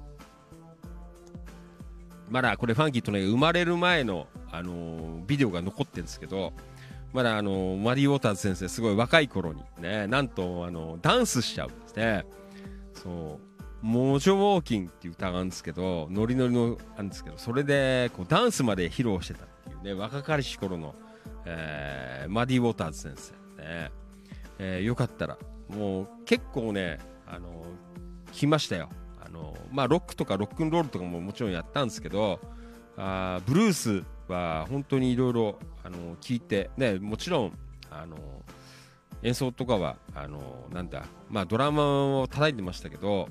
まだこれファンキーとね、生まれる前の、あのービデオが残ってるんですけど、まだあのーマディ・ウォーターズ先生、すごい若い頃にね、なんと、あのダンスしちゃうんですね。そう、モジョウォーキンっていう歌があるんですけど、ノリノリのあるんですけど、それでこうダンスまで披露してたていうね、若かりし頃の、えーマディ・ウォーターズ先生ね、えーよかったら、もう結構ね、あの来ましたよ。あのまあ、ロックとかロックンロールとかももちろんやったんですけど、あブルースは本当にいろいろあの聞いて、ね、もちろんあの演奏とかはあのなんだ、まあ、ドラマを叩いてましたけど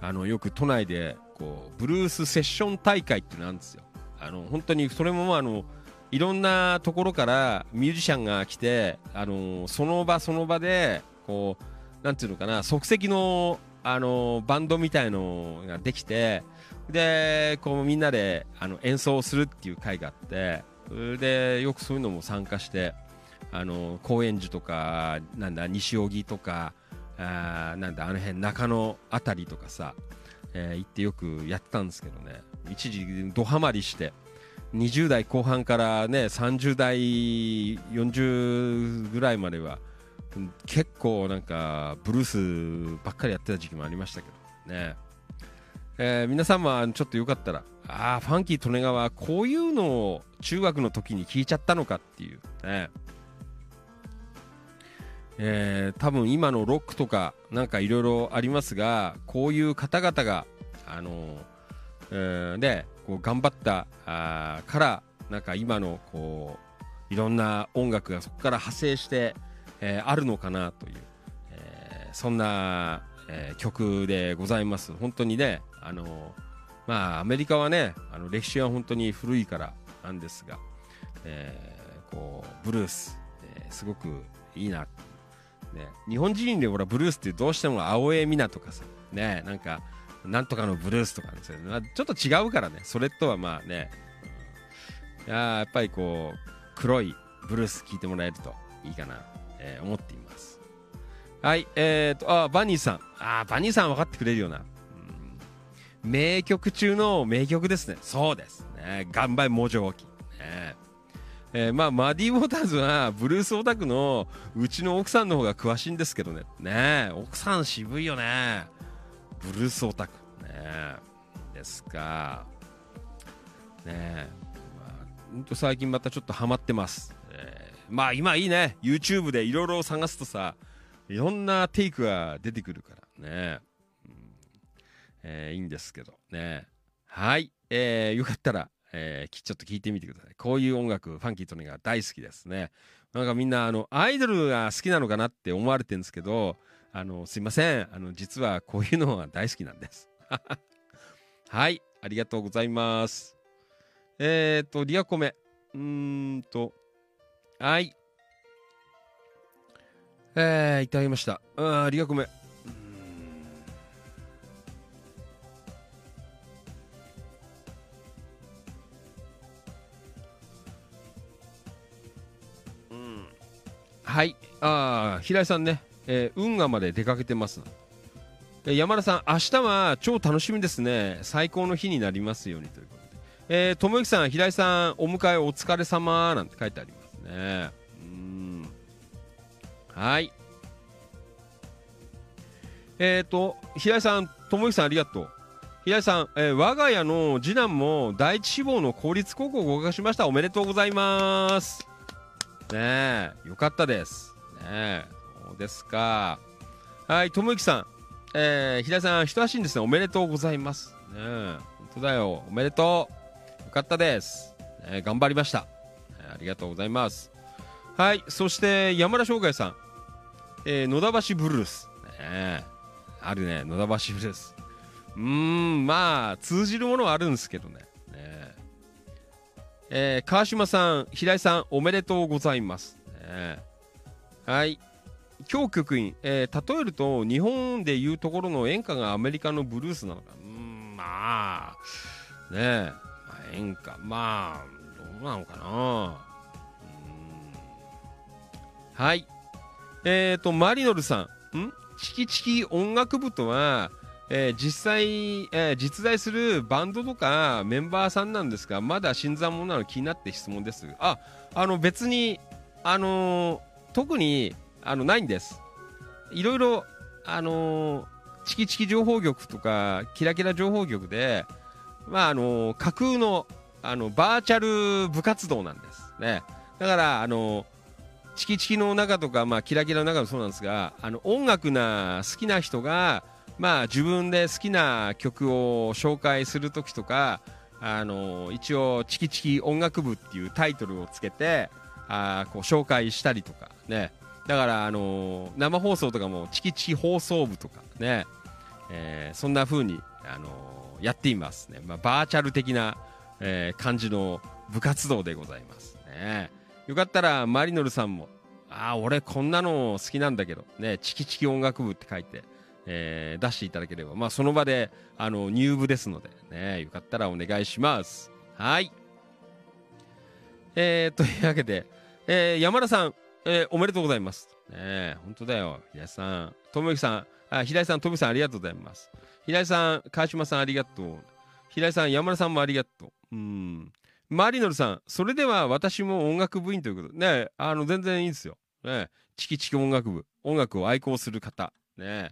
あのよく都内でこうブルースセッション大会っていうのがあるんですよ。あの本当にそれもあのいろんなところからミュージシャンが来て、あのその場その場でこうなんていうのかな即席の、あのバンドみたいのができてでこうみんなであの演奏するっていう会があってそれでよくそういうのも参加して、あの高円寺とかなんだ西荻とかあなんだあの辺中野あたりとかさ、えー行ってよくやってたんですけどね。一時ドハマりして20代後半からね30代40ぐらいまでは結構なんかブルースばっかりやってた時期もありましたけどね、えー皆さんもちょっとよかったらああファンキー利根川こういうのを中学の時に聞いちゃったのかっていうね。えー多分今のロックとかなんかいろいろありますがこういう方々があのでこう頑張ったあからなんか今のこういろんな音楽がそこから派生して、えーあるのかなという、えーそんな、えー曲でございます。本当にねあのまあアメリカはねあの歴史は本当に古いからなんですが、えーこうブルース、えーすごくいいな。ね、日本人でほらブルースってどうしても青江美奈とかさねなんかなんとかのブルースとかですよ、まあちょっと違うからね。それとはまあね、うんややっぱりこう黒いブルース聴いてもらえるといいかな、えー思っています。はいえーとあバニーさん。あーバニーさん分かってくれるよ、うん。名曲中の名曲ですね。そうですね。頑張れ文字大きいね。えーまあ、マディ・ウォーターズはブルースオタクのうちの奥さんの方が詳しいんですけどね。ね奥さん渋いよね。ブルースオタク。ねですか。ねえ、まあ、ほんと最近またちょっとハマってます、えーまあ今いいね。YouTube でいろいろ探すとさいろんなテイクが出てくるから。ね、うん。えーいいんですけど。ねはい、えーよかったら、えーちょっと聞いてみてください。こういう音楽ファンキーとねが大好きです。ねなんかみんなあのアイドルが好きなのかなって思われてるんですけどあのすいません。あの実はこういうのが大好きなんです。はいありがとうございます。えっ、ー、とリアコメ。うーんと。はい。えー、いただきました。あーリアコメ。うん。はい。ああ平井さんね、えー運河まで出かけてます。えー山田さん明日は超楽しみですね。最高の日になりますようにということで。えー、友之さん平井さんお迎えお疲れ様なんて書いてありますね。うん。はい。えっ、ー、と平井さん友之さんありがとう。平井さん、えー我が家の次男も第一志望の公立高校合格しました。おめでとうございます。ねえよかったです。ねえ。そうですか。はい友之さん。えー、平井さん一足にですね。おめでとうございますね。本当だよ。おめでとう。よかったです、ねえ頑張りました、えーありがとうございます。はいそして山田翔海さん、えー野田橋ブルース、ねあるね。野田橋ブルース。うーんまあ通じるものはあるんですけどね。ね。ええー川島さん平井さんおめでとうございます、ね。はい。今日局員、えー例えると日本でいうところの演歌がアメリカのブルースなのか。うんまあねえ、まあ、演歌。まあどうなのかな。はい。えーとマリノルさん。ん？チキチキ音楽部とはえー実際、えー実在するバンドとかメンバーさんなんですがまだ新参者なの気になって質問です。ああの別にあの特にあのないんです。いろいろあのーチキチキ情報局とかキラキラ情報局でまああのー架空のあのバーチャル部活動なんです。ね。だからあのーチキチキの中とか、まあ、キラキラの中もそうなんですがあの音楽な好きな人が、まあ、自分で好きな曲を紹介する時とかあの一応「チキチキ音楽部」っていうタイトルをつけてあこう紹介したりとかね。だから、あの生放送とかもチキチキ放送部とかね、えーそんな風に、あのやっていますね、まあ、バーチャル的な、えー感じの部活動でございます。ね。よかったら、マリノルさんも、ああ、俺こんなの好きなんだけど、ね、チキチキ音楽部って書いて、えー出していただければ、まあ、その場で、あの、入部ですので、ね、よかったらお願いします。はい。えー、というわけで、えー山田さん、えーおめでとうございます。ねえ、本当だよ。平井さん、智之さん、あ、平井さん、智之さん、ありがとうございます。平井さん、川島さん、ありがとう。平井さん、山田さんもありがとう。うん。マリノルさん、それでは私も音楽部員ということで、ね、あの、全然いいんですよ。ね、チキチキ音楽部、音楽を愛好する方、ね、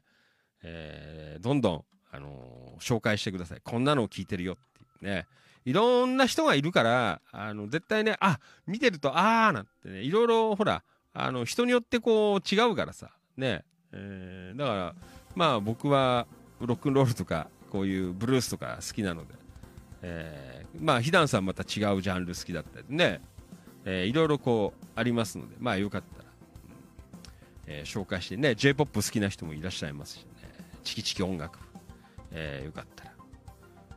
えーどんどん、あのー紹介してください。こんなのを聞いてるよっていうね。いろんな人がいるから、あの、絶対ね、あ、見てると、あーなんてね、いろいろ、ほら、あの、人によってこう、違うからさ、ね、えーだから、まあ僕は、ロックンロールとか、こういうブルースとか好きなので、えーまあ、ヒダンさんまた違うジャンル好きだったりね、えーいろいろこう、ありますので、まあよかったら、うん。えー紹介してね、J-POP 好きな人もいらっしゃいますしね、チキチキ音楽、えーよかったら。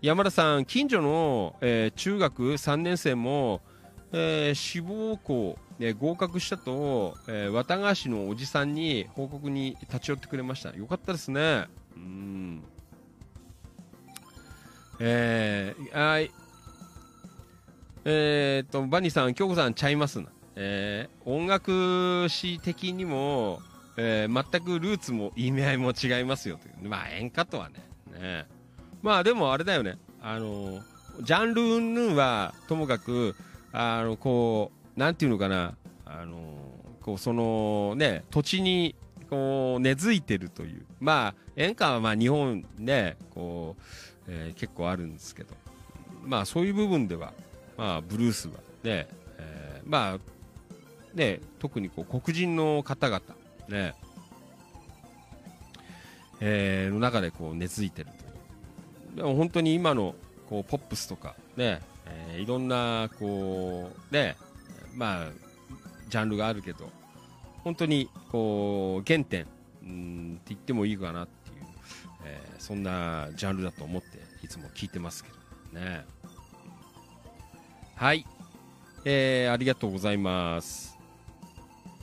山田さん、近所の、えー中学3年生も、えー志望校、ね、合格したと、えー綿川市のおじさんに報告に立ち寄ってくれました。よかったですね。うん。えー、はい。えー、っと、バニーさん、京子さん、ちゃいますな。えー音楽史的にも、えー全くルーツも意味合いも違いますよという。まあ、演歌とはね。ねまあ、でもあれだよね。あの、ジャンル云々は、ともかく、あの、こう、なんていうのかな。あの、こう、その、ね、土地に、こう、根付いてるという。まあ、演歌はまあ、日本ね、こう、えー結構あるんですけど。まあ、そういう部分では、まあ、ブルースはね、えーまあ、ね、特にこう黒人の方々、ね、えーの中でこう根付いてるという。でも本当に今のこうポップスとか、ね、えーいろんなこう、ね、まあ、ジャンルがあるけど、本当にこう原点、うんって言ってもいいかなっていう、えーそんなジャンルだと思っていつも聞いてますけどね。はい。えー、ありがとうございます。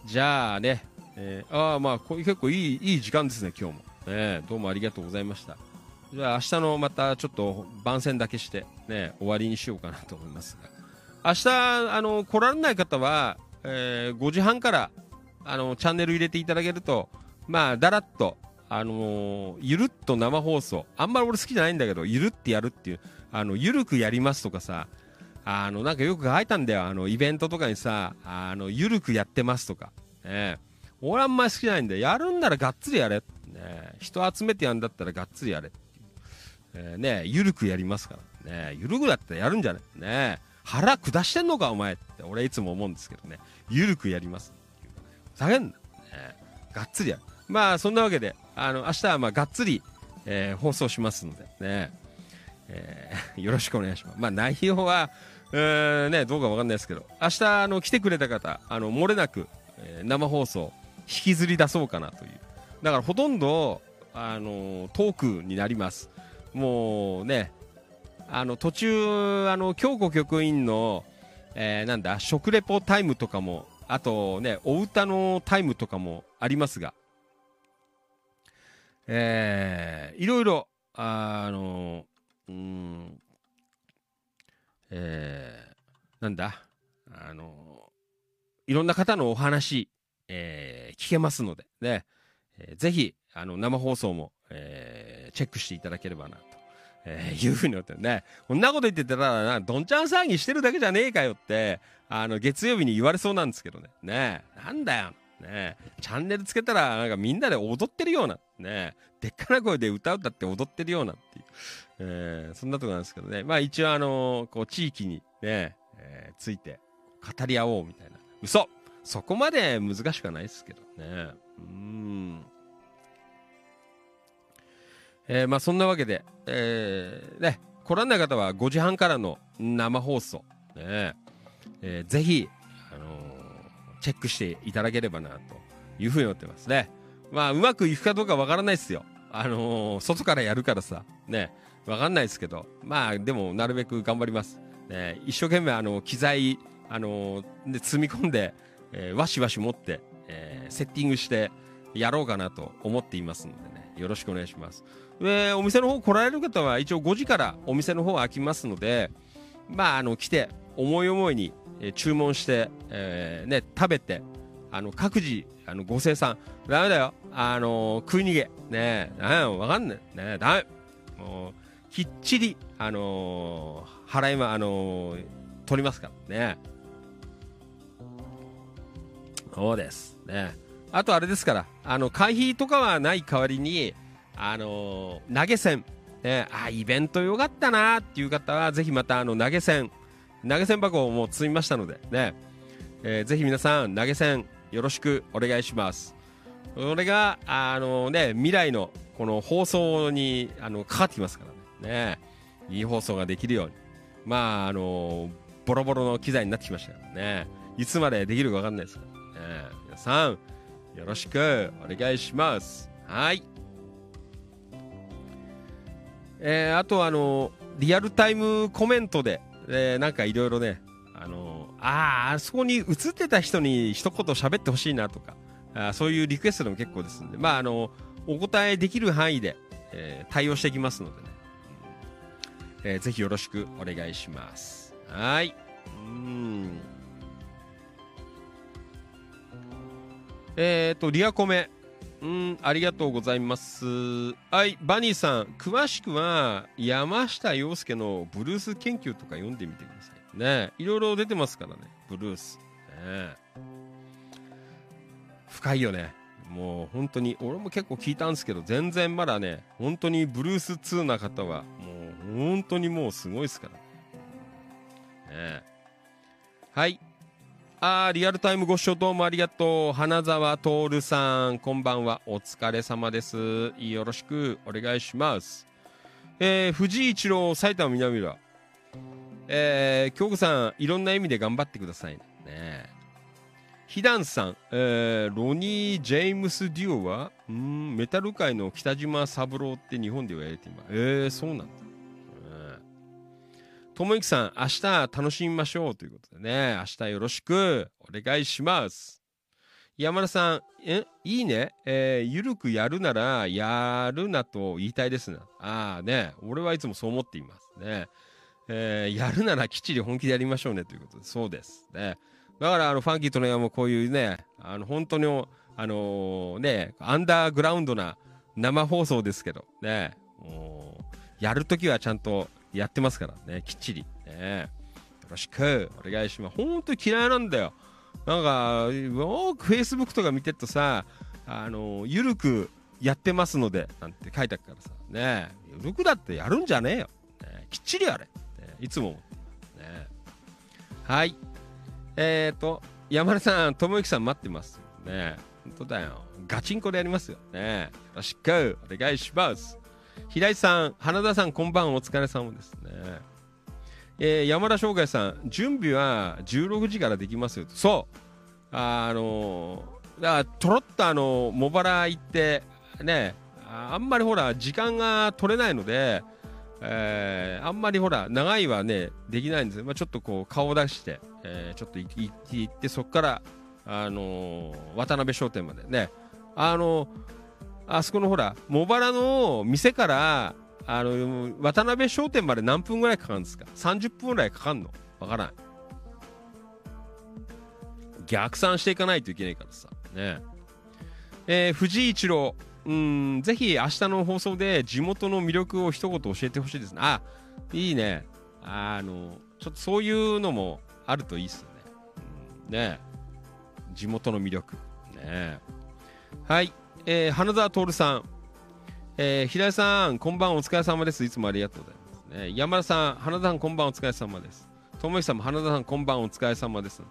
じゃあね、えー、ああ、まあ、こ結構いい、いい時間ですね、今日も。ね、どうもありがとうございました。じゃあ、明日のまたちょっと番宣だけして、ね、終わりにしようかなと思いますが。明日、あの、来られない方は、えー5時半から、あの、チャンネル入れていただけると、まあ、だらっと、あのーゆるっと生放送。あんまり俺好きじゃないんだけど、ゆるってやるっていう、あの、ゆるくやりますとかさ、あの、なんかよく書いたんだよ。あの、イベントとかにさ、あの、ゆるくやってますとか。ね俺あんまり好きじゃないんで、やるんならがっつりやれ。ね人集めてやるんだったらがっつりやれ。えーねゆるくやりますから。ねゆるくだったらやるんじゃないね腹下してんのかお前って俺いつも思うんですけどね。ゆるくやりますっていう。ふざけんな。ねがっつりやる。まあ、そんなわけで、あの、明日はまあ、がっつり、えー放送しますのでね。えー よろしくお願いします。まあ、内容は、えね、どうかわかんないですけど、明日、あの、来てくれた方、あの、漏れなく、えー生放送、引きずり出そうかなという。だから、ほとんど、あの、トークになります。もうね、あの、途中、あの、京子局員の、えーなんだ、食レポタイムとかも、あとね、お歌のタイムとかもありますが、えーいろいろ、あの、うーん、えーなんだ、あの、いろんな方のお話、えー聞けますので、ね、えーぜひ、あの、生放送も、えーチェックしていただければなと。えーいうふうに思ってね。こんなこと言ってたら、どんちゃん騒ぎしてるだけじゃねえかよって、あの、月曜日に言われそうなんですけどね。ね、なんだよ。ね、チャンネルつけたら、なんかみんなで踊ってるような、ね、でっかな声で歌歌って踊ってるようなっていう、えーそんなとこなんですけどね。まあ一応あのこう、地域にね、えーついて語り合おうみたいな。嘘そこまで難しくはないですけどね。うーん。えーまあそんなわけで、えーね、来られない方は5時半からの生放送、ねえーぜひ、あのーチェックしていただければなというふうに思ってますね。まあうまくいくかどうかわからないですよ。あのー外からやるからさ、ね、わかんないですけど、まあでもなるべく頑張ります。ね、一生懸命あの機材あので積み込んで、えーわしわし持って、えーセッティングしてやろうかなと思っていますのでねよろしくお願いしますでお店の方来られる方は一応5時からお店の方開きますのでまああの来て思い思いに、えー注文して、えーね食べてあの各自あのご生産。ダメだよ。あの食い逃げ。ねえ。なんわかんないねえ。ダメ。もうきっちりあのー払いまあのー取りますから。ねそうです。ねあとあれですからあの会費とかはない代わりにあのー投げ銭。ねあイベントよかったなっていう方はぜひまたあの投げ銭。投げ銭箱をもう積みましたのでね、えーぜひ皆さん投げ銭よろしくお願いします。これがあのね未来のこの放送にあのかかってきますからね。ね。いい放送ができるように。まああのボロボロの機材になってきましたからね。いつまでできるか分かんないですから。ね。皆さんよろしくお願いします。はい。えーあとあのリアルタイムコメントで、えーなんかいろいろねあのああそこに映ってた人に一言喋ってほしいなとかあそういうリクエストでも結構ですんでまああのお答えできる範囲で、えー対応していきますのでね、えーぜひよろしくお願いします。はい。うん。えっ、とリアコメ。うん、ありがとうございます。はい、バニーさん、詳しくは山下洋介のブルース研究とか読んでみてください。ねいろいろ出てますからね、ブルース。ね深いよね。もう本当に、俺も結構聞いたんですけど、全然まだね、本当にブルース2な方は、もう本当にもうすごいですから。ねはい。あリアルタイムご視聴どうもありがとう。花沢徹さん、こんばんは。お疲れ様です。よろしくお願いします。えー、藤井一郎、埼玉南浦。えー、京子さん、いろんな意味で頑張ってくださいね。ねヒダンさん、えー、ロニー・ジェームス・デュオは、うん、メタル界の北島三郎って日本では言われています。えー、そうなんだ。ともゆきさん、明日楽しみましょうということでね、明日よろしくお願いします。山田さん、え、いいね。えーゆるくやるなら、やるなと言いたいですな。ああね、俺はいつもそう思っていますね。えーやるならきっちり本気でやりましょうねということで、そうです。ね。だから、あの、ファンキーとのやもこういうね、あの、本当に、あのーね、アンダーグラウンドな生放送ですけど、ね、もう、やるときはちゃんとやってますからね、きっちり。ね、よろしくお願いします。本当に嫌いなんだよ。なんか、よくフェイスブックとか見てるとさ、あの、ゆるくやってますので、なんて書いてあるからさ、ねゆるくだってやるんじゃねえよ。ね、きっちりやれ。ね、いつも思ってね。はい。えっ、ー、と、山田さん、ともゆきさん待ってます。ね本当だよ。ガチンコでやりますよ。ねよろしくお願いします。平井さん、花田さん、こんばんはお疲れ様ですね。えー山田翔海さん、準備は16時からできますよと。そう。あのーだ、とろっとあの、茂原行って、ね、あんまりほら、時間が取れないので、えーあんまりほら、長いはね、できないんですよ。まあ、ちょっとこう、顔を出して、えーちょっと行って、そこから、あのー渡辺商店までね、あのあそこのほら、茂原の店から、あの渡辺商店まで何分ぐらいかかるんですか ?30 分ぐらいかかんの？わからない。逆算していかないといけないからさ。ねえー藤井一郎、うん、ぜひ明日の放送で地元の魅力を一言教えてほしいですね。あ、いいね。あの、ちょっとそういうのもあるといいっすよね。うん、ねえ地元の魅力。ねえはい。えー花澤徹さん。えー平井さん、こんばんお疲れ様です。いつもありがとうございます。ね、山田さん、花田さん、こんばんお疲れ様です。ともゆきさんも花田さん、こんばんお疲れ様です。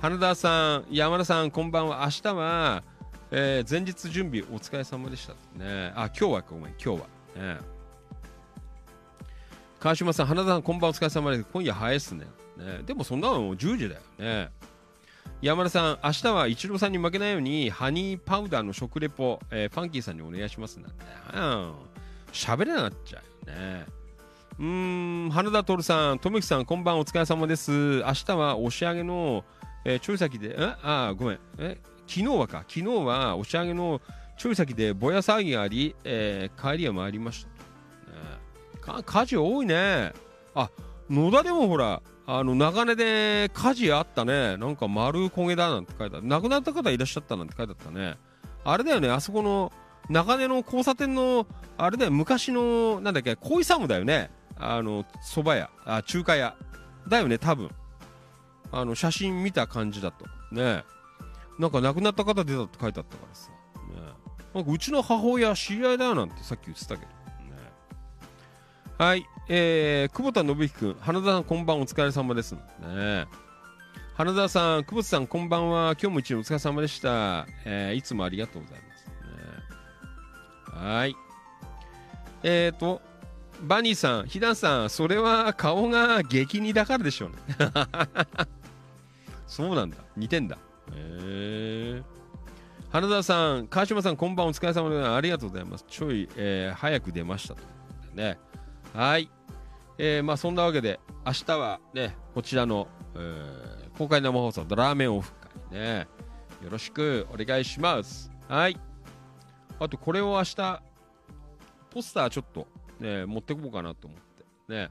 花田さん、山田さん、こんばんは。明日は、えー前日準備お疲れ様でした。ね、あ、今日はごめん、今日は。ね、川島さん、花田さん、こんばんお疲れ様です。今夜早いっすね。ねでもそんなのもう10時だよね。山田さん、明日はイチローさんに負けないように、ハニーパウダーの食レポ、えーファンキーさんにお願いしますなんて。喋れなっちゃうよね。うーん、花田徹さん、とむきさん、こんばんお疲れ様です。明日は押し上げの、えーちょい先で、え？あー、ごめん。え？昨日はか。昨日は押し上げのちょい先でぼや騒ぎがあり、えー帰りは参りました。ねか火事多いね。あ、野田でもほら、あの、長根で火事あったね。なんか丸焦げだなんて書いてある。亡くなった方いらっしゃったなんて書いてあったね。あれだよね、あそこの、長根の交差点の、あれだよ、昔の、なんだっけ、恋サムだよね。あの、蕎麦屋、あ、中華屋。だよね、多分。あの、写真見た感じだと。ねなんか亡くなった方出たって書いてあったからさ。ねなんかうちの母親知り合いだよなんてさっき言ってたけど。はい。えー、久保田信之君、花田さんこんばんお疲れ様です。ね花田さん、久保田さんこんばんは。今日も一日お疲れ様でした。えー、いつもありがとうございます。ねはい。えーと、バニーさん、ヒダンさん、それは顔が激似だからでしょうね。そうなんだ。似てんだ。へえ。花田さん、川島さん、こんばんお疲れ様です。ありがとうございます。ちょい、えー早く出ましたと。ね。はい。えーまあそんなわけで、明日はね、こちらの、えー公開生放送、ドラーメンオフ会ね。よろしくお願いします。はい。あと、これを明日、ポスターちょっと、ね、持ってこうかなと思って、ね。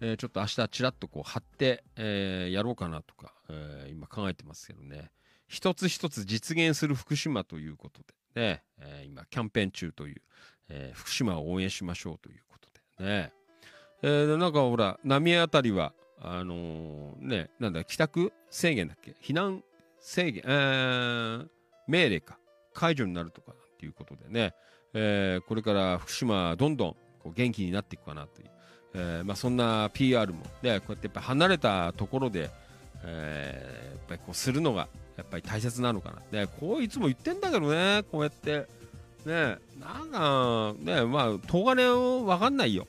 えーちょっと明日ちらっとこう貼って、えーやろうかなとか、えー今考えてますけどね。一つ一つ実現する福島ということでね、え今キャンペーン中という、えー福島を応援しましょうということでね。えーなんかほら、浪江あたりは、あのーね、なんだ、帰宅制限だっけ？避難制限、えー命令か、解除になるとかっていうことでね、えーこれから福島どんどんこう元気になっていくかなという、えーまあ、そんな PR も、ね、こうやってやっぱ離れたところで、えーやっぱりこうするのがやっぱり大切なのかな、ね、こういつも言ってんだけどねこうやって。ねなんかねまあ東金は分かんないよ。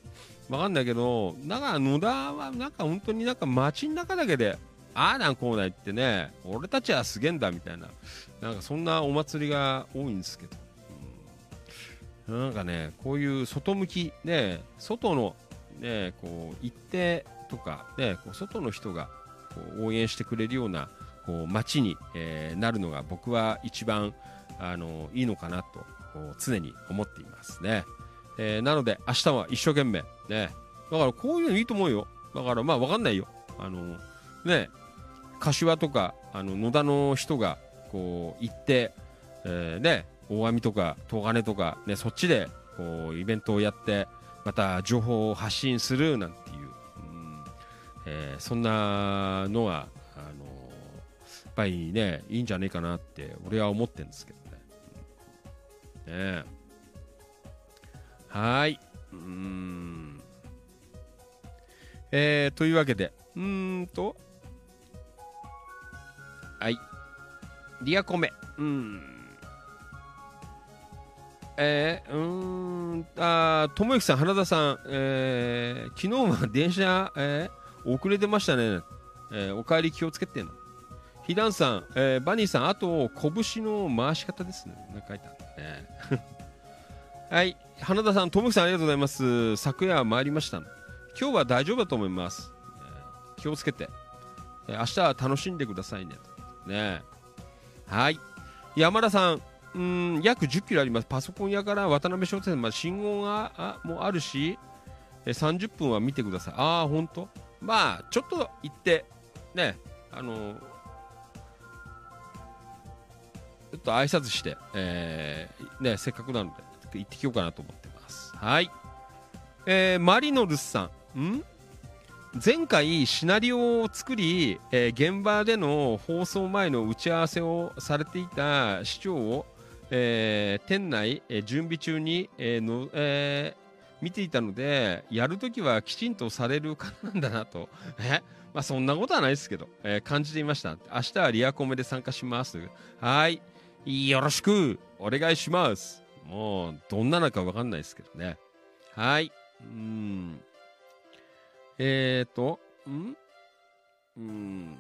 分かんないけどなんか野田はなんか本当になんか街の中だけでああなんこうないってね俺たちはすげえんだみたいな。なんかそんなお祭りが多いんですけど、なんかねこういう外向きね外のねこう一定とかねこう外の人がこう応援してくれるようなこう街に、えーなるのが僕は一番あのいいのかなと常に思っていますね、えーなので明日は一生懸命。ね。だからこういうのいいと思うよ。だからまあわかんないよ。あのね。柏とかあの野田の人がこう行って、えーね。大網とか東金とかね。そっちでこうイベントをやってまた情報を発信するなんていう、うんえーそんなのはあのやっぱりねいいんじゃねえかなって俺は思ってるんですけど。ね。はい。うーん。えー、というわけでうーんと。はい。リアコメ。うーん。えー、うーん、あー、ともゆきさん、花田さん、えー、昨日は電車、えー、遅れてましたね。えー、お帰り気をつけてな。ひだんさん、えー、バニーさん、あと、拳の回し方ですね。なんか書いてあるね。はい、花田さん、ともきさん、ありがとうございます。昨夜参りました。今日は大丈夫だと思います。えー気をつけて、えー明日は楽しんでくださいね。ねはい。山田さん、うん約10キロあります。パソコン屋から渡辺商店まで信号があもあるし、え30分は見てください。ああ、本当？まあ、ちょっと行って、ね、あのーっと挨拶して、えーね、せっかくなので、行ってきようかなと思ってます。はい。えーマリノルスさん、ん？前回シナリオを作り、えー現場での放送前の打ち合わせをされていた市長を、えー店内、えー準備中に、えーのえー見ていたのでやるときはきちんとされる方なんだなと、え？まあ、そんなことはないですけど、えー感じていました。明日はリアコメで参加します。はい。よろしく。お願いします。もうどんなのかわかんないですけどね。はい。うん。えーと、ん？うん。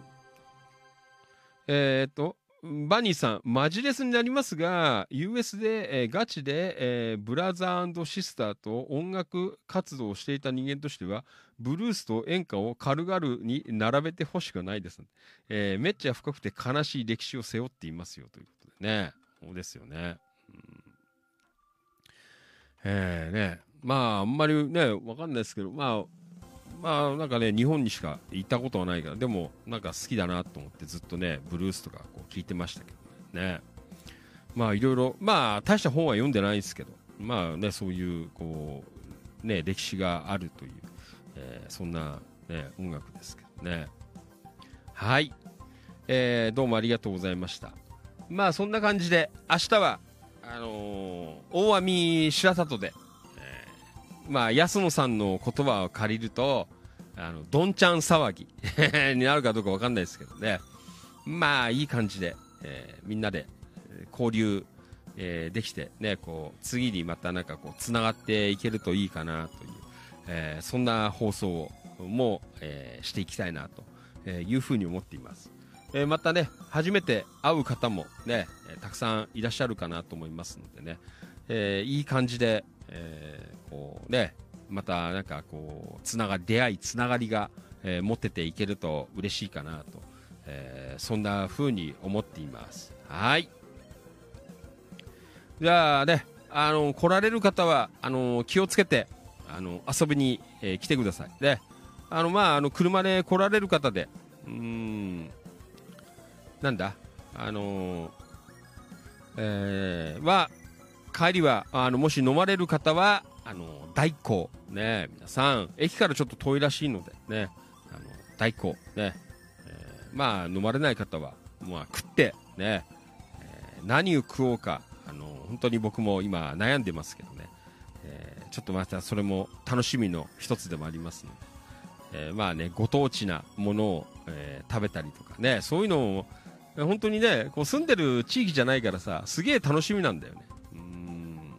えーと、バニーさん、マジレスになりますが、US で、えーガチで、えーブラザーシスターと音楽活動をしていた人間としては、ブルースと演歌を軽々に並べてほしくないです、えーめっちゃ深くて悲しい歴史を背負っていますよというね。そうですよね。うん。えーね、まあ、あんまりね、わかんないですけど、まあ、まあなんかね日本にしか行ったことはないからでもなんか好きだなと思ってずっとねブルースとかこう聞いてましたけどね。まあいろいろまあ大した本は読んでないですけどまあねそういうこうね歴史があるという、えーそんなね音楽ですけどね。はい、えーどうもありがとうございました。まあそんな感じで明日はあのー大網白里でまあ、安野さんの言葉を借りると、あの、どんちゃん騒ぎ になるかどうかわかんないですけどね。まあ、いい感じで、えーみんなで交流、えーできて、ね、こう、次にまたなんかこう、繋がっていけるといいかなという、えーそんな放送をもう、えーしていきたいなというふうに思っています。えーまたね、初めて会う方もね、えたくさんいらっしゃるかなと思いますのでね、えーいい感じで、えーこうね、またなんかこう、つなが出会い、つながりが、えー持ってていけると嬉しいかなと、えーそんな風に思っています。はい。じゃあね、あの、来られる方は、あの、気をつけて、あの、遊びに、えー来てください。で、あの、まあ、あの、車で来られる方で、うーん、なんだ、あのえーは、帰りは、あの、もし飲まれる方は、あの、大光、ね、皆さん、駅からちょっと遠いらしいので、ね、あの、大光、ね、えーまあ、飲まれない方は、まあ、食って、ね、えー何を食おうか、あの、本当に僕も今悩んでますけどね、えーちょっとまたそれも楽しみの一つでもありますので、えーまあね、ご当地なものを、えー食べたりとかね、そういうのを、本当にね、こう住んでる地域じゃないからさ、すげえ楽しみなんだよね。うん。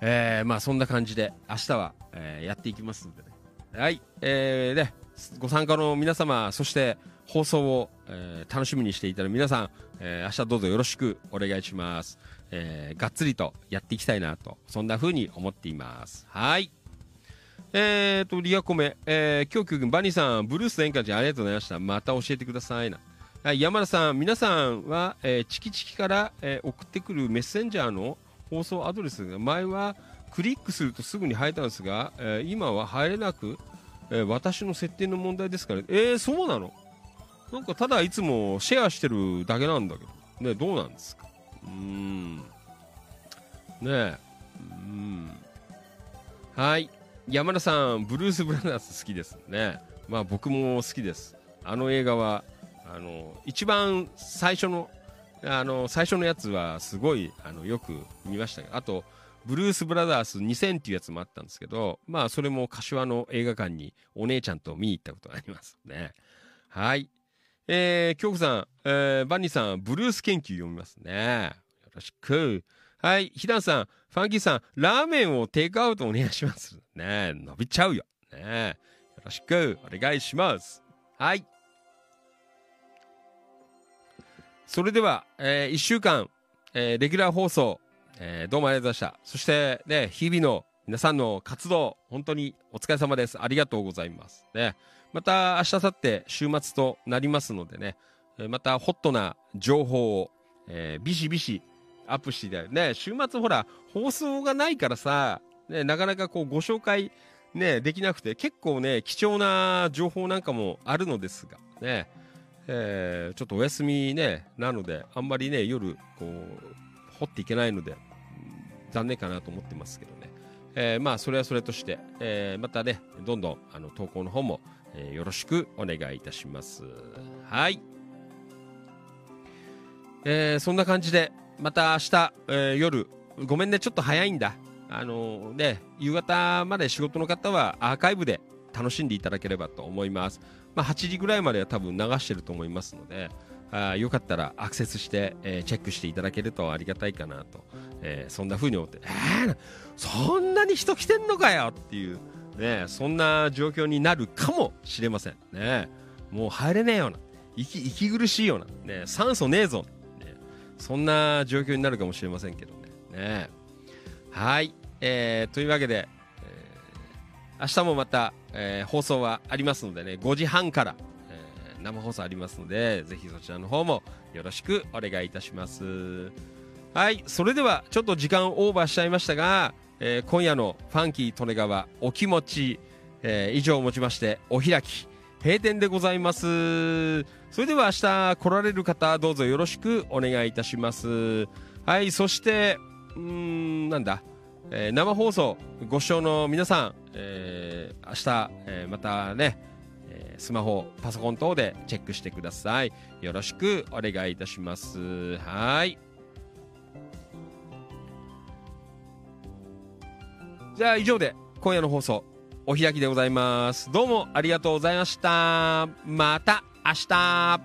えーまあそんな感じで、明日は、えーやっていきますのでね。はい、えーね、ご参加の皆様、そして放送を、えー楽しみにしていただ皆さん、えー明日どうぞよろしくお願いします。えーがっつりとやっていきたいなと、そんな風に思っています。はい。えーと、リアコメ、えー、京急君、バニーさん、ブルース演歌ちありがとうございました。また教えてくださいな。はい、山田さん、皆さんは、えーチキチキから、えー送ってくるメッセンジャーの放送アドレスが、前はクリックするとすぐに入ったんですが、えー今は入れなく、えー私の設定の問題ですから、えー、そうなの？なんかただいつもシェアしてるだけなんだけど、ね、どうなんですか？うーん。ねえ。うん。はい。山田さん、ブルース・ブラザーズ好きですね。まあ僕も好きです。あの映画は、あの、一番最初の、あの、最初のやつはすごい、あの、よく見ましたあと、ブルース・ブラザース2000っていうやつもあったんですけど、まあそれも柏の映画館にお姉ちゃんと見に行ったことがありますね。はい。えー、京子さん、えー、バニーさん、ブルース研究読みますね。よろしく。はい、ひだんさん、ファンキーさん、ラーメンをテイクアウトお願いします。ね伸びちゃうよ。ねよろしくお願いします。はい。それでは、え1週間、えーレギュラー放送、えーどうもありがとうございました。そして、ね、日々の皆さんの活動、本当にお疲れ様です。ありがとうございます。ね、また明日、明後日、週末となりますのでね、またホットな情報を、えービシビシアップしてただいてね、週末ほら、放送がないからさ、ね、なかなかこうご紹介ね、できなくて、結構ね、貴重な情報なんかもあるのですが、ね、えーちょっとお休みね、なので、あんまりね、夜、こう、掘っていけないので、残念かなと思ってますけどね。えーまあ、それはそれとして、えーまたね、どんどん、あの、投稿の方も、えーよろしくお願いいたします。はい。えーそんな感じで、また明日、えー夜、ごめんね、ちょっと早いんだ。あのね、夕方まで仕事の方はアーカイブで楽しんでいただければと思います。まあ、8時ぐらいまでは多分流してると思いますので、あよかったらアクセスして、えーチェックしていただけるとありがたいかなと、えーそんな風に思って、えー、そんなに人来てんのかよっていう、ね、そんな状況になるかもしれません。ね、もう入れねえよな。息息苦しいような、ね、酸素ねえぞ、そんな状況になるかもしれませんけどね。ねはい、えーというわけで、えー明日もまた、えー放送はありますのでね、5時半から、えー生放送ありますので、ぜひそちらの方もよろしくお願いいたします。はい、それではちょっと時間オーバーしちゃいましたが、えー今夜のファンキー利根川お気持ち、えー以上をもちましてお開き閉店でございます。それでは明日来られる方どうぞよろしくお願いいたします。はいそしてうーんなんだ、えー生放送ご視聴の皆さん、えー明日、えーまたねえースマホパソコン等でチェックしてください。よろしくお願いいたします。はい。じゃあ以上で今夜の放送お開きでございます。どうもありがとうございました。また明日。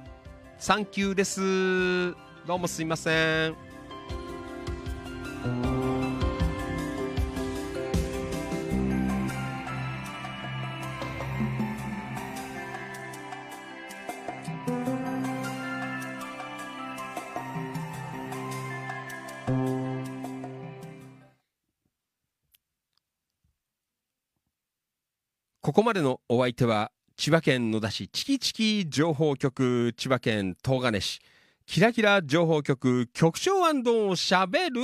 サンキューです。どうもすいません。ここまでのお相手は千葉県野田市チキチキ情報局千葉県東金市。キラキラ情報局局長しゃべる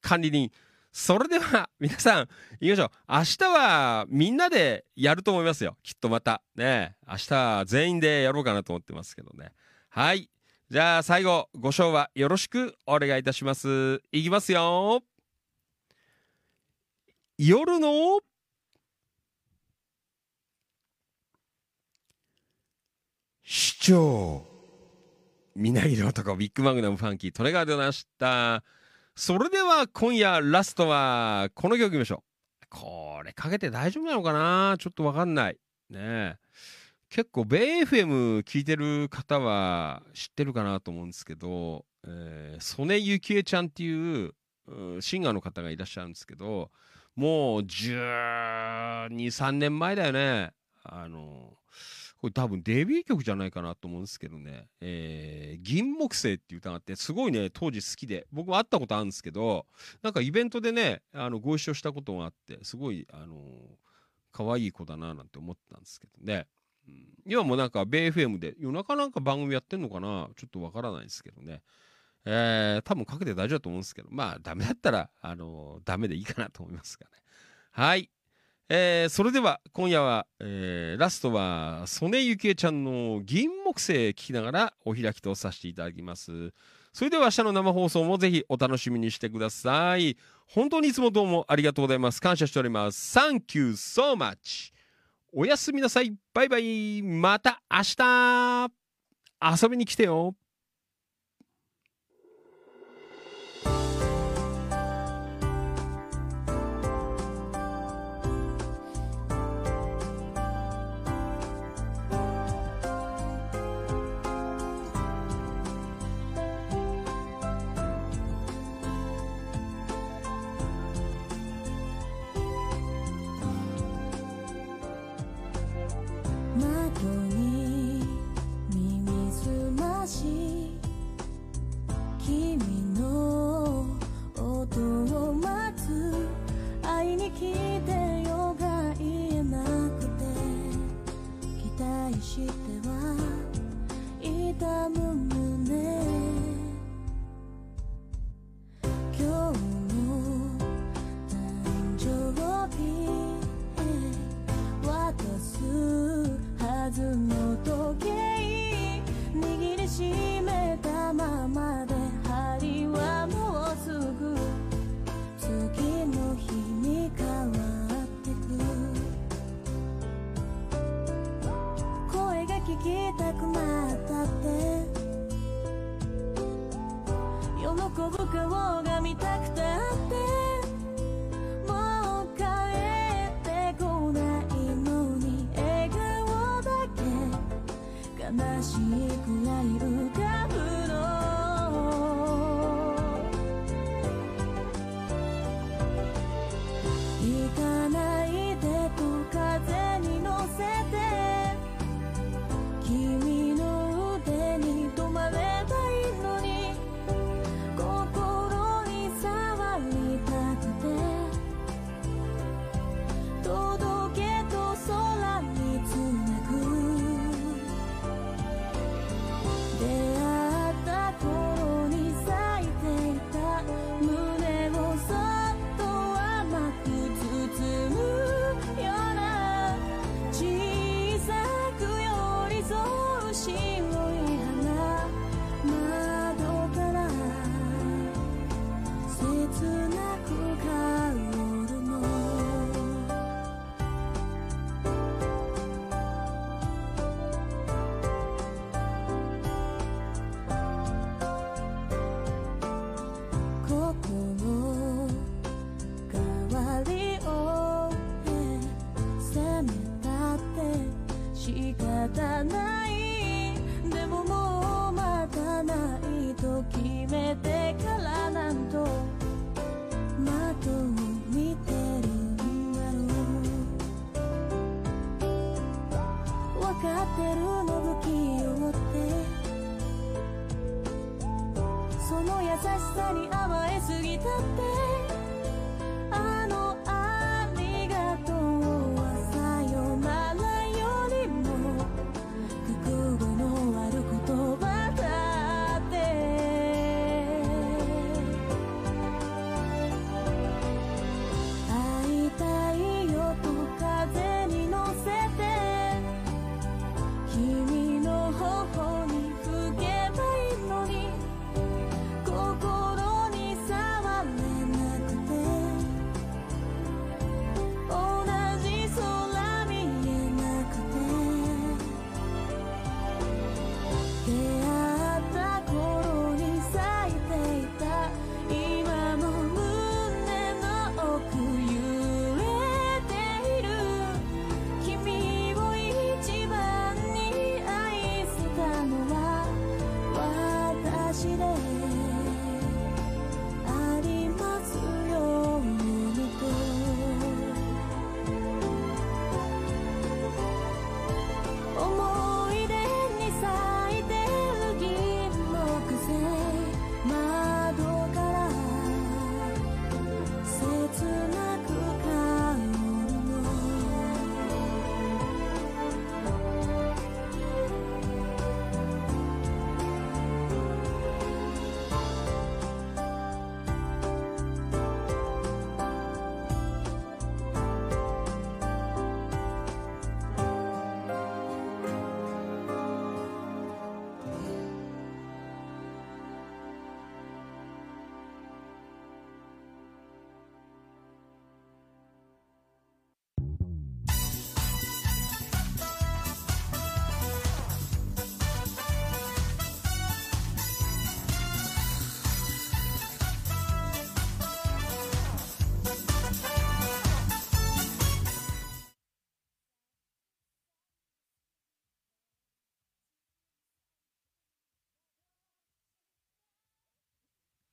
管理人。それでは皆さん行きましょう。明日はみんなでやると思いますよ。きっとまたね明日は全員でやろうかなと思ってますけどね。はい。じゃあ最後ご賞はよろしくお願いいたします。いきますよ。夜の市長。みなぎる男ビッグマグナムファンキートレガーでございました。それでは今夜ラストはこの曲いきましょう。これかけて大丈夫なのかな？ちょっとわかんない。ねえ。結構ベイ FM 聞いてる方は知ってるかなと思うんですけど、えー、曽根幸恵ちゃんっていううシンガーの方がいらっしゃるんですけどもう123年前だよね。あのこれ多分デビュー曲じゃないかなと思うんですけどね「えー銀木星」っていう歌があってすごいね当時好きで。僕も会ったことあるんですけどなんかイベントでねあのご一緒したことがあってすごいあの可愛い子だななんて思ったんですけどね、うん、今もなんかベイ FM で夜中なんか番組やってんのかな？ちょっとわからないですけどね。えー多分かけて大丈夫だと思うんですけど。まあダメだったらあのダメでいいかなと思いますがね。はい。えーそれでは今夜は、えーラストは曽根ゆきえちゃんの銀木星聞きながらお開きとさせていただきます。それでは明日の生放送もぜひお楽しみにしてください。本当にいつもどうもありがとうございます。感謝しております。Thank you so much. おやすみなさい。バイバイ。また明日。遊びに来てよ。matamu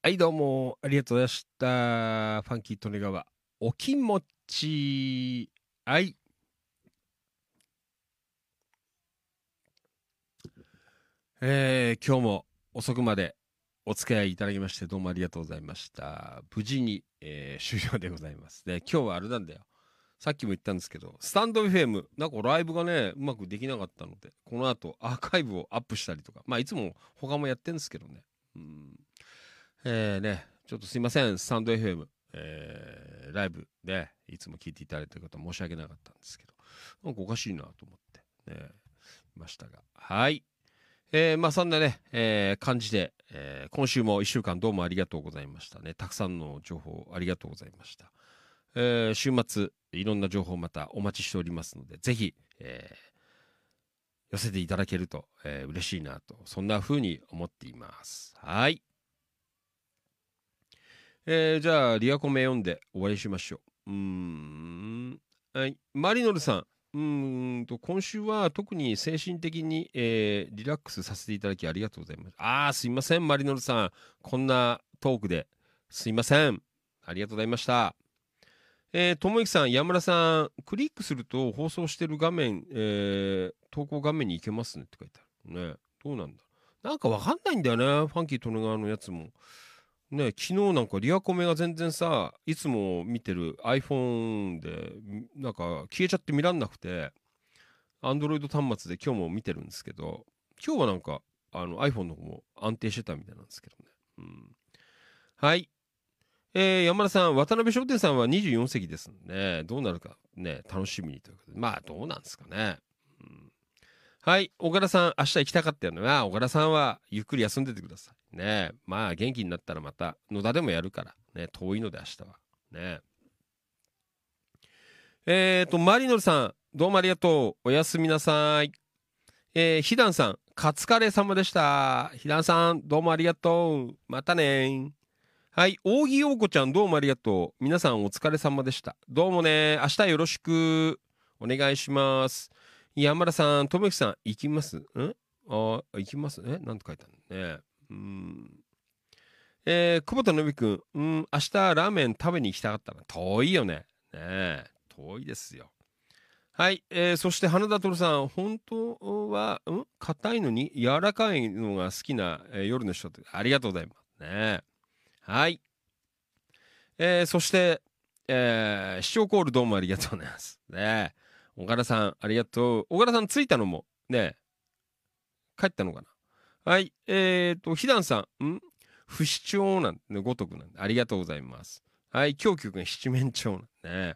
はい、どうも、ありがとうございました。ファンキー利根川、お気持ち、はい。えー、今日も遅くまでお付き合いいただきまして、どうもありがとうございました。無事に、えー終了でございます。で、今日はあれなんだよ。さっきも言ったんですけど、スタンド FM、なんかライブがね、うまくできなかったので、この後アーカイブをアップしたりとか、まあいつも他もやってるんですけどね。うんえーね、ちょっとすいません、スタンド FM、えーライブでいつも聞いていただいてる方申し訳なかったんですけど、なんかおかしいなと思って、ね、いましたが。はい。えーまあそんなね、えー感じで、えー今週も1週間どうもありがとうございましたね。たくさんの情報ありがとうございました。えー週末、いろんな情報またお待ちしておりますので、ぜひ、えー寄せていただけると、えー嬉しいなと、そんな風に思っています。はい。えーじゃあ、リアコメ読んで終わりしましょう。うーん。はい。マリノルさん。うんと、今週は特に精神的に、えーリラックスさせていただきありがとうございます。ああ、すいません、マリノルさん。こんなトークですいません。ありがとうございました。え、ともゆきさん、山村さん、クリックすると放送してる画面、えー投稿画面に行けますねって書いてある。ね。どうなんだなんかわかんないんだよね。ファンキー利根川のやつも。ね、昨日なんかリアコメが全然さ、いつも見てる iPhone で、なんか消えちゃって見らんなくて、Android 端末で今日も見てるんですけど、今日はなんかあの iPhone の方も安定してたみたいなんですけどね。うん、はい。えー山田さん、渡辺商店さんは24席ですね。どうなるかね、楽しみにということで。まあ、どうなんですかね。はい、岡田さん、明日行きたかったよね。あ岡田さんはゆっくり休んでてください。ねまあ、元気になったらまた、野田でもやるから。ね遠いので明日は。ねえーと、マリノルさん、どうもありがとう。おやすみなさい。えー、ひだんさん、カツカレー様でした。ひだんさん、どうもありがとう。またねはい、扇陽子ちゃん、どうもありがとう。皆さん、お疲れ様でした。どうもね、明日よろしく。お願いします。山田さん、ともきさん、行きます？ん？あ、行きます？え？なんて書いてあるの？ね。うん。えー、久保田信くん、うん、明日ラーメン食べに行きたかったな。遠いよね。ねえ、遠いですよ。はい、えー、そして花田徹さん、本当は、うん？硬いのに柔らかいのが好きな、えー夜の人って、ありがとうございます。ねはい。えー、そして、えー、視聴コールどうもありがとうございます。ねえ岡田さん、ありがとう。岡田さん、着いたのも、ね帰ったのかなはい。えーと、ひだんさん、ん？不死鳥なんで、ごとくなんで、ありがとうございます。はい。京急くん、七面鳥なんでね。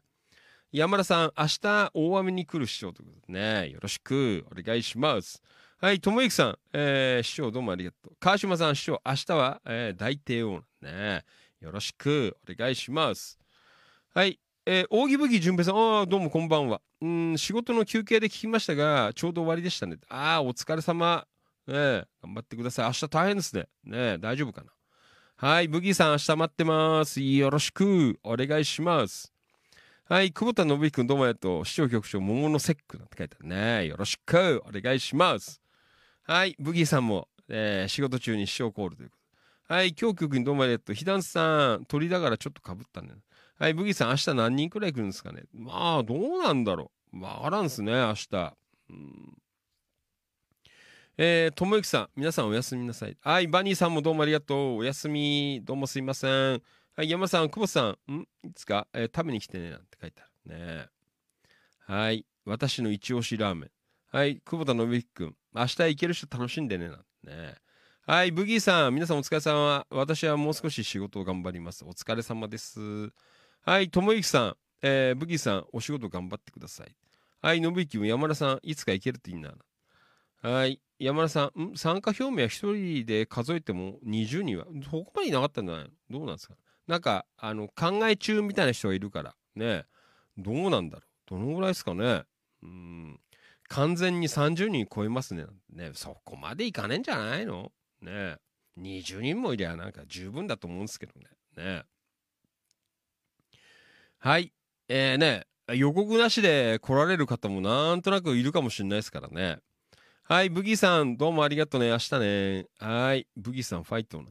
山田さん、明日、大雨に来る師匠ということでね。よろしく、お願いします。はい。ともゆきさん、えー、師匠どうもありがとう。川島さん、師匠、明日は、えー、大帝王なんでね。よろしく、お願いします。はい。えー、扇吹淳平さん、ああ、どうもこんばんは。うん、仕事の休憩で聞きましたが、ちょうど終わりでしたね。ああ、お疲れ様。ねえ、頑張ってください。明日大変ですね。ねえ、大丈夫かな。はい、ブギーさん、明日待ってます。よろしく、お願いします。はい、久保田信之君、どうもありがとう。市長局長、桃の節句なんて書いてあるね。よろしく、お願いします。はい、ブギーさんも、えー仕事中に市長コールということ。はい、京局にどうもありがとう。ひだんさん、鳥だからちょっとかぶったね。はい、ブギーさん、明日何人くらい来るんですかね？まあ、どうなんだろう。わからんすね、明日。うんえー、ともゆきさん、皆さんおやすみなさい。はい、バニーさんもどうもありがとう。おやすみ。どうもすいません。はい、山さん、久保さん、ん？いつか、えー食べに来てね、なんて書いてあるね。はい、私の一押しラーメン。はい、久保田信之くん、明日行ける人楽しんでね、なんてね。はい、ブギーさん、皆さんお疲れ様。私はもう少し仕事を頑張ります。お疲れ様です。はい、ともゆきさん、えーブギーさん、お仕事頑張ってください。はい、信之も山田さん、いつか行けるといいな。はい、山田さん、ん？参加表明は一人で数えても20人は、そこまでいなかったんじゃないの？どうなんですか？なんか、あの、考え中みたいな人がいるから、ね、どうなんだろう？どのぐらいですかね？うん、完全に30人超えますね。ね、そこまでいかねえんじゃないの？ね、20人もいりゃなんか十分だと思うんですけどね。ね。はい、えー、ね、予告なしで来られる方もなんとなくいるかもしれないですからね。はい、ブギーさん、どうもありがとうね。明日ね。はい、ブギーさん、ファイトな。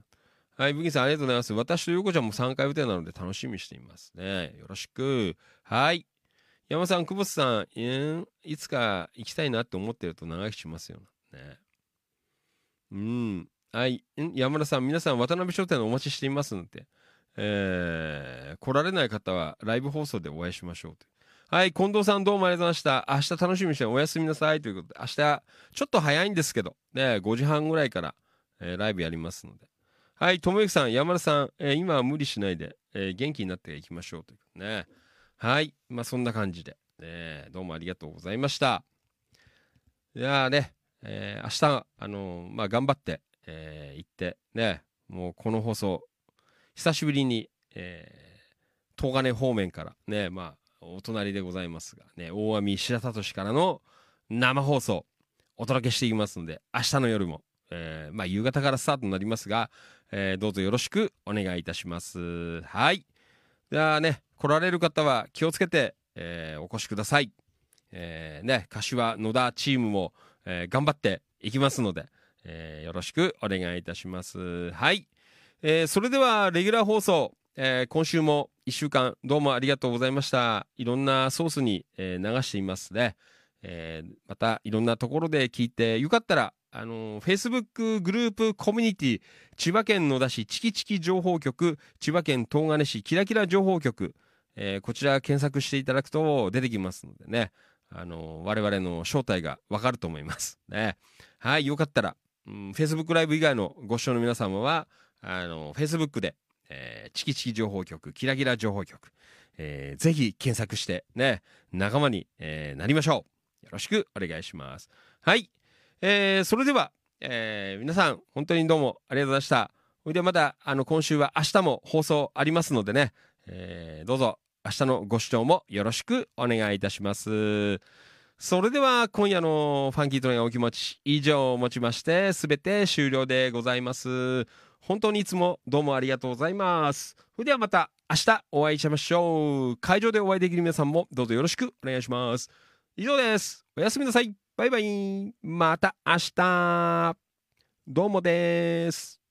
はい、ブギーさん、ありがとうございます。私とヨコちゃんも参加予定なので楽しみにしていますね。よろしく。はい。山さん、久保田さん、いつか行きたいなって思ってると長生きしますよ。ね。うん。はい。山田さん、皆さん、渡辺商店のお待ちしていますので、えー来られない方はライブ放送でお会いしましょうと。はい、近藤さんどうもありがとうございました。明日楽しみにしておやすみなさいということで、明日ちょっと早いんですけど、ね、5時半ぐらいから、えーライブやりますので。はい、ともゆきさん、山田さん、えー今は無理しないで、えー元気になっていきましょうというね。はい、まあそんな感じで、ね、どうもありがとうございました。いやーね、えー明日、あのーまあ頑張って、えー行って、ね、もうこの放送、久しぶりに、えー、東金方面からね、まあ、お隣でございますが、ね、大網白里市からの生放送、お届けしていきますので、明日の夜も、えーまあ、夕方からスタートになりますが、えーどうぞよろしくお願いいたします。はい。ではね、来られる方は気をつけて、えお越しください。えーね、柏野田チームも、え頑張っていきますので、えよろしくお願いいたします。はい。えーそれでは、レギュラー放送、えー今週も1週間どうもありがとうございました。いろんなソースに、えー流していますね。えまたいろんなところで聞いて、よかったら、あの、Facebook グループコミュニティ、千葉県野田市チキチキ情報局、千葉県東金市キラキラ情報局、えこちら検索していただくと出てきますのでね、あの我々の正体がわかると思います。ね。はい、よかったら、うん、Facebook ライブ以外のご視聴の皆様は、あの、Facebook で、えーチキチキ情報局、キラキラ情報局、えーぜひ検索してね、仲間に、えーなりましょう。よろしくお願いします。はい。えーそれでは、えー皆さん、本当にどうもありがとうございました。それでまた、あの、今週は明日も放送ありますのでね、えーどうぞ明日のご視聴もよろしくお願いいたします。それでは今夜のファンキートレインお気持ち以上をもちまして全て終了でございます。本当にいつもどうもありがとうございます。それではまた明日お会いしましょう。会場でお会いできる皆さんもどうぞよろしくお願いします。以上です。おやすみなさい。バイバイ。また明日。どうもです。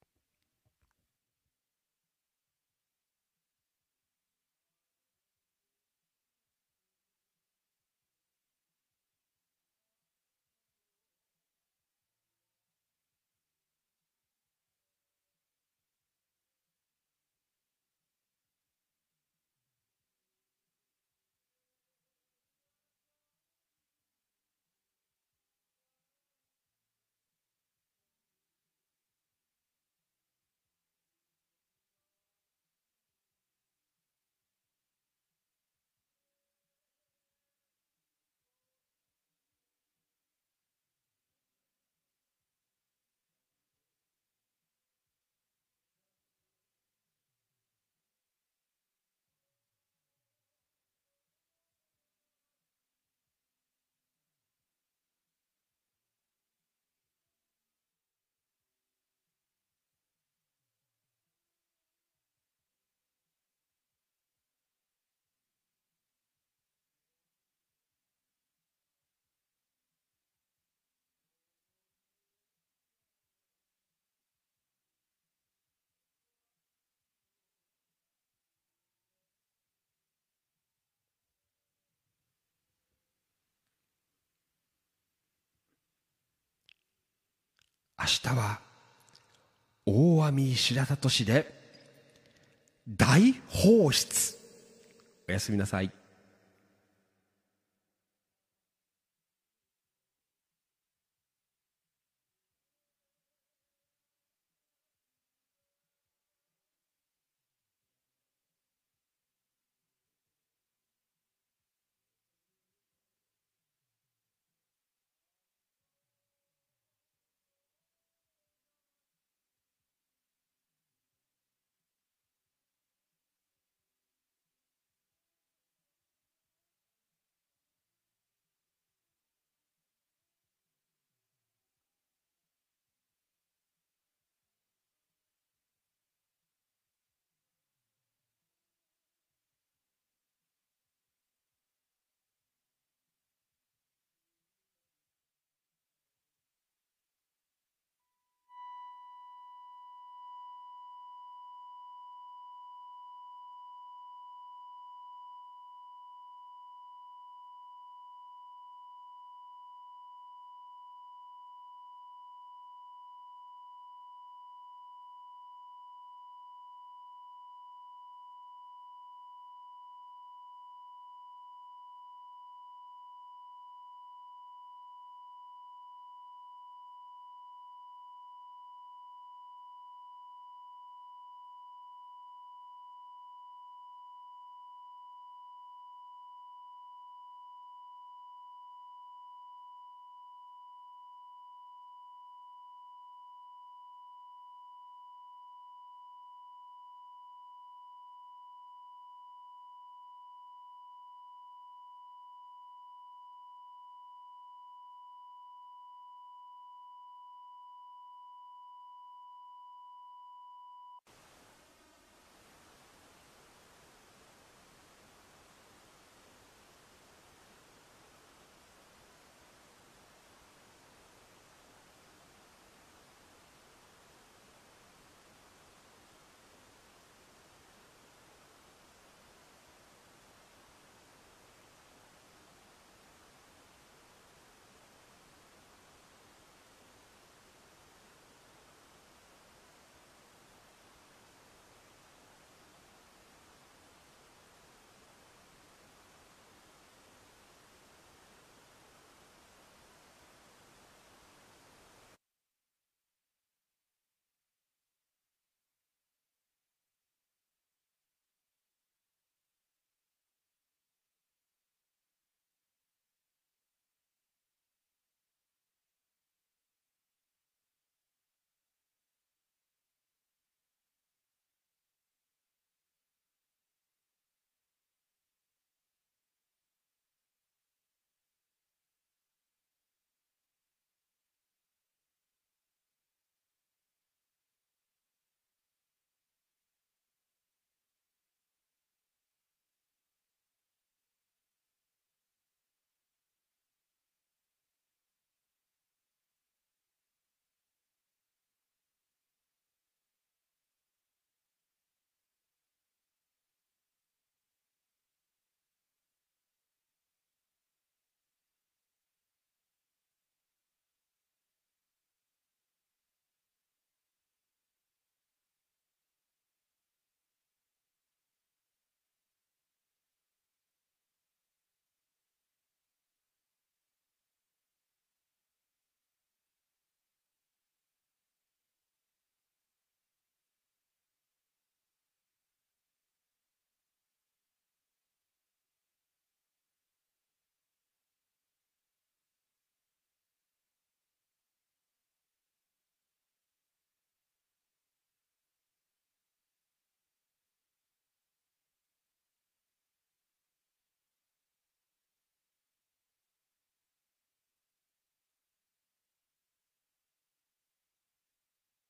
明日は大網白里市で大放出。おやすみなさい。